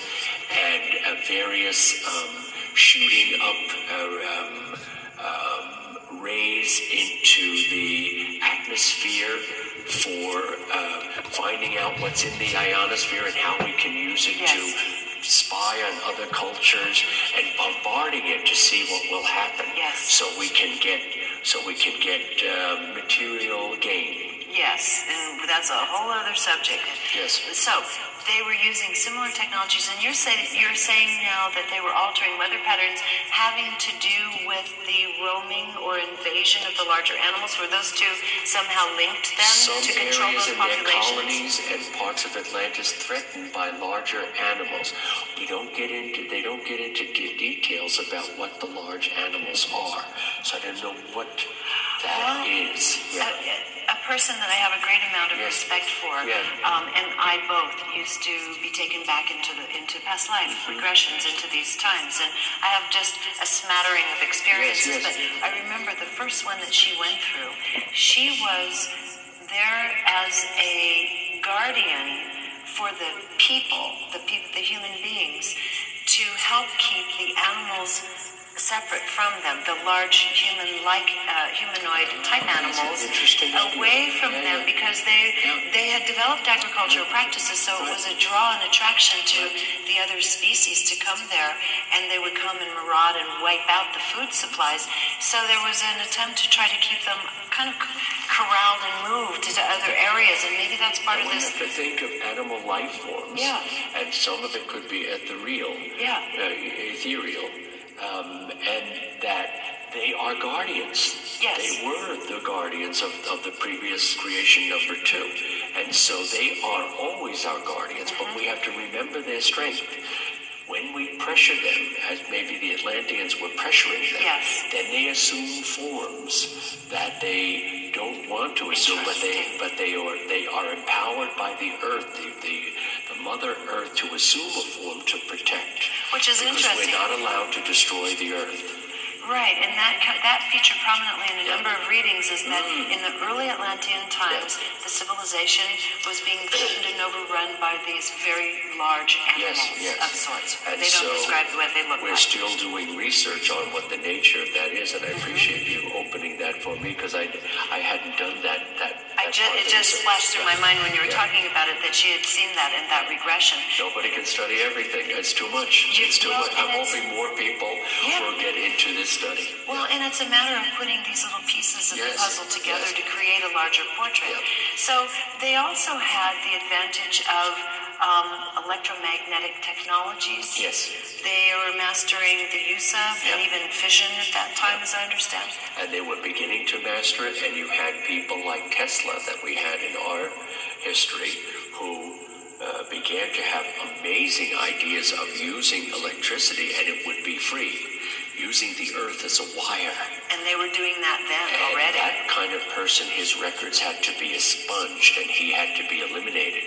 and uh, various um, shooting up uh, um, um, rays into the atmosphere for uh, finding out what's in the ionosphere and how we can use it to spy on other cultures and bombarding it to see what will happen. Yes. So we can get so we can get uh, material gain. Yes, and that's a whole other subject. Yes. So they were using similar technologies, and you're saying you're saying now that they were altering weather patterns having to do with the roaming or invasion of the larger animals. Were those two somehow linked then Some to control areas those in their populations? colonies and parts of Atlantis threatened by larger animals. We don't get into they don't get into de- details about what the large animals are. So I don't know what that is. A, a person that I have a great amount of respect for, Yeah. um, and I both used to be taken back into the into past life Mm-hmm. regressions into these times, and I have just a smattering of experiences. Yes, yes. But I remember the first one that she went through. She was there as a guardian for the people, the people, the human beings, to help keep the animals separate from them, the large human-like, uh, humanoid type animals, away from them because they they had developed agricultural practices, so it was a draw and attraction to the other species to come there, and they would come and maraud and wipe out the food supplies. So there was an attempt to try to keep them kind of corralled and moved to other areas, and maybe that's part of We this. have to think of animal life forms. Yeah. And some of it could be ethereal. Yeah. Uh, ethereal. Um, and that they are guardians. Yes. They were the guardians of, of the previous creation number two. And so they are always our guardians, but we have to remember their strength. When we pressure them, as maybe the Atlanteans were pressuring them, Yes. then they assume forms that they don't want to assume, but they but they are they are empowered by the earth, the the, the mother earth to assume a form to protect. Which is because interesting. we're not allowed to destroy the earth. Right, and that that featured prominently in a number of readings is that mm. in the early Atlantean times, the civilization was being threatened and overrun by these very large animals yes. of sorts. And they don't so describe what they look We're like. still doing research on what the nature of that is, and I mm-hmm. appreciate you opening that for me because I I hadn't done that that. I that ju- it just flashed through my mind when you were Yeah. talking about it that she had seen that in that regression. Nobody can study everything. It's too much. You- it's too well, much. I'm hoping more people Yeah. will get into this study. Well, and it's a matter of putting these little pieces of the puzzle together yes. to create a larger portrait. So they also had the advantage of um, electromagnetic technologies. Yes. They were mastering the use of and even fission at that time, as I understand. and they were beginning to master it. And you had people like Tesla that we had in our history who uh, began to have amazing ideas of using electricity, and it would be free, using the earth as a wire. And they were doing that then And already. that kind of person, his records had to be expunged, and he had to be eliminated.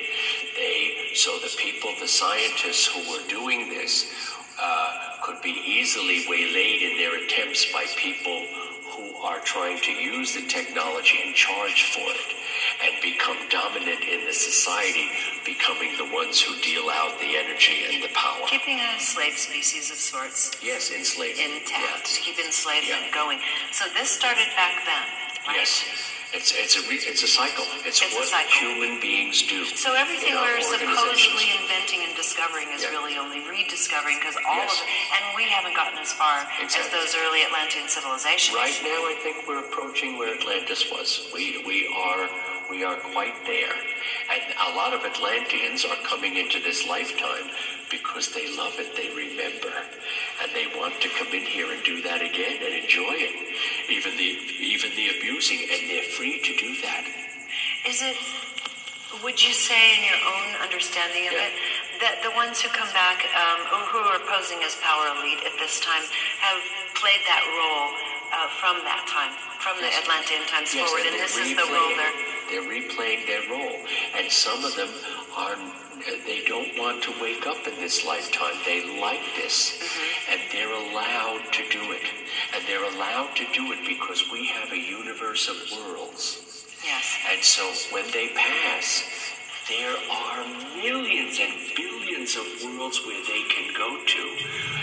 They, so the people, the scientists who were doing this, uh, could be easily waylaid in their attempts by people who are trying to use the technology and charge for it, and become dominant in the society, becoming the ones who deal out the energy and the power. Keeping a slave species of sorts Yes, enslavement. intact, to keep enslavement Yeah. going. So this started back then. right? Yes. It's it's a re, it's a cycle. It's, It's a what cycle. human beings do. So everything we're supposedly inventing and discovering is Yeah. really only rediscovering because all Yes. of it, and we haven't gotten as far as those early Atlantean civilizations. Right now, I think we're approaching where Atlantis was. We we are we are quite there, and a lot of Atlanteans are coming into this lifetime because they love it, they remember, and they want to come in here and do that again and enjoy it, even the even the abusing, and they're free to do that. Is it? Would you say, in your own understanding of Yeah. it, that the ones who come back, um, or who are posing as power elite at this time, have played that role uh, from that time, from the Atlantean times Yes, forward, and and this is the role they're. They're replaying their role, and some of them are. They don't want to wake up in this lifetime. They like this, Mm-hmm. and they're allowed to do it. And they're allowed to do it because we have a universe of worlds. Yes. And so when they pass, there are millions and billions of worlds where they can go to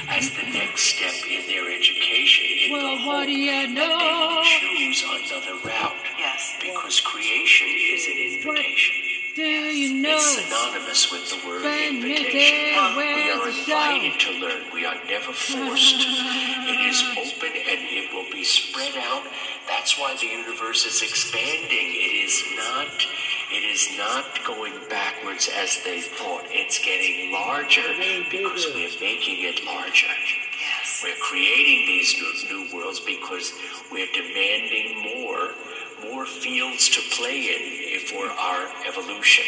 as the next step in their education. In Well, the what hope do you that they will choose another route. Yes. Because creation is an invitation. Do you know it's synonymous with the word invitation. We are where's the show? invited to learn. We are never forced. it is open and it will be spread out. That's why the universe is expanding. It is not it is not going backwards as they thought. It's getting larger because we're making it larger. Yes. We're creating these new, new worlds because we're demanding more, more fields to play in for our evolution.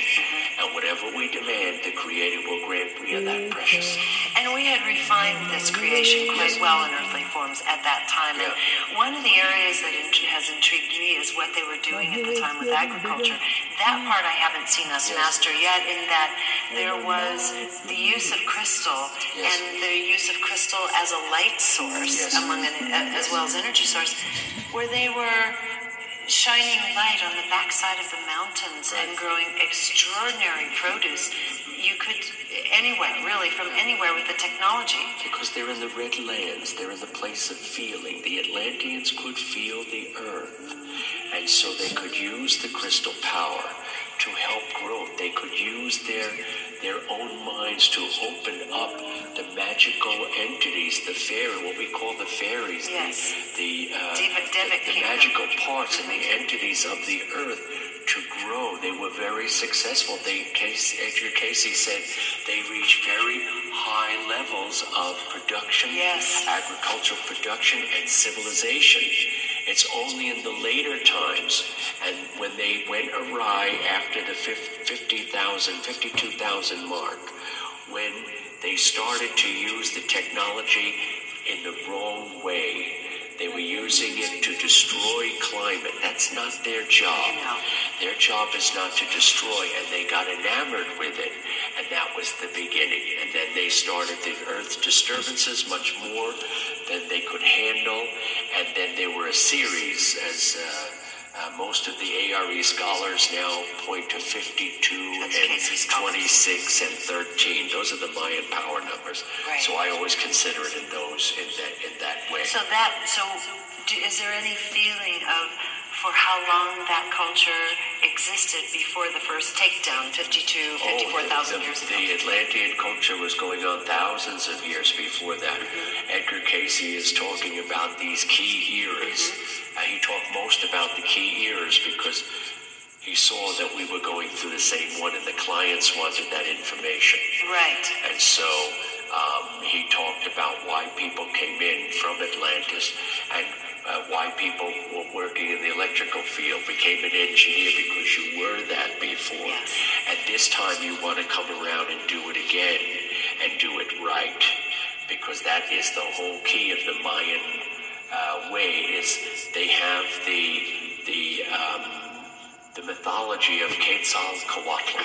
And whatever we demand, the Creator will grant. We are that precious. And we had refined this creation quite well in earthly forms at that time. And one of the areas that has intrigued me is what they were doing at the time with agriculture. That part I haven't seen us master yet, in that there was the use of crystal and the use of crystal as a light source, among an, as well as energy source, where they were shining light on the backside of the mountains and growing extraordinary produce. You could anywhere, really, from anywhere with the technology. Because they're in the red lands, they're in the place of feeling. The Atlanteans could feel the earth, and so they could use the crystal power to help growth. They could use their their own minds to open up the magical entities, the fairy, what we call the fairies, Yes. the the, uh, Diva- Devic the, the magical parts and the entities of the earth to grow. They were very successful. They, Edgar Cayce said they reached very high levels of production, Yes. agricultural production, and civilization. It's only in the later times, and when they went awry after the fif- 50,000, 52,000 mark, when they started to use the technology in the wrong way. They were using it to destroy climate. That's not their job. Their job is not to destroy, and they got enamored with it, and that was the beginning. And then they started the Earth disturbances much more than they could handle, and then there were a series, as uh, uh, most of the ARE scholars now point to 52 That's and 26 and 13. Those are the Mayan power numbers. Right. So I always consider it in those in that in that way. So that so is there any feeling of for how long that culture existed before the first takedown 52 54,000 the, years ago? The Atlantean culture was going on thousands of years before that. Edgar Cayce is talking about these key eras. Uh, he talked most about the key eras because he saw that we were going through the same one and the clients wanted that information. Right. And so um, he talked about why people came in from Atlantis and uh, why people were working in the electrical field, became an engineer because you were that before. Yes. And this time you want to come around and do it again and do it right because that is the whole key of the Mayan uh, way is they have the the um, the mythology of Quetzalcoatl.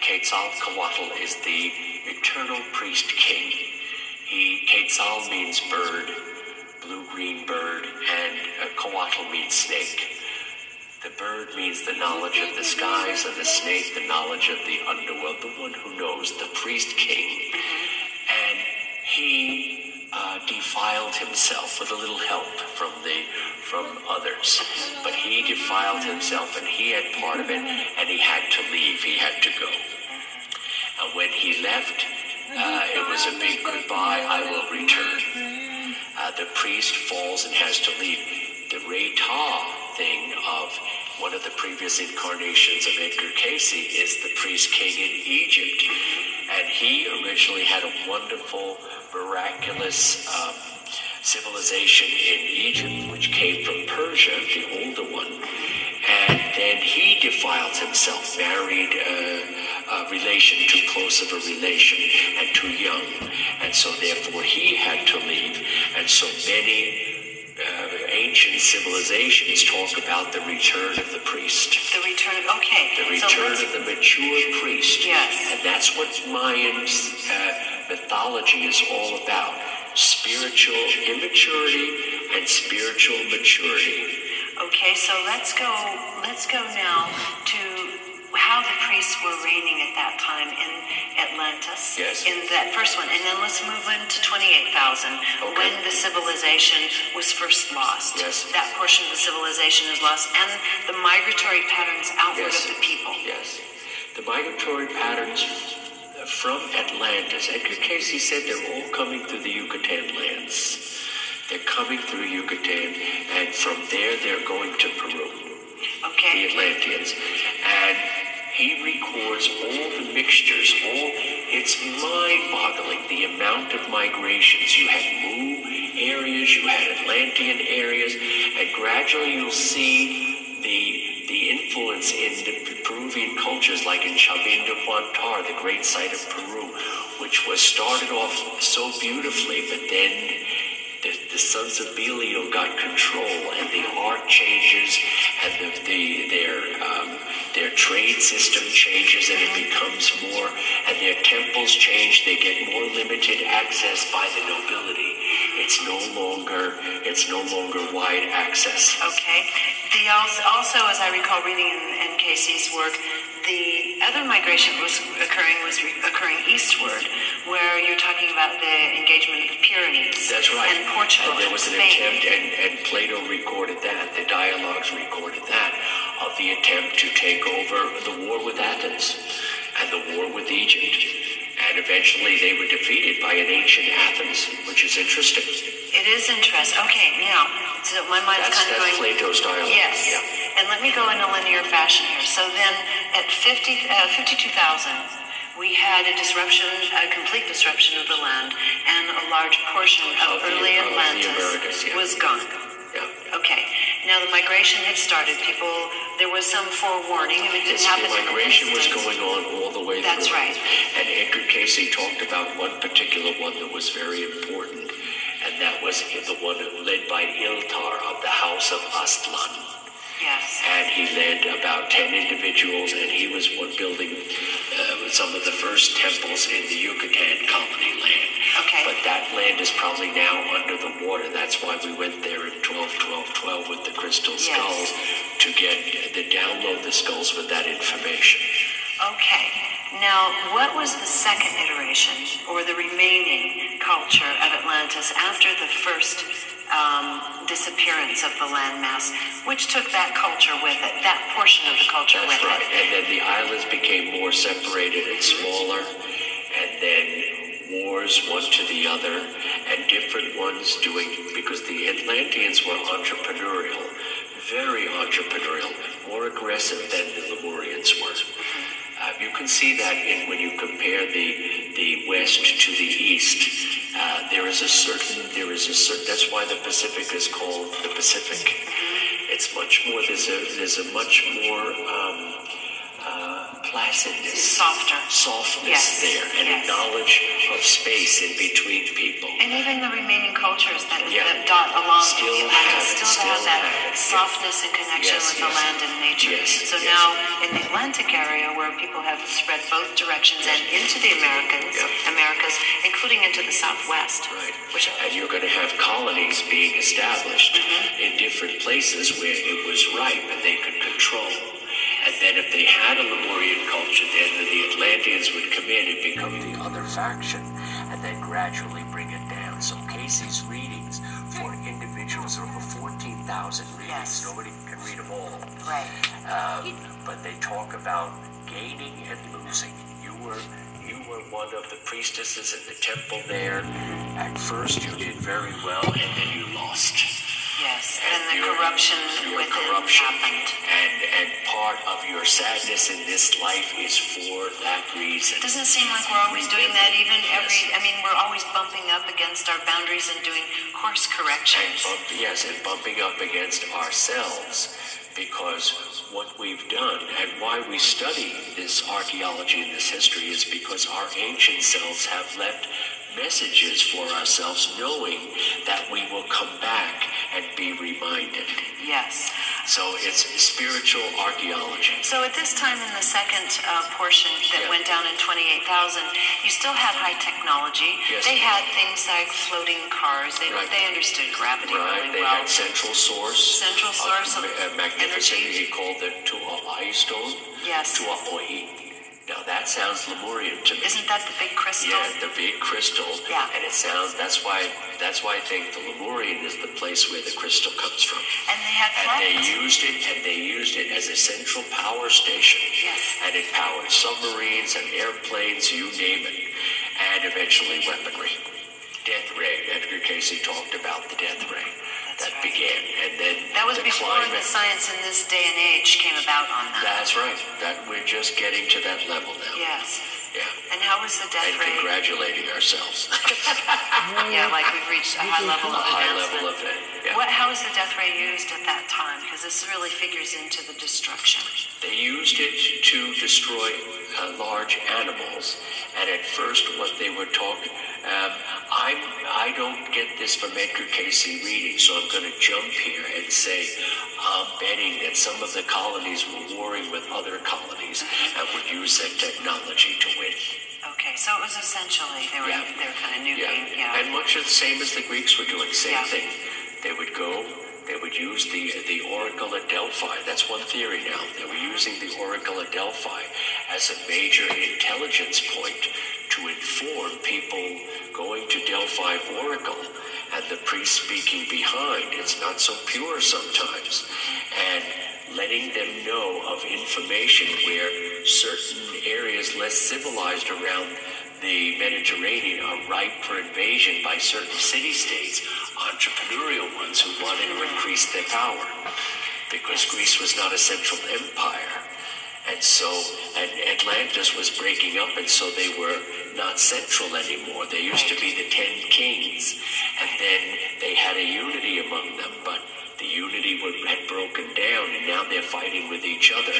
Quetzalcoatl is the eternal priest king. He Quetzal means bird, blue-green bird, and a Coatl means snake. The bird means the knowledge of the skies, and the snake the knowledge of the underworld, the one who knows, the priest king. And he uh, defiled himself with a little help from the from others, but he defiled himself, and he had part of it, and he had to leave. He had to go. And when he left, uh, it was a big goodbye. I will return. Uh, the priest falls and has to leave. The Reta thing of one of the previous incarnations of Edgar Cayce is the priest king in Egypt. And he originally had a wonderful, miraculous um, civilization in Egypt, which came from Persia, the older one. And then he defiled himself, married a, a relation, too close of a relation, and too young. And so therefore he had to leave. And so many uh, ancient civilizations talk about the return of the priest. The return. Okay. The return let's- of the mature priest. Yes. And that's what Mayan uh, mythology is all about. Spiritual immaturity and spiritual maturity. Okay, so let's go. Let's go now to how the priests were reigning at that time in Atlantis. Yes. In that first one, and then let's move into twenty-eight thousand Okay. when the civilization was first lost. Yes. That portion of the civilization is lost, and the migratory patterns outward Yes. of the people. Yes. the migratory patterns from Atlantis. Edgar Cayce said they're all coming through the Yucatan lands. They're coming through Yucatan, and from there they're going to Peru. Okay. The Atlanteans. And he records all the mixtures, all it's mind-boggling the amount of migrations. You had Mu areas, you had Atlantean areas, and gradually you'll see the the influence in the Peruvian cultures, like in Chavin de Huantar, the great site of Peru, which was started off so beautifully, but then the, the sons of Belial got control, and the art changes, and the, the their um, their trade system changes, and it becomes more, and their temples change. They get more limited access by the nobility. It's no longer it's no longer wide access. Okay. The also, also, as I recall reading in, in Cayce's work, the other migration was occurring was re- occurring eastward, where you're talking about the engagement of the Pyrenees. That's right. And Portugal And there was an Spain. attempt, and, and Plato recorded that. The dialogues recorded that of the attempt to take over the war with Athens and the war with Egypt. And eventually they were defeated by an ancient Athens, which is interesting. It is interesting. Okay, now, so my mind's That's, kind of that's going. Plato's dialogue. Yes. Yeah. And let me go in a linear fashion here. So then at 50, uh, 52,000, we had a disruption, a complete disruption of the land, and a large portion of, Of early of the Atlantis Americas, yeah. was gone. Yeah. Okay. Now the migration had started. People, there was some forewarning. I mean, it didn't happen the migration was going on all the way That's through. right. And Edgar Cayce talked about one particular one that was very important, and that was the one led by Iltar of the House of Astlan. Yes. And he led about 10 individuals, and he was one building uh, some of the first temples in the Yucatan colony land. Okay. But that land is probably now under the water. That's why we went there in 12, 12, 12 with the crystal Yes. skulls to get to download the skulls with that information. Okay. Now, what was the second iteration, or the remaining culture of Atlantis after the first um, disappearance of the landmass? Which took that culture with it, that portion of the culture That's with right. it? And then the islands became more separated and smaller, and then wars one to the other, and different ones doing because the Atlanteans were entrepreneurial, very entrepreneurial, more aggressive than the Lemurians were. Uh, you can see that in when you compare the the west to the east. Uh, there is a certain there is a certain that's why the Pacific is called the Pacific. It's much more there's a there's a much more um, placidness, Softer. softness Yes, there, and yes. a knowledge of space in between people. And even the remaining cultures that, Yeah. that dot along Still the Atlantis have still, still have that have softness and connection Yes, with the land and nature. So now in the Atlantic area where people have spread both directions and into the Americas, Yeah. Americas, including into the Southwest. Right. Which And you're going to have colonies being established mm-hmm. in different places where it was ripe and they could control. And then if they had a Lemurian culture, then the Atlanteans would come in and become the other faction and then gradually bring it down. So Cayce's readings for individuals are over 14,000 readings. Yes. Nobody can read them all. Right. Um, but they talk about gaining and losing. You were you were one of the priestesses in the temple there. At first, you did very well, and then you lost. Yes. And the your- corruption your within corruption. happened. And and part of your sadness in this life is for that reason. Doesn't seem like we're always doing that even every I mean we're always bumping up against our boundaries and doing course and corrections. bump, yes, and bumping up against ourselves because what we've done and why we study this archaeology and this history is because our ancient selves have left messages for ourselves knowing that we will come back and be reminded. Yes. So it's spiritual archaeology. So at this time in the second uh, portion that Yeah. went down in 28,000, you still had high technology. Yes. They had things like floating cars. They, Right. they understood gravity Right, really they well. had central source. Central source of ma- uh, magnificent. energy. He called it Tuaoi stone. Yes. Tua'i. Now that sounds Lemurian to me. Isn't that the big crystal? Yeah, the big crystal. Yeah. And it sounds that's why that's why I think the Lemurian is the place where the crystal comes from. And they had And they used it and they used it as a central power station. Yes. And it powered submarines and airplanes, you name it. And eventually weaponry. Death ray. Edgar Cayce talked about the death ray. That's that began. And then That was the before climate. the science in this day and age came about on that. That's right. That we're just getting to that level now. Yes. Yeah. And how was the death And ray? congratulating ourselves. Yeah, like we've reached a high level a of high advancement. level of it. Yeah. What? How was the death ray used at that time? Because this really figures into the destruction. They used it to destroy uh, large animals, and at first, what they were talking, um, I I don't get this from Edgar Cayce reading, so I'm going to jump here and say I'm betting that some of the colonies were warring with other colonies and would use that technology to win. Okay, so it was essentially they were Yeah. they were kind of Yeah, nuking. Yeah. and much of the same as the Greeks were doing. Same Yeah. thing. They would go. They would use the the Oracle at Delphi. That's one theory now. They were using the Oracle at Delphi as a major intelligence point to inform people going to Delphi Oracle and the priest speaking behind. It's not so pure sometimes, and letting them know of information where certain areas less civilized around the Mediterranean are ripe for invasion by certain city states, entrepreneurial ones who wanted to increase their power. Because Greece was not a central empire. And so and Atlantis was breaking up, and so they were not central anymore. They used to be the ten kings, and then they had a unity among them, but the unity would, had broken down, and now they're fighting with each other.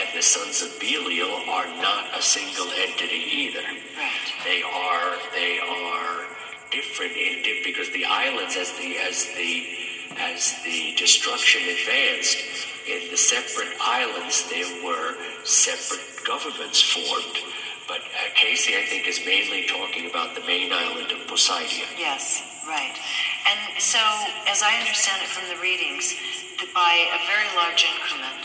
And the sons of Belial are not a single entity either. Right. They are they are different in because the islands, as the as the as the destruction advanced, in the separate islands there were separate governments formed. But uh, Cayce, I think, is mainly talking about the main island of Poseidon. Yes, right. And so, as I understand it from the readings, that by a very large increment,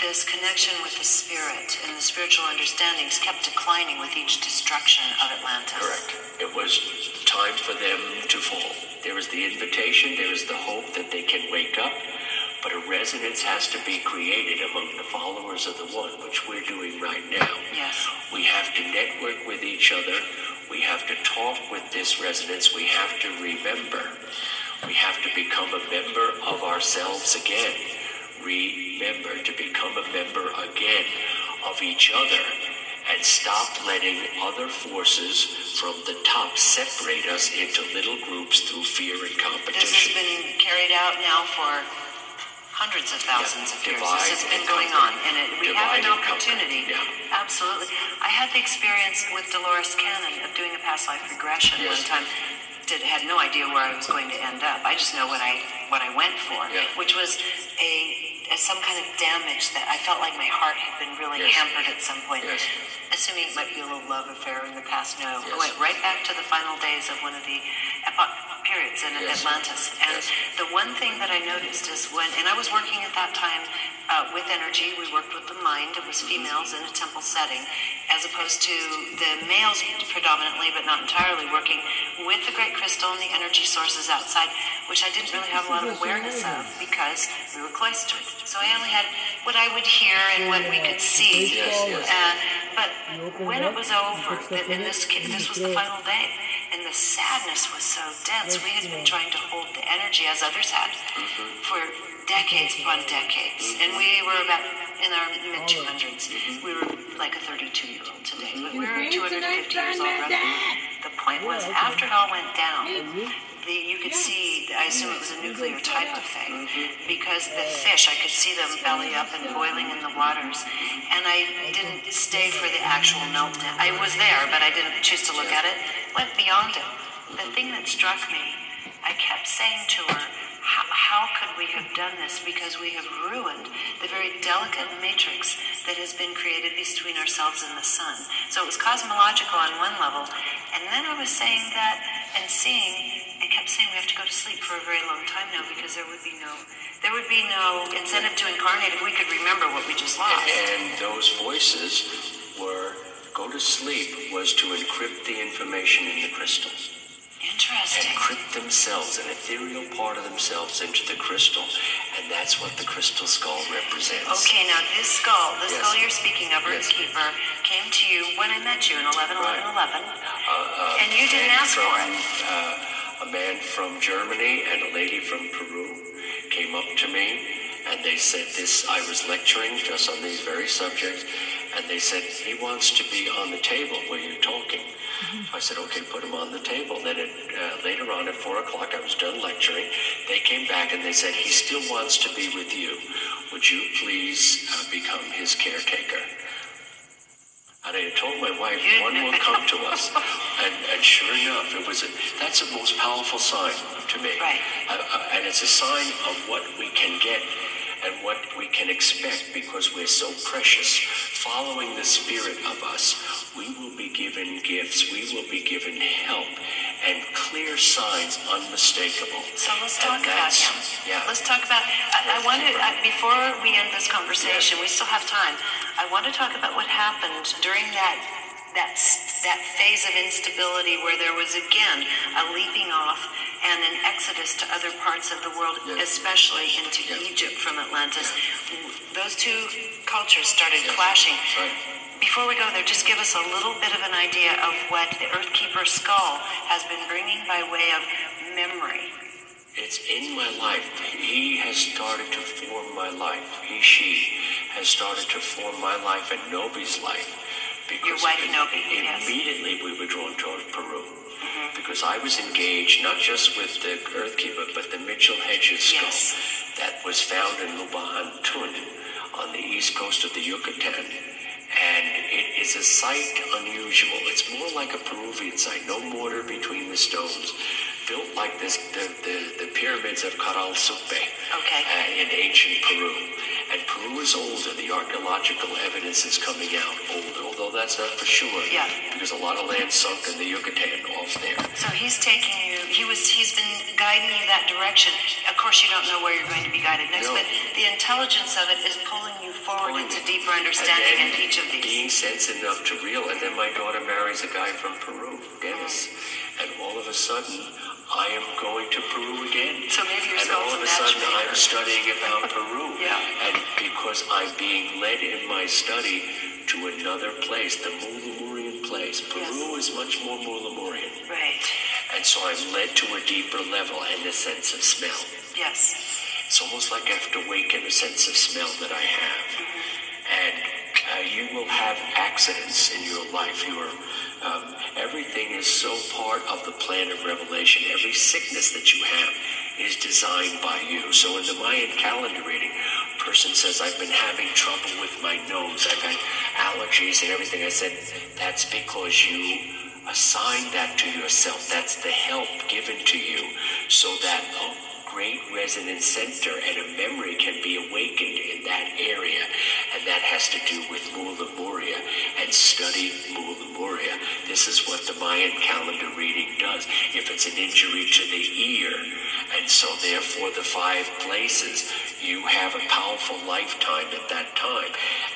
this connection with the spirit and the spiritual understandings kept declining with each destruction of Atlantis. Correct. It was time for them to fall. There is the invitation, there is the hope that they can wake up, but a resonance has to be created among the followers of the One, which we're doing right now. Yes. We have to network with each other. We have to talk with this resonance. We have to remember. We have to become a member of ourselves again. Remember to become a member again of each other and stop letting other forces from the top separate us into little groups through fear and competition. This has been carried out now for hundreds of thousands of years. Divide This has been going on, and it, we have an opportunity. Yeah. Absolutely. I had the experience with Dolores Cannon of doing a past life regression Yes. one time. Did had no idea where I was going to end up. I just know what I what I went for, Yeah. which was a, a some kind of damage that I felt like my heart had been really Yes. hampered at some point. Yes. Assuming it might be a little love affair in the past. No, Yes. I went right back to the final days of one of the epoch periods in. Atlantis. And the one thing that I noticed is when, and I was working at that time uh, with energy, we worked with the mind, it was females in a temple setting, as opposed to the males predominantly, but not entirely, working with the great crystal and the energy sources outside, which I didn't really have a lot of awareness of because we were cloistered. So I only had what I would hear and what we could see. Yes, yes. Uh, but when it was over, and this this was the final day, and the sadness was so dense. We had been trying to hold the energy as others had for decades upon decades, and we were about in our mid 200s. We were like a 32 year old today, but we were 250 years old. Roughly. The point was, after it all went down, the, you could see. I assume it was a nuclear type of thing because the fish, I could see them belly up and boiling in the waters, and I didn't stay for the actual meltdown. I was there, but I didn't choose to look at it. Went beyond it. The thing that struck me, I kept saying to her, how, how could we have done this? Because we have ruined the very delicate matrix that has been created between ourselves and the sun. So it was cosmological on one level. And then I was saying that and seeing, kept saying we have to go to sleep for a very long time now because there would be no, there would be no incentive to incarnate if we could remember what we just lost. And those voices were go to sleep was to encrypt the information in the crystal. Interesting. Encrypt themselves, an ethereal part of themselves, into the crystal, and that's what the crystal skull represents. Okay, now this skull, the Yes. skull you're speaking of, Yes. Earthkeeper, came to you when I met you in 11 11 11. Uh, uh, And you didn't ask from, for it. Uh, a man from Germany and a lady from Peru came up to me, and they said this. I was lecturing just on these very subjects, and they said he wants to be on the table where you're talking. Mm-hmm. I said, okay, put him on the table. Then at, uh, later on at four o'clock, I was done lecturing. They came back and they said he still wants to be with you. Would you please uh, become his caretaker? And I told my wife, one will come to us. And, and sure enough, it was a, that's the most powerful sign to me. Right. Uh, uh, and it's a sign of what we can get and what we can expect because we're so precious. Following the spirit of us, we will be given gifts, we will be given help, and clear signs unmistakable. So let's talk about him. Yeah. Let's talk about. I, I want to I, before we end this conversation. We still have time. I want to talk about what happened during that that that phase of instability where there was again a leaping off and an exodus to other parts of the world, especially into Egypt from Atlantis. Those two cultures started clashing. Before we go there, just give us a little bit of an idea of what the Earthkeeper skull has been bringing by way of memory. It's in my life. He has started to form my life. He, she has started to form my life and Nobi's life. Because Your wife, im- Nobi, yes. Mm-hmm. Immediately we were drawn toward Peru. Because I was engaged not just with the Earthkeeper, but the Mitchell Hedges skull that was found in Lubaantun on the east coast of the Yucatan. And it is a site unusual. It's more like a Peruvian site, no mortar between the stones. Built like this, the, the, the pyramids of Caral Supe Okay. uh, in ancient Peru. And Peru is older. The archaeological evidence is coming out older, although that's not for sure. Yeah. Because a lot of land sunk in the Yucatan off there. So he's taking you. He was. He's been guiding you that direction. Of course, you don't know where you're going to be guided next, No. but the intelligence of it is pulling you forward Pulling into me. deeper And understanding in each of these. Being sense enough to real, and then my daughter marries a guy from Peru, Dennis, and all of a sudden I am going to Peru again. So maybe your and all of a sudden. I'm studying about Peru. Yeah. And because I'm being led in my study to another place, the Mulamurian place. Peru is much more Mulamurian. Right. And so I'm led to a deeper level and the sense of smell. Yes. It's almost like I have to awaken a sense of smell that I have. And uh, you will have accidents in your life. Um, everything is so part of the plan of revelation. Every sickness that you have is designed by you. So in the Mayan calendar reading, a person says, I've been having trouble with my nose. I've had allergies and everything. I said, that's because you assign that to yourself. That's the help given to you so that a great resonance center and a memory can be awakened in that area. And that has to do with Mula and study Mula. This is what the Mayan calendar reading does. If it's an injury to the ear, and so therefore the five places, you have a powerful lifetime at that time.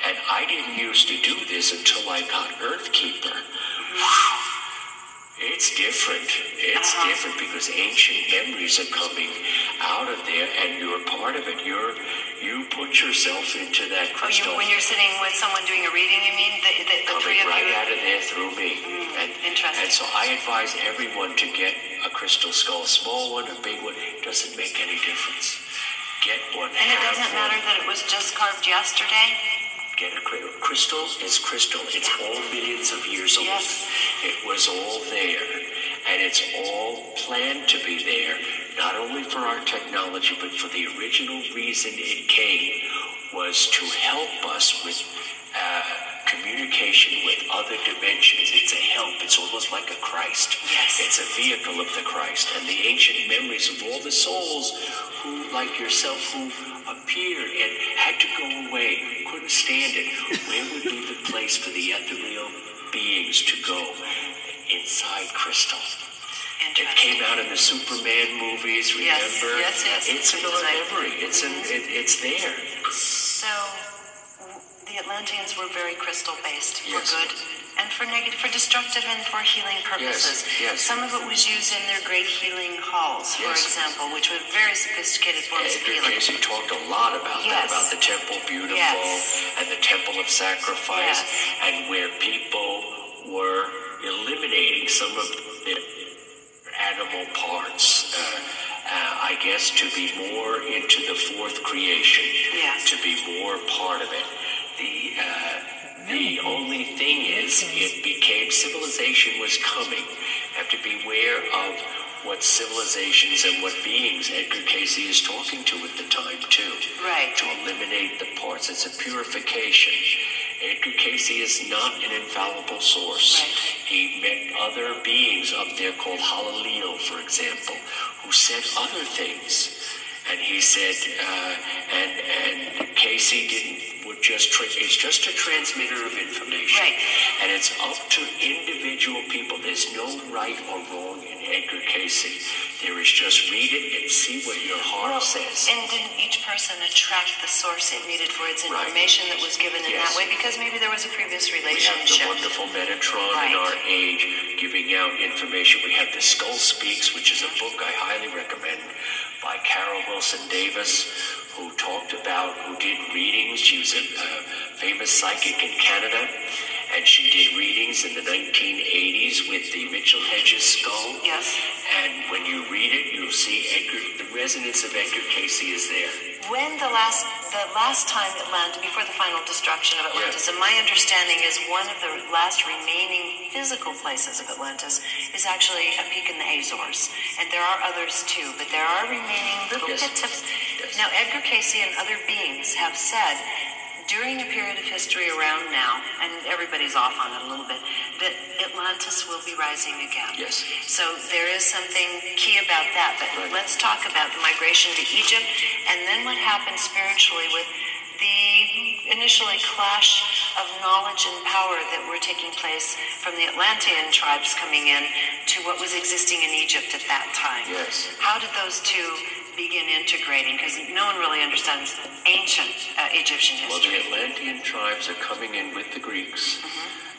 And I didn't used to do this until I got Earthkeeper. It's different. It's uh-huh. different because ancient memories are coming out of there, and you're part of it. You're you put yourself into that Oh, you, crystal. when you're sitting with someone doing a reading, you mean the, the, the three coming of right you? out of there through me. Hmm, and, interesting. And so I advise everyone to get a crystal skull, a small one, a big one. Doesn't make any difference. Get one. And it doesn't one. matter that it was just carved yesterday. Get a cri- crystal is crystal. It's all millions of years old. It was all there, and it's all planned to be there, not only for our technology, but for the original reason it came was to help us with uh, communication with other dimensions. It's a help. It's almost like a Christ. Yes. It's a vehicle of the Christ, and the ancient memories of all the souls who, like yourself, who appeared and had to go away, couldn't stand it. Where would be the place for the ethereal beings to go? Inside crystal. It came out in the Superman movies, Yes, remember? yes, yes. It's in our memory. It's in, it, it's there. So the Atlanteans were very crystal based for Yes. good. and for negative, for destructive and for healing purposes. yes. Some of it was used in their great healing halls, for Yes. example, which were very sophisticated forms of healing. Cayce talked a lot about that, about the temple beautiful Yes. and the temple of sacrifice, Yes. and where people were eliminating some of their animal parts. Uh, uh, I guess to be more into the fourth creation, Yes. to be more part of it. The uh, the only thing is, it became civilization was coming. Have to beware of what civilizations and what beings Edgar Cayce is talking to at the time too. Right. To eliminate the parts. It's a purification. Edgar Cayce is not an infallible source. Right. He met other beings up there called Halaliel, for example, who said other things. And he said, uh, and and Cayce didn't would just tra- it's just a transmitter of information, Right. and it's up to individual people. There's no right or wrong in Edgar Cayce. There is just read it and see what your heart says. And didn't each person attract the source it needed for its Right. information that was given in Yes. that way? Because maybe there was a previous relationship. We have the wonderful Metatron Right. in our age giving out information. We have The Skull Speaks, which is a book I highly recommend by Carol Wilson Davis, who talked about, who did readings. She was a uh, famous psychic in Canada, and she did readings in the 1980s with the Mitchell Hedges skull. Yes. And when you read it, you'll see Edgar, the resonance of Edgar Cayce is there. When the last the last time Atlantis, before the final destruction of Atlantis, and my understanding is one of the last remaining physical places of Atlantis is actually a peak in the Azores, and there are others too, but there are remaining little Yes. bits of. Yes. Now, Edgar Cayce and other beings have said during a period of history around now, and everybody's off on it a little bit, that Atlantis will be rising again. Yes. So there is something key about that. But Right. let's talk about the migration to Egypt and then what happened spiritually with the initially clash of knowledge and power that were taking place from the Atlantean tribes coming in to what was existing in Egypt at that time. Yes. How did those two begin integrating? Because no one really understands ancient uh, Egyptian history. Well, the. Atlantean tribes are coming in with the Greeks,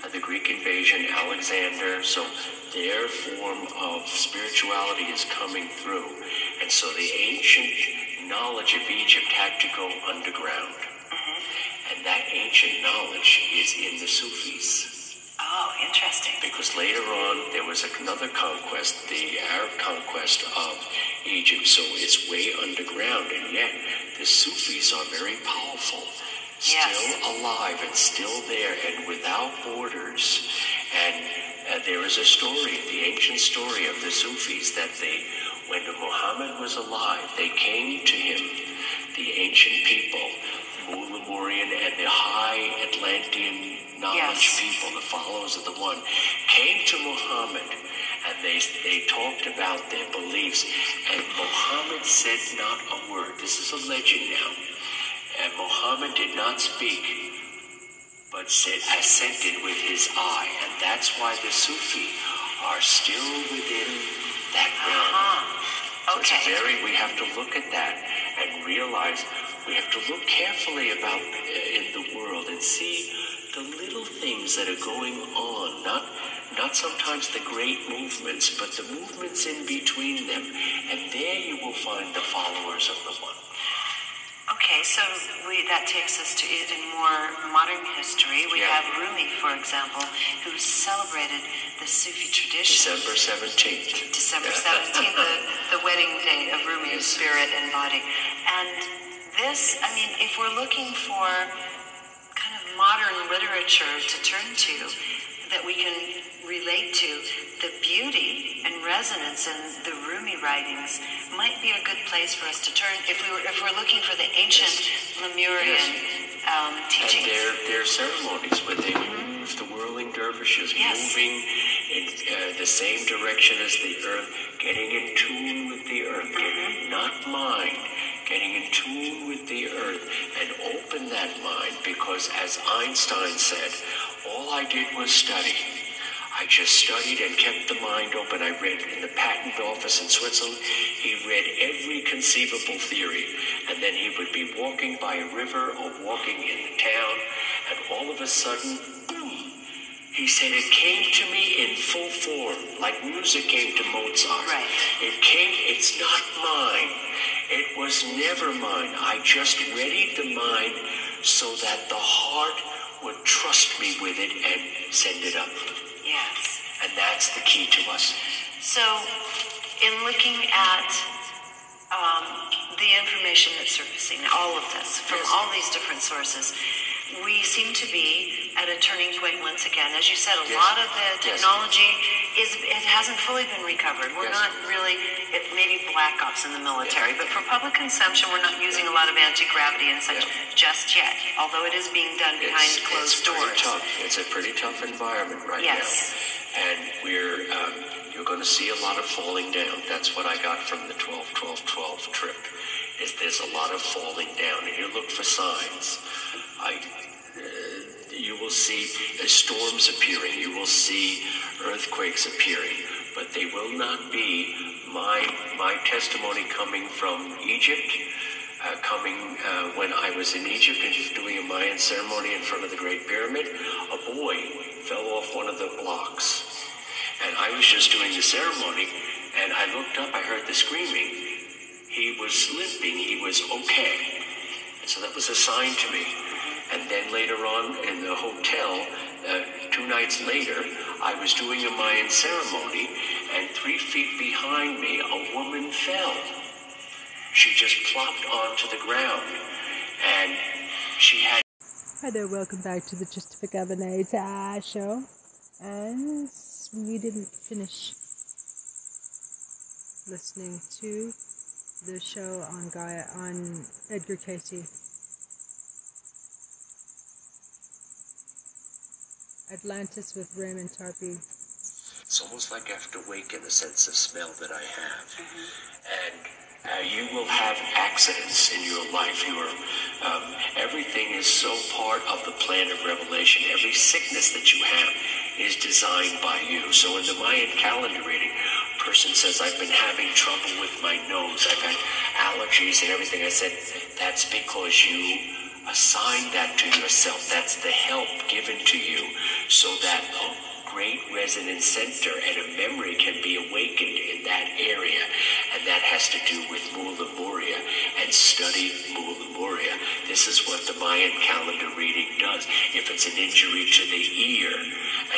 uh, the Greek invasion, Alexander, so their form of spirituality is coming through. And so the ancient knowledge of Egypt had to go underground. And that ancient knowledge is in the Sufis. Oh, interesting. Because later on there was another conquest, the Arab conquest of Egypt, so it's way underground, and yet the Sufis are very powerful, still Yes. alive and still there, and without borders. And uh, there is a story, the ancient story of the Sufis, that they, when Muhammad was alive, they came to him, the ancient people, the Lemurian and the high Atlantean knowledge Yes. people, the followers of the one, came to Muhammad and they, they talked about their beliefs. And Muhammad said not a word. This is a legend now. And Muhammad did not speak, but said assented with his eye. And that's why the Sufi are still within that realm. Uh-huh. So it's very, we have to look at that and realize we have to look carefully about uh, in the world and see the little things that are going on, not not sometimes the great movements, but the movements in between them. And there you will find the followers of the one. Okay, so we, that takes us to in more modern history. We Yeah. have Rumi, for example, who celebrated the Sufi tradition. December 17th. December 17th, the, the wedding day of Rumi's spirit and body. And this, I mean, if we're looking for modern literature to turn to that we can relate to, the beauty and resonance in the Rumi writings might be a good place for us to turn if we were if we're looking for the ancient Lemurian um, And teachings. their, their ceremonies where they move the whirling dervishes, Yes. moving in uh, the same direction as the earth, getting in tune with the earth, getting, not mind, getting in tune with the earth, and open that mind because, as Einstein said, all I did was study. I just studied and kept the mind open. I read in the patent office in Switzerland. He read every conceivable theory. And then he would be walking by a river or walking in the town. And all of a sudden, boom, He said it came to me in full form, like music came to Mozart. Right. It came, it's not mine. It was never mine. I just readied the mind so that the heart would trust me with it and send it up. Yes. And that's the key to us. So, in looking at um, the information that's surfacing, all of this, from Yes. all these different sources, we seem to be at a turning point once again. As you said, a Yes. lot of the Yes. Is it hasn't fully been recovered. We're Yes. not really it maybe black ops in the military, but for public consumption, we're not using a lot of anti gravity and such Yeah. just yet. Although it is being done behind it's, closed it's doors. tough. It's a pretty tough environment right Yes. now. And we're, um, you're going to see a lot of falling down. That's what I got from the 12 12 12 trip. Is there's a lot of falling down, and you look for signs. I, uh, you will see storms appearing. You will see earthquakes appearing, but they will not be my my testimony coming from Egypt uh, coming uh, when I was in Egypt and doing a Mayan ceremony in front of the Great Pyramid, a boy fell off one of the blocks. And I was just doing the ceremony, and I looked up, I heard the screaming. He was limping, he was okay. So that was a sign to me. And then later on in the hotel, uh, two nights later, I was doing a Mayan ceremony, and three feet behind me, a woman fell she just plopped onto the ground and she had Hi there, welcome back to the Justificavenator show. And we didn't finish listening to the show on Gaia on Edgar Cayce. Atlantis with Raymond Tarpey. it's almost like I have to awaken the sense of smell that I have. And uh, you will have accidents in your life. Your um, everything is so part of the plan of revelation. Every sickness that you have is designed by you. So in the Mayan calendar reading, person says, I've been having trouble with my nose. I've had allergies and everything. I said, that's because you assign that to yourself. That's the help given to you so that a great resonance center and a memory can be awakened in that area. And that has to do with Mula Moria and study Mula Moria. This is what the Mayan calendar reading does. If it's an injury to the ear,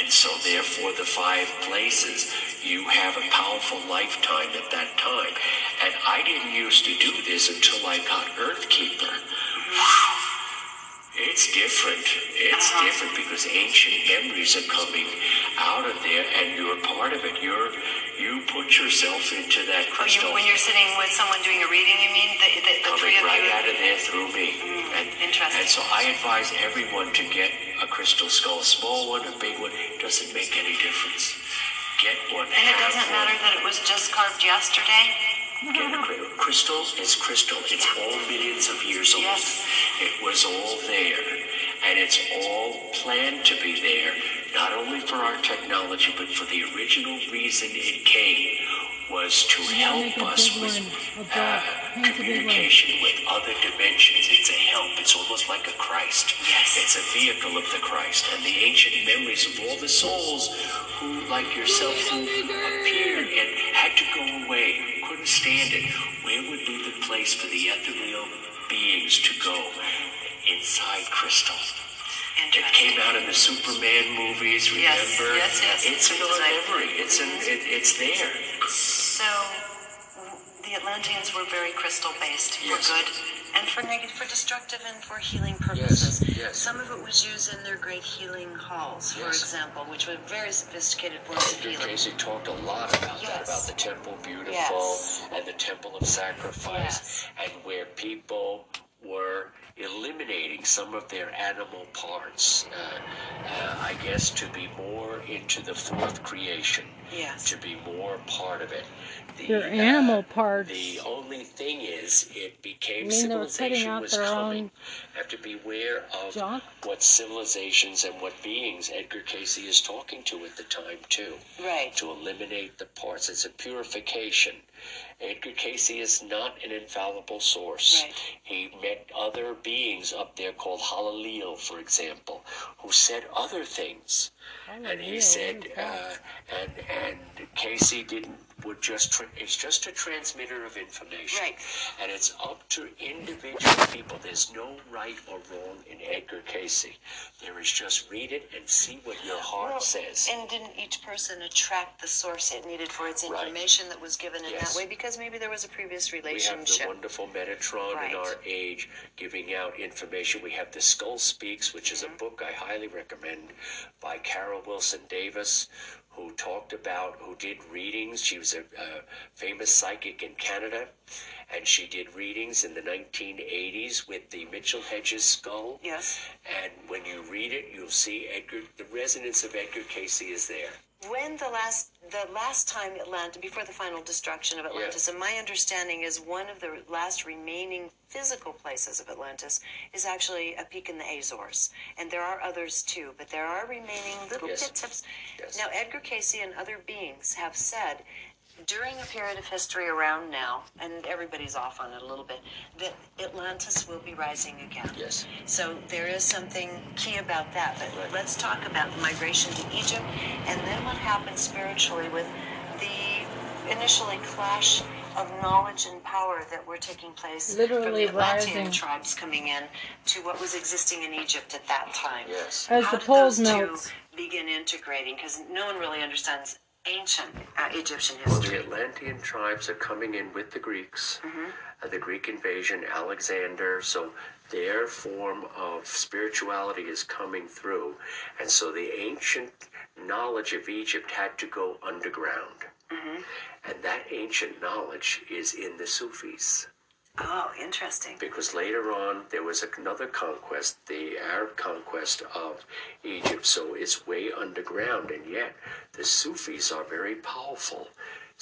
and so therefore the five places, you have a powerful lifetime at that time. And I didn't used to do this until I got Earthkeeper. It's different. It's uh-huh. different because ancient memories are coming out of there, and you're part of it. You're you put yourself into that you, crystal, when you're sitting with someone doing a reading, you mean the, the, the coming three of right you? out of there through me. Hmm, and, interesting. and so I advise everyone to get a crystal skull, a small one, a big one. Doesn't make any difference. Get one. And it doesn't one. matter that it was just carved yesterday. Get a cri- crystal is crystal. It's all millions of years old. Yes. It was all there. And it's all planned to be there, not only for our technology, but for the original reason it came was to help us with uh, dot. Paint a big one. communication with other dimensions. It's a help. It's almost like a Christ. Yes. It's a vehicle of the Christ. And the ancient memories of all the souls who, like yourself, who appeared and had to go away, couldn't stand it. Where would be the place for the ethereal beings to go? Inside Crystal. It came out in the Superman movies, remember? Yes, yes, yes. It's in our memory. It's in, it, it's there. So the Atlanteans were very crystal based Yes. for good and for negative, for destructive and for healing purposes. yes. Some of it was used in their great healing halls, for Yes. example, which were very sophisticated forms of healing. Cayce talked a lot about that, about the Temple Beautiful Yes. and the Temple of Sacrifice, and where people were eliminating some of their animal parts, uh, uh, I guess, to be more into the fourth creation. Yes. to be more part of it. The, Your animal parts. The only thing is, it became You mean they were cutting civilization was coming. own Have to beware of junk? what civilizations and what beings Edgar Cayce is talking to at the time too. Right. To eliminate the parts, it's a purification. Edgar Cayce is not an infallible source. Right. He met other beings up there called Halaliel, for example, who said other things. and he said, what is that? uh, and and Cayce didn't would just tra- it's just a transmitter of information, Right. and it's up to individual people. There's no right or wrong in Edgar Cayce. There is just read it and see what your heart Well, says. And didn't each person attract the source it needed for its Right. information that was given in Yes. that way? Because maybe there was a previous relationship. We have the wonderful Metatron Right. in our age giving out information. We have The Skull Speaks, which is a mm-hmm. book I highly recommend by Carol Wilson Davis, who talked about, who did readings. She was a, a famous psychic in Canada, and she did readings in the 1980s with the Mitchell Hedges skull. Yes. And when you read it, you'll see Edgar, the resonance of Edgar Cayce is there. When the last the last time Atlanta before the final destruction of Atlantis, and my understanding is one of the last remaining physical places of Atlantis is actually a peak in the Azores, and there are others too, but there are remaining little Yes. bits of. Yes. Now Edgar Cayce and other beings have said. During a period of history around now, and everybody's off on it a little bit, that Atlantis will be rising again. Yes. So there is something key about that. But let's talk about the migration to Egypt and then what happened spiritually with the initially clash of knowledge and power that were taking place Literally from the Atlantean rising. tribes coming in to what was existing in Egypt at that time. Yes. As How the did poles those two melt. begin integrating? Because no one really understands ancient uh, Egyptian Well, the. Atlantean tribes are coming in with the Greeks, Mm-hmm. uh, the Greek invasion, Alexander. So their form of spirituality is coming through. And so the ancient knowledge of Egypt had to go underground. Mm-hmm. And that ancient knowledge is in the Sufis. Oh, interesting. Because later on there was another conquest, the Arab conquest of Egypt, so it's way underground, and yet the Sufis are very powerful,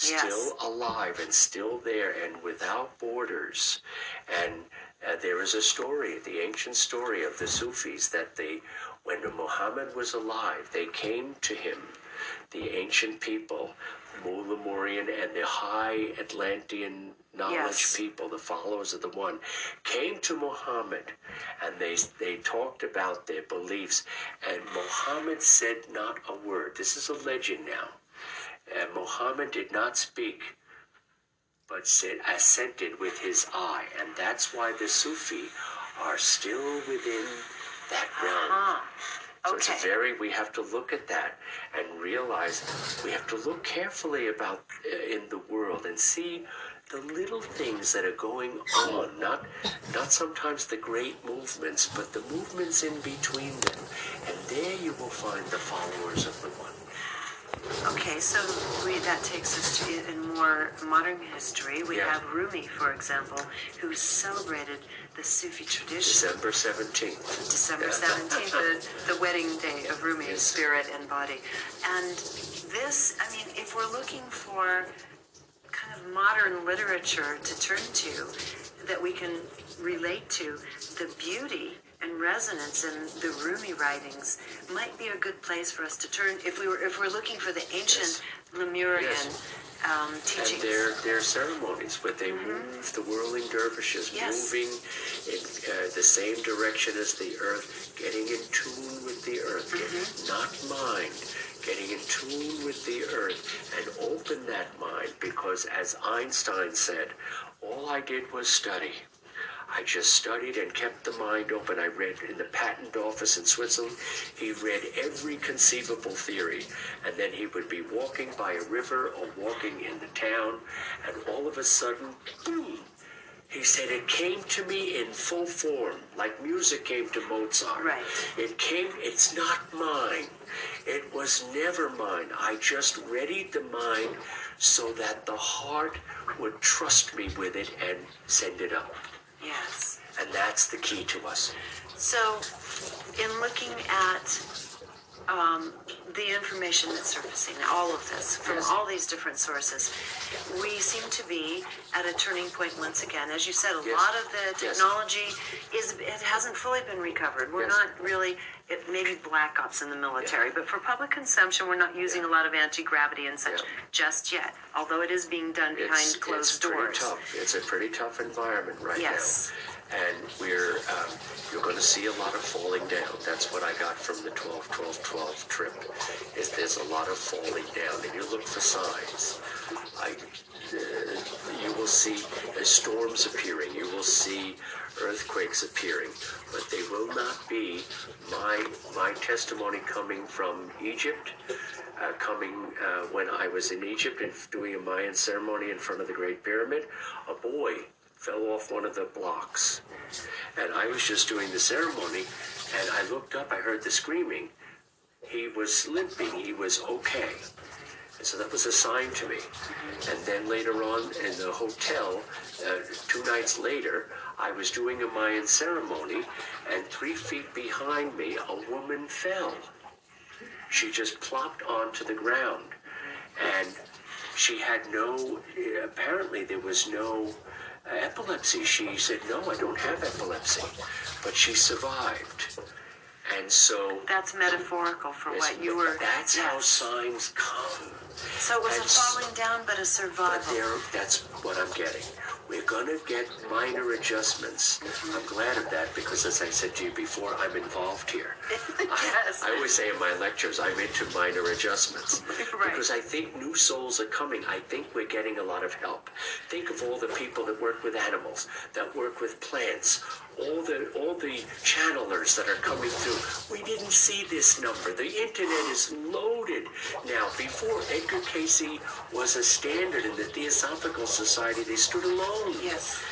Yes. still alive and still there and without borders. And uh, there is a story, the ancient story of the Sufis, that they, when Muhammad was alive, they came to him, the ancient people, Mulamurian and the high Atlantean knowledge Yes. people, the followers of the one, came to Muhammad and they they talked about their beliefs. And Muhammad said not a word. This is a legend now. And Muhammad did not speak, but said assented with his eye, and that's why the Sufi are still within that realm. Ah, So it's okay. a very we have to look at that and realize we have to look carefully about uh, in the world and see the little things that are going on not not sometimes the great movements but the movements in between them and there you will find the followers of the one Okay, so we, that takes us to in more modern history. We Yeah. have Rumi, for example, who celebrated the Sufi tradition. December 17th December 17th, the, the wedding day of Rumi's Yes. spirit and body. And this, I mean, if we're looking for modern literature to turn to that we can relate to, the beauty and resonance in the Rumi writings might be a good place for us to turn if we were if we're looking for the ancient Lemurian Yes. um, and teachings. their their ceremonies where they move the whirling dervishes Mm-hmm. Yes. moving in uh, the same direction as the earth getting in tune with the earth Mm-hmm. not mind getting in tune with the earth and open that mind because as einstein said all i did was study I just studied and kept the mind open. I read in the patent office in Switzerland. He read every conceivable theory. And then he would be walking by a river or walking in the town, and all of a sudden, boom, he said it came to me in full form, like music came to Mozart. Right. It came, it's not mine. It was never mine. I just readied the mind so that the heart would trust me with it and send it up. yes. And that's the key to us. So, in looking at um, the information that's surfacing, all of this, from all these different sources, we seem to be at a turning point once again. As you said, a Yes. lot of the Yes. technology is it hasn't fully been recovered. We're Yes. not really it maybe black ops in the military, but for public consumption, we're not using a lot of anti gravity and such Yeah. just yet. Although it is being done behind it's, closed it's pretty doors. tough. It's a pretty tough environment right now. Yes. And we're, um, you're going to see a lot of falling down. That's what I got from the 12 12 12 trip, is there's a lot of falling down. And you look for signs. I, uh, you will see uh, storms appearing. You will see earthquakes appearing, but they will not be my my testimony coming from Egypt, uh, coming uh, when I was in Egypt and doing a Mayan ceremony in front of the Great Pyramid. A boy fell off one of the blocks, and I was just doing the ceremony, and I looked up. I heard the screaming. He was limping. He was okay. And so that was a sign to me. And then later on in the hotel, uh, two nights later, I was doing a Mayan ceremony, and three feet behind me, a woman fell. She just plopped onto the ground. And she had no, apparently, there was no epilepsy. She said, No, I don't have epilepsy. But she survived. And so That's metaphorical for Yes, what you were. That's how signs come. So it was and a falling down, but a But survival. there, that's what I'm getting. We're gonna get minor adjustments. I'm glad of that because, as I said to you before, I'm involved here. Yes. I, always say in my lectures, I'm into minor adjustments Right. because I think new souls are coming. I think we're getting a lot of help. Think of all the people that work with animals, that work with plants, all the all the channelers that are coming through. We didn't see this number. The internet is loaded now. Before Edgar Cayce was a standard in the Theosophical Society, they stood alone. Yes.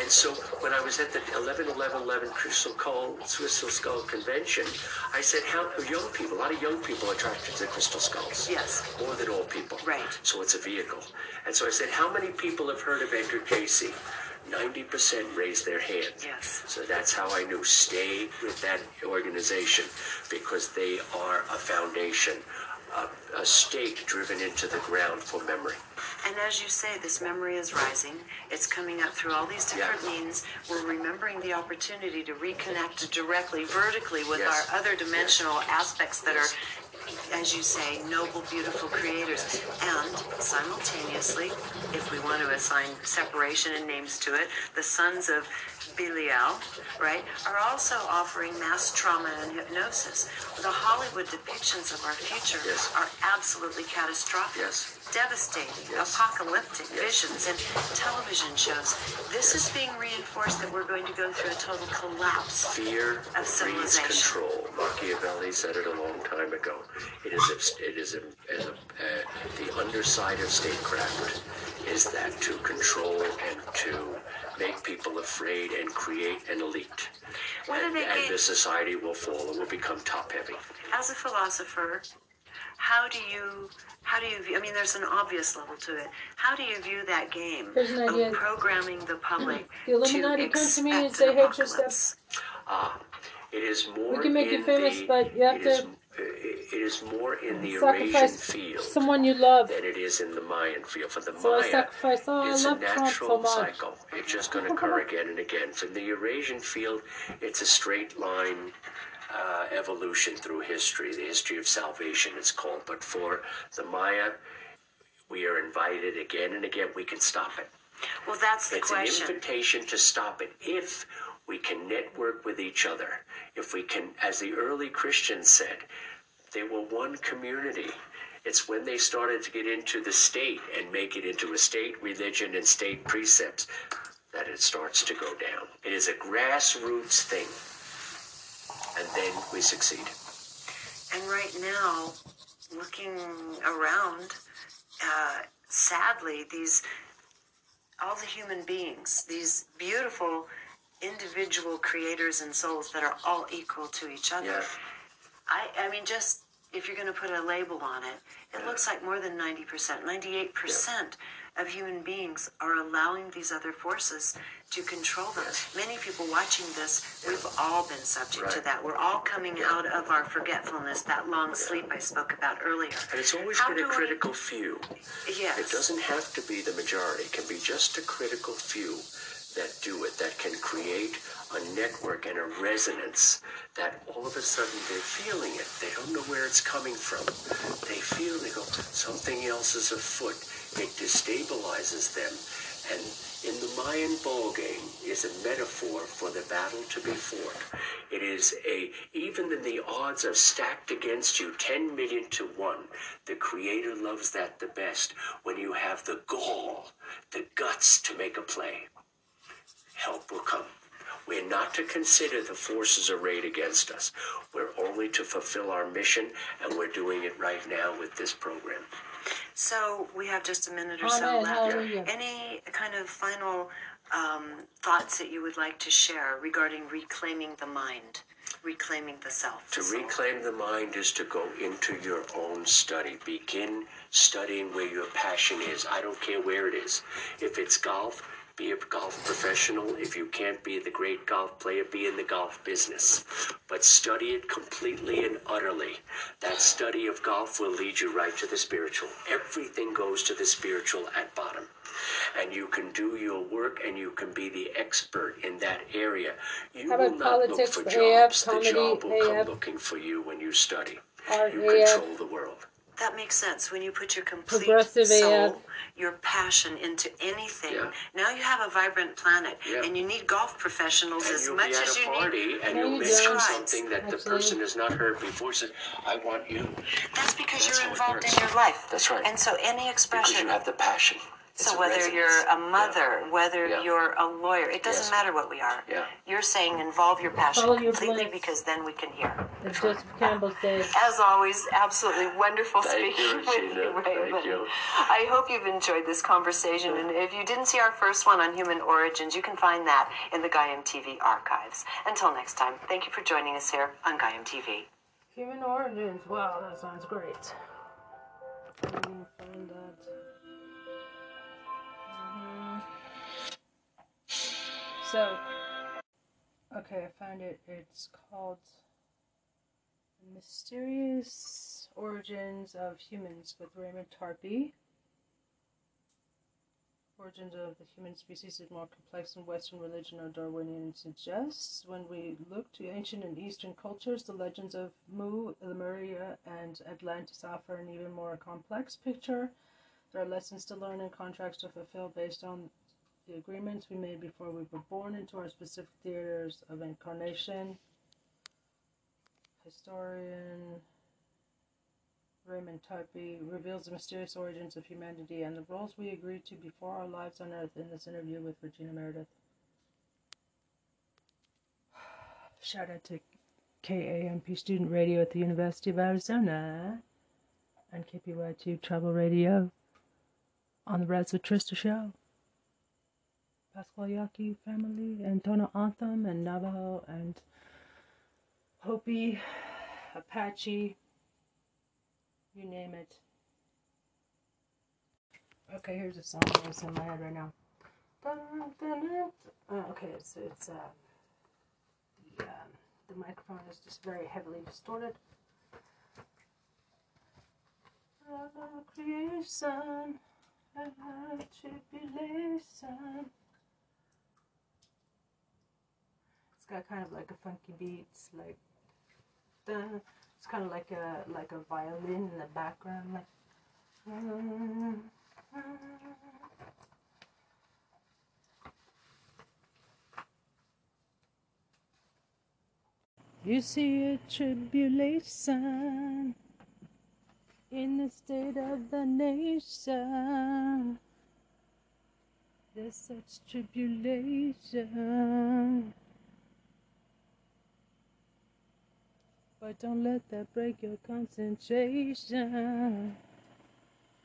And so when I was at the 11 11 11 Crystal Skull, Crystal Skull Convention, I said, how young people, a lot of young people are attracted to the crystal skulls. Yes. More than old people. Right. So it's a vehicle. And so I said, how many people have heard of Edgar Cayce? 90% raised their hands. Yes. So that's how I knew stay with that organization because they are a foundation, a, a stake driven into the ground for memory. And as you say, this memory is rising. It's coming up through all these different Yeah. means. We're remembering the opportunity to reconnect directly, vertically with Yes. our other dimensional aspects that are, as you say, noble, beautiful creators. And simultaneously, if we want to assign separation and names to it, the sons of Belial, right, are also offering mass trauma and hypnosis. The Hollywood depictions of our future Yes. are absolutely catastrophic Yes. devastating, Yes. apocalyptic Yes. visions and television shows. This is being reinforced that we're going to go through a total collapse. Fear Of civilization. control. Machiavelli said it a long time ago. It is a, it is a, as a, uh, the underside of statecraft is that to control and to make people afraid and create an elite. What and, they and the society will fall and will become top heavy. As a philosopher, how do you how do you view, I mean there's an obvious level to it. How do you view that game Here's an idea. of programming the public The Illuminati to come to me and expect say, an "Hey, just apocalypse? Ah, it is more. We can make you famous, the- but you have it is- to it is more in the Eurasian sacrifice field someone you love. than it is in the Mayan field. For the So Maya, sacrifice. Oh, I it's a love Trump so natural much. cycle. It's just going to occur again and again. For the Eurasian field, it's a straight line uh, evolution through history. The history of salvation, it's called. But for the Maya, we are invited again and again. We can stop it. Well that's the It's question. an invitation to stop it if we can network with each other. If we can, as the early Christians said, they were one community. It's when they started to get into the state and make it into a state religion and state precepts that it starts to go down. It is a grassroots thing. And then we succeed. And right now, looking around, uh, sadly, these all the human beings, these beautiful individual creators and souls that are all equal to each other. Yeah. I, I mean, just if you're going to put a label on it, it looks like more than 90%, 98% of human beings are allowing these other forces to control them. Many people watching this, we've all been subject to that. We're all coming out of our forgetfulness, that long sleep I spoke about earlier. And it's always How been a do we- critical few. Yes. It doesn't have to be the majority. It can be just a critical few that do it, that can create a network and a resonance that all of a sudden they're feeling it. They don't know where it's coming from. They feel, they go, something else is afoot. It destabilizes them. And in the Mayan ball game is a metaphor for the battle to be fought. It is a, even in the odds are stacked against you, 10 million to 1, the Creator loves that the best when you have the gall, the guts to make a play. Help will come. We're not to consider the forces arrayed against us. We're only to fulfill our mission, and we're doing it right now with this program. So we have just a minute or so left. Hallelujah. Any kind of final um, thoughts that you would like to share regarding reclaiming the mind, reclaiming the self? To the soul? reclaim the mind is to go into your own study. Begin studying where your passion is. I don't care where it is. If it's golf, be a golf professional. If you can't be the great golf player, be in the golf business. But study it completely and utterly. That study of golf will lead you right to the spiritual. Everything goes to the spiritual at bottom. And you can do your work and you can be the expert in that area. You How will about not look politics, for AF, jobs. The job will come looking for you when you study. Art, You AF. control the world. That makes sense. When you put your complete soul, AF. Your passion into anything, Yeah. now you have a vibrant planet, Yeah. and you need golf professionals And as you'll much be at as a you party need. and you'll you mention something that the person has not heard before. Says, "I want you." That's because That's you're how it involved in your life. That's right. And so any expression Because expression. you have the passion. It's so whether resonance. you're a Yeah. mother, whether Yeah. you're a lawyer, it doesn't Yes. matter what we are. Yeah. You're saying involve your passion Follow your completely bliss. because then we can hear. As Joseph Campbell says, As always, absolutely wonderful Thank you, speaking with Regina. you, Raymond. Thank you. I hope you've enjoyed this conversation. And if you didn't see our first one on human origins, you can find that in the Gaiam TV archives. Until next time, thank you for joining us here on Gaiam TV. human origins. Wow, that sounds great. So, okay, I found it. It's called Mysterious Origins of Humans with Raymond Tarpey. Origins of the human species is more complex than Western religion or Darwinian suggests. When we look to ancient and Eastern cultures, the legends of Mu, Lemuria, and Atlantis offer an even more complex picture. There are lessons to learn and contracts to fulfill based on the agreements we made before we were born into our specific theaters of incarnation. Historian Raymond Tarpey reveals the mysterious origins of humanity and the roles we agreed to before our lives on Earth in this interview with Regina Meredith. Shout out to KAMP Student Radio at the University of Arizona and KPY2 Travel Radio on the Raz with Trista show. Pascua Yaqui family and Tohono O'odham and Navajo and Hopi, Apache, you name it. Okay, here's a song that's in my head right now. Uh, okay, it's it's uh, the um, the microphone is just very heavily distorted. Creation, tribulation. It's got kind of like a funky beat. It's like the. It's kind of like a like a violin in the background, like. You see a tribulation in the state of the nation. There's such tribulation. But don't let that break your concentration.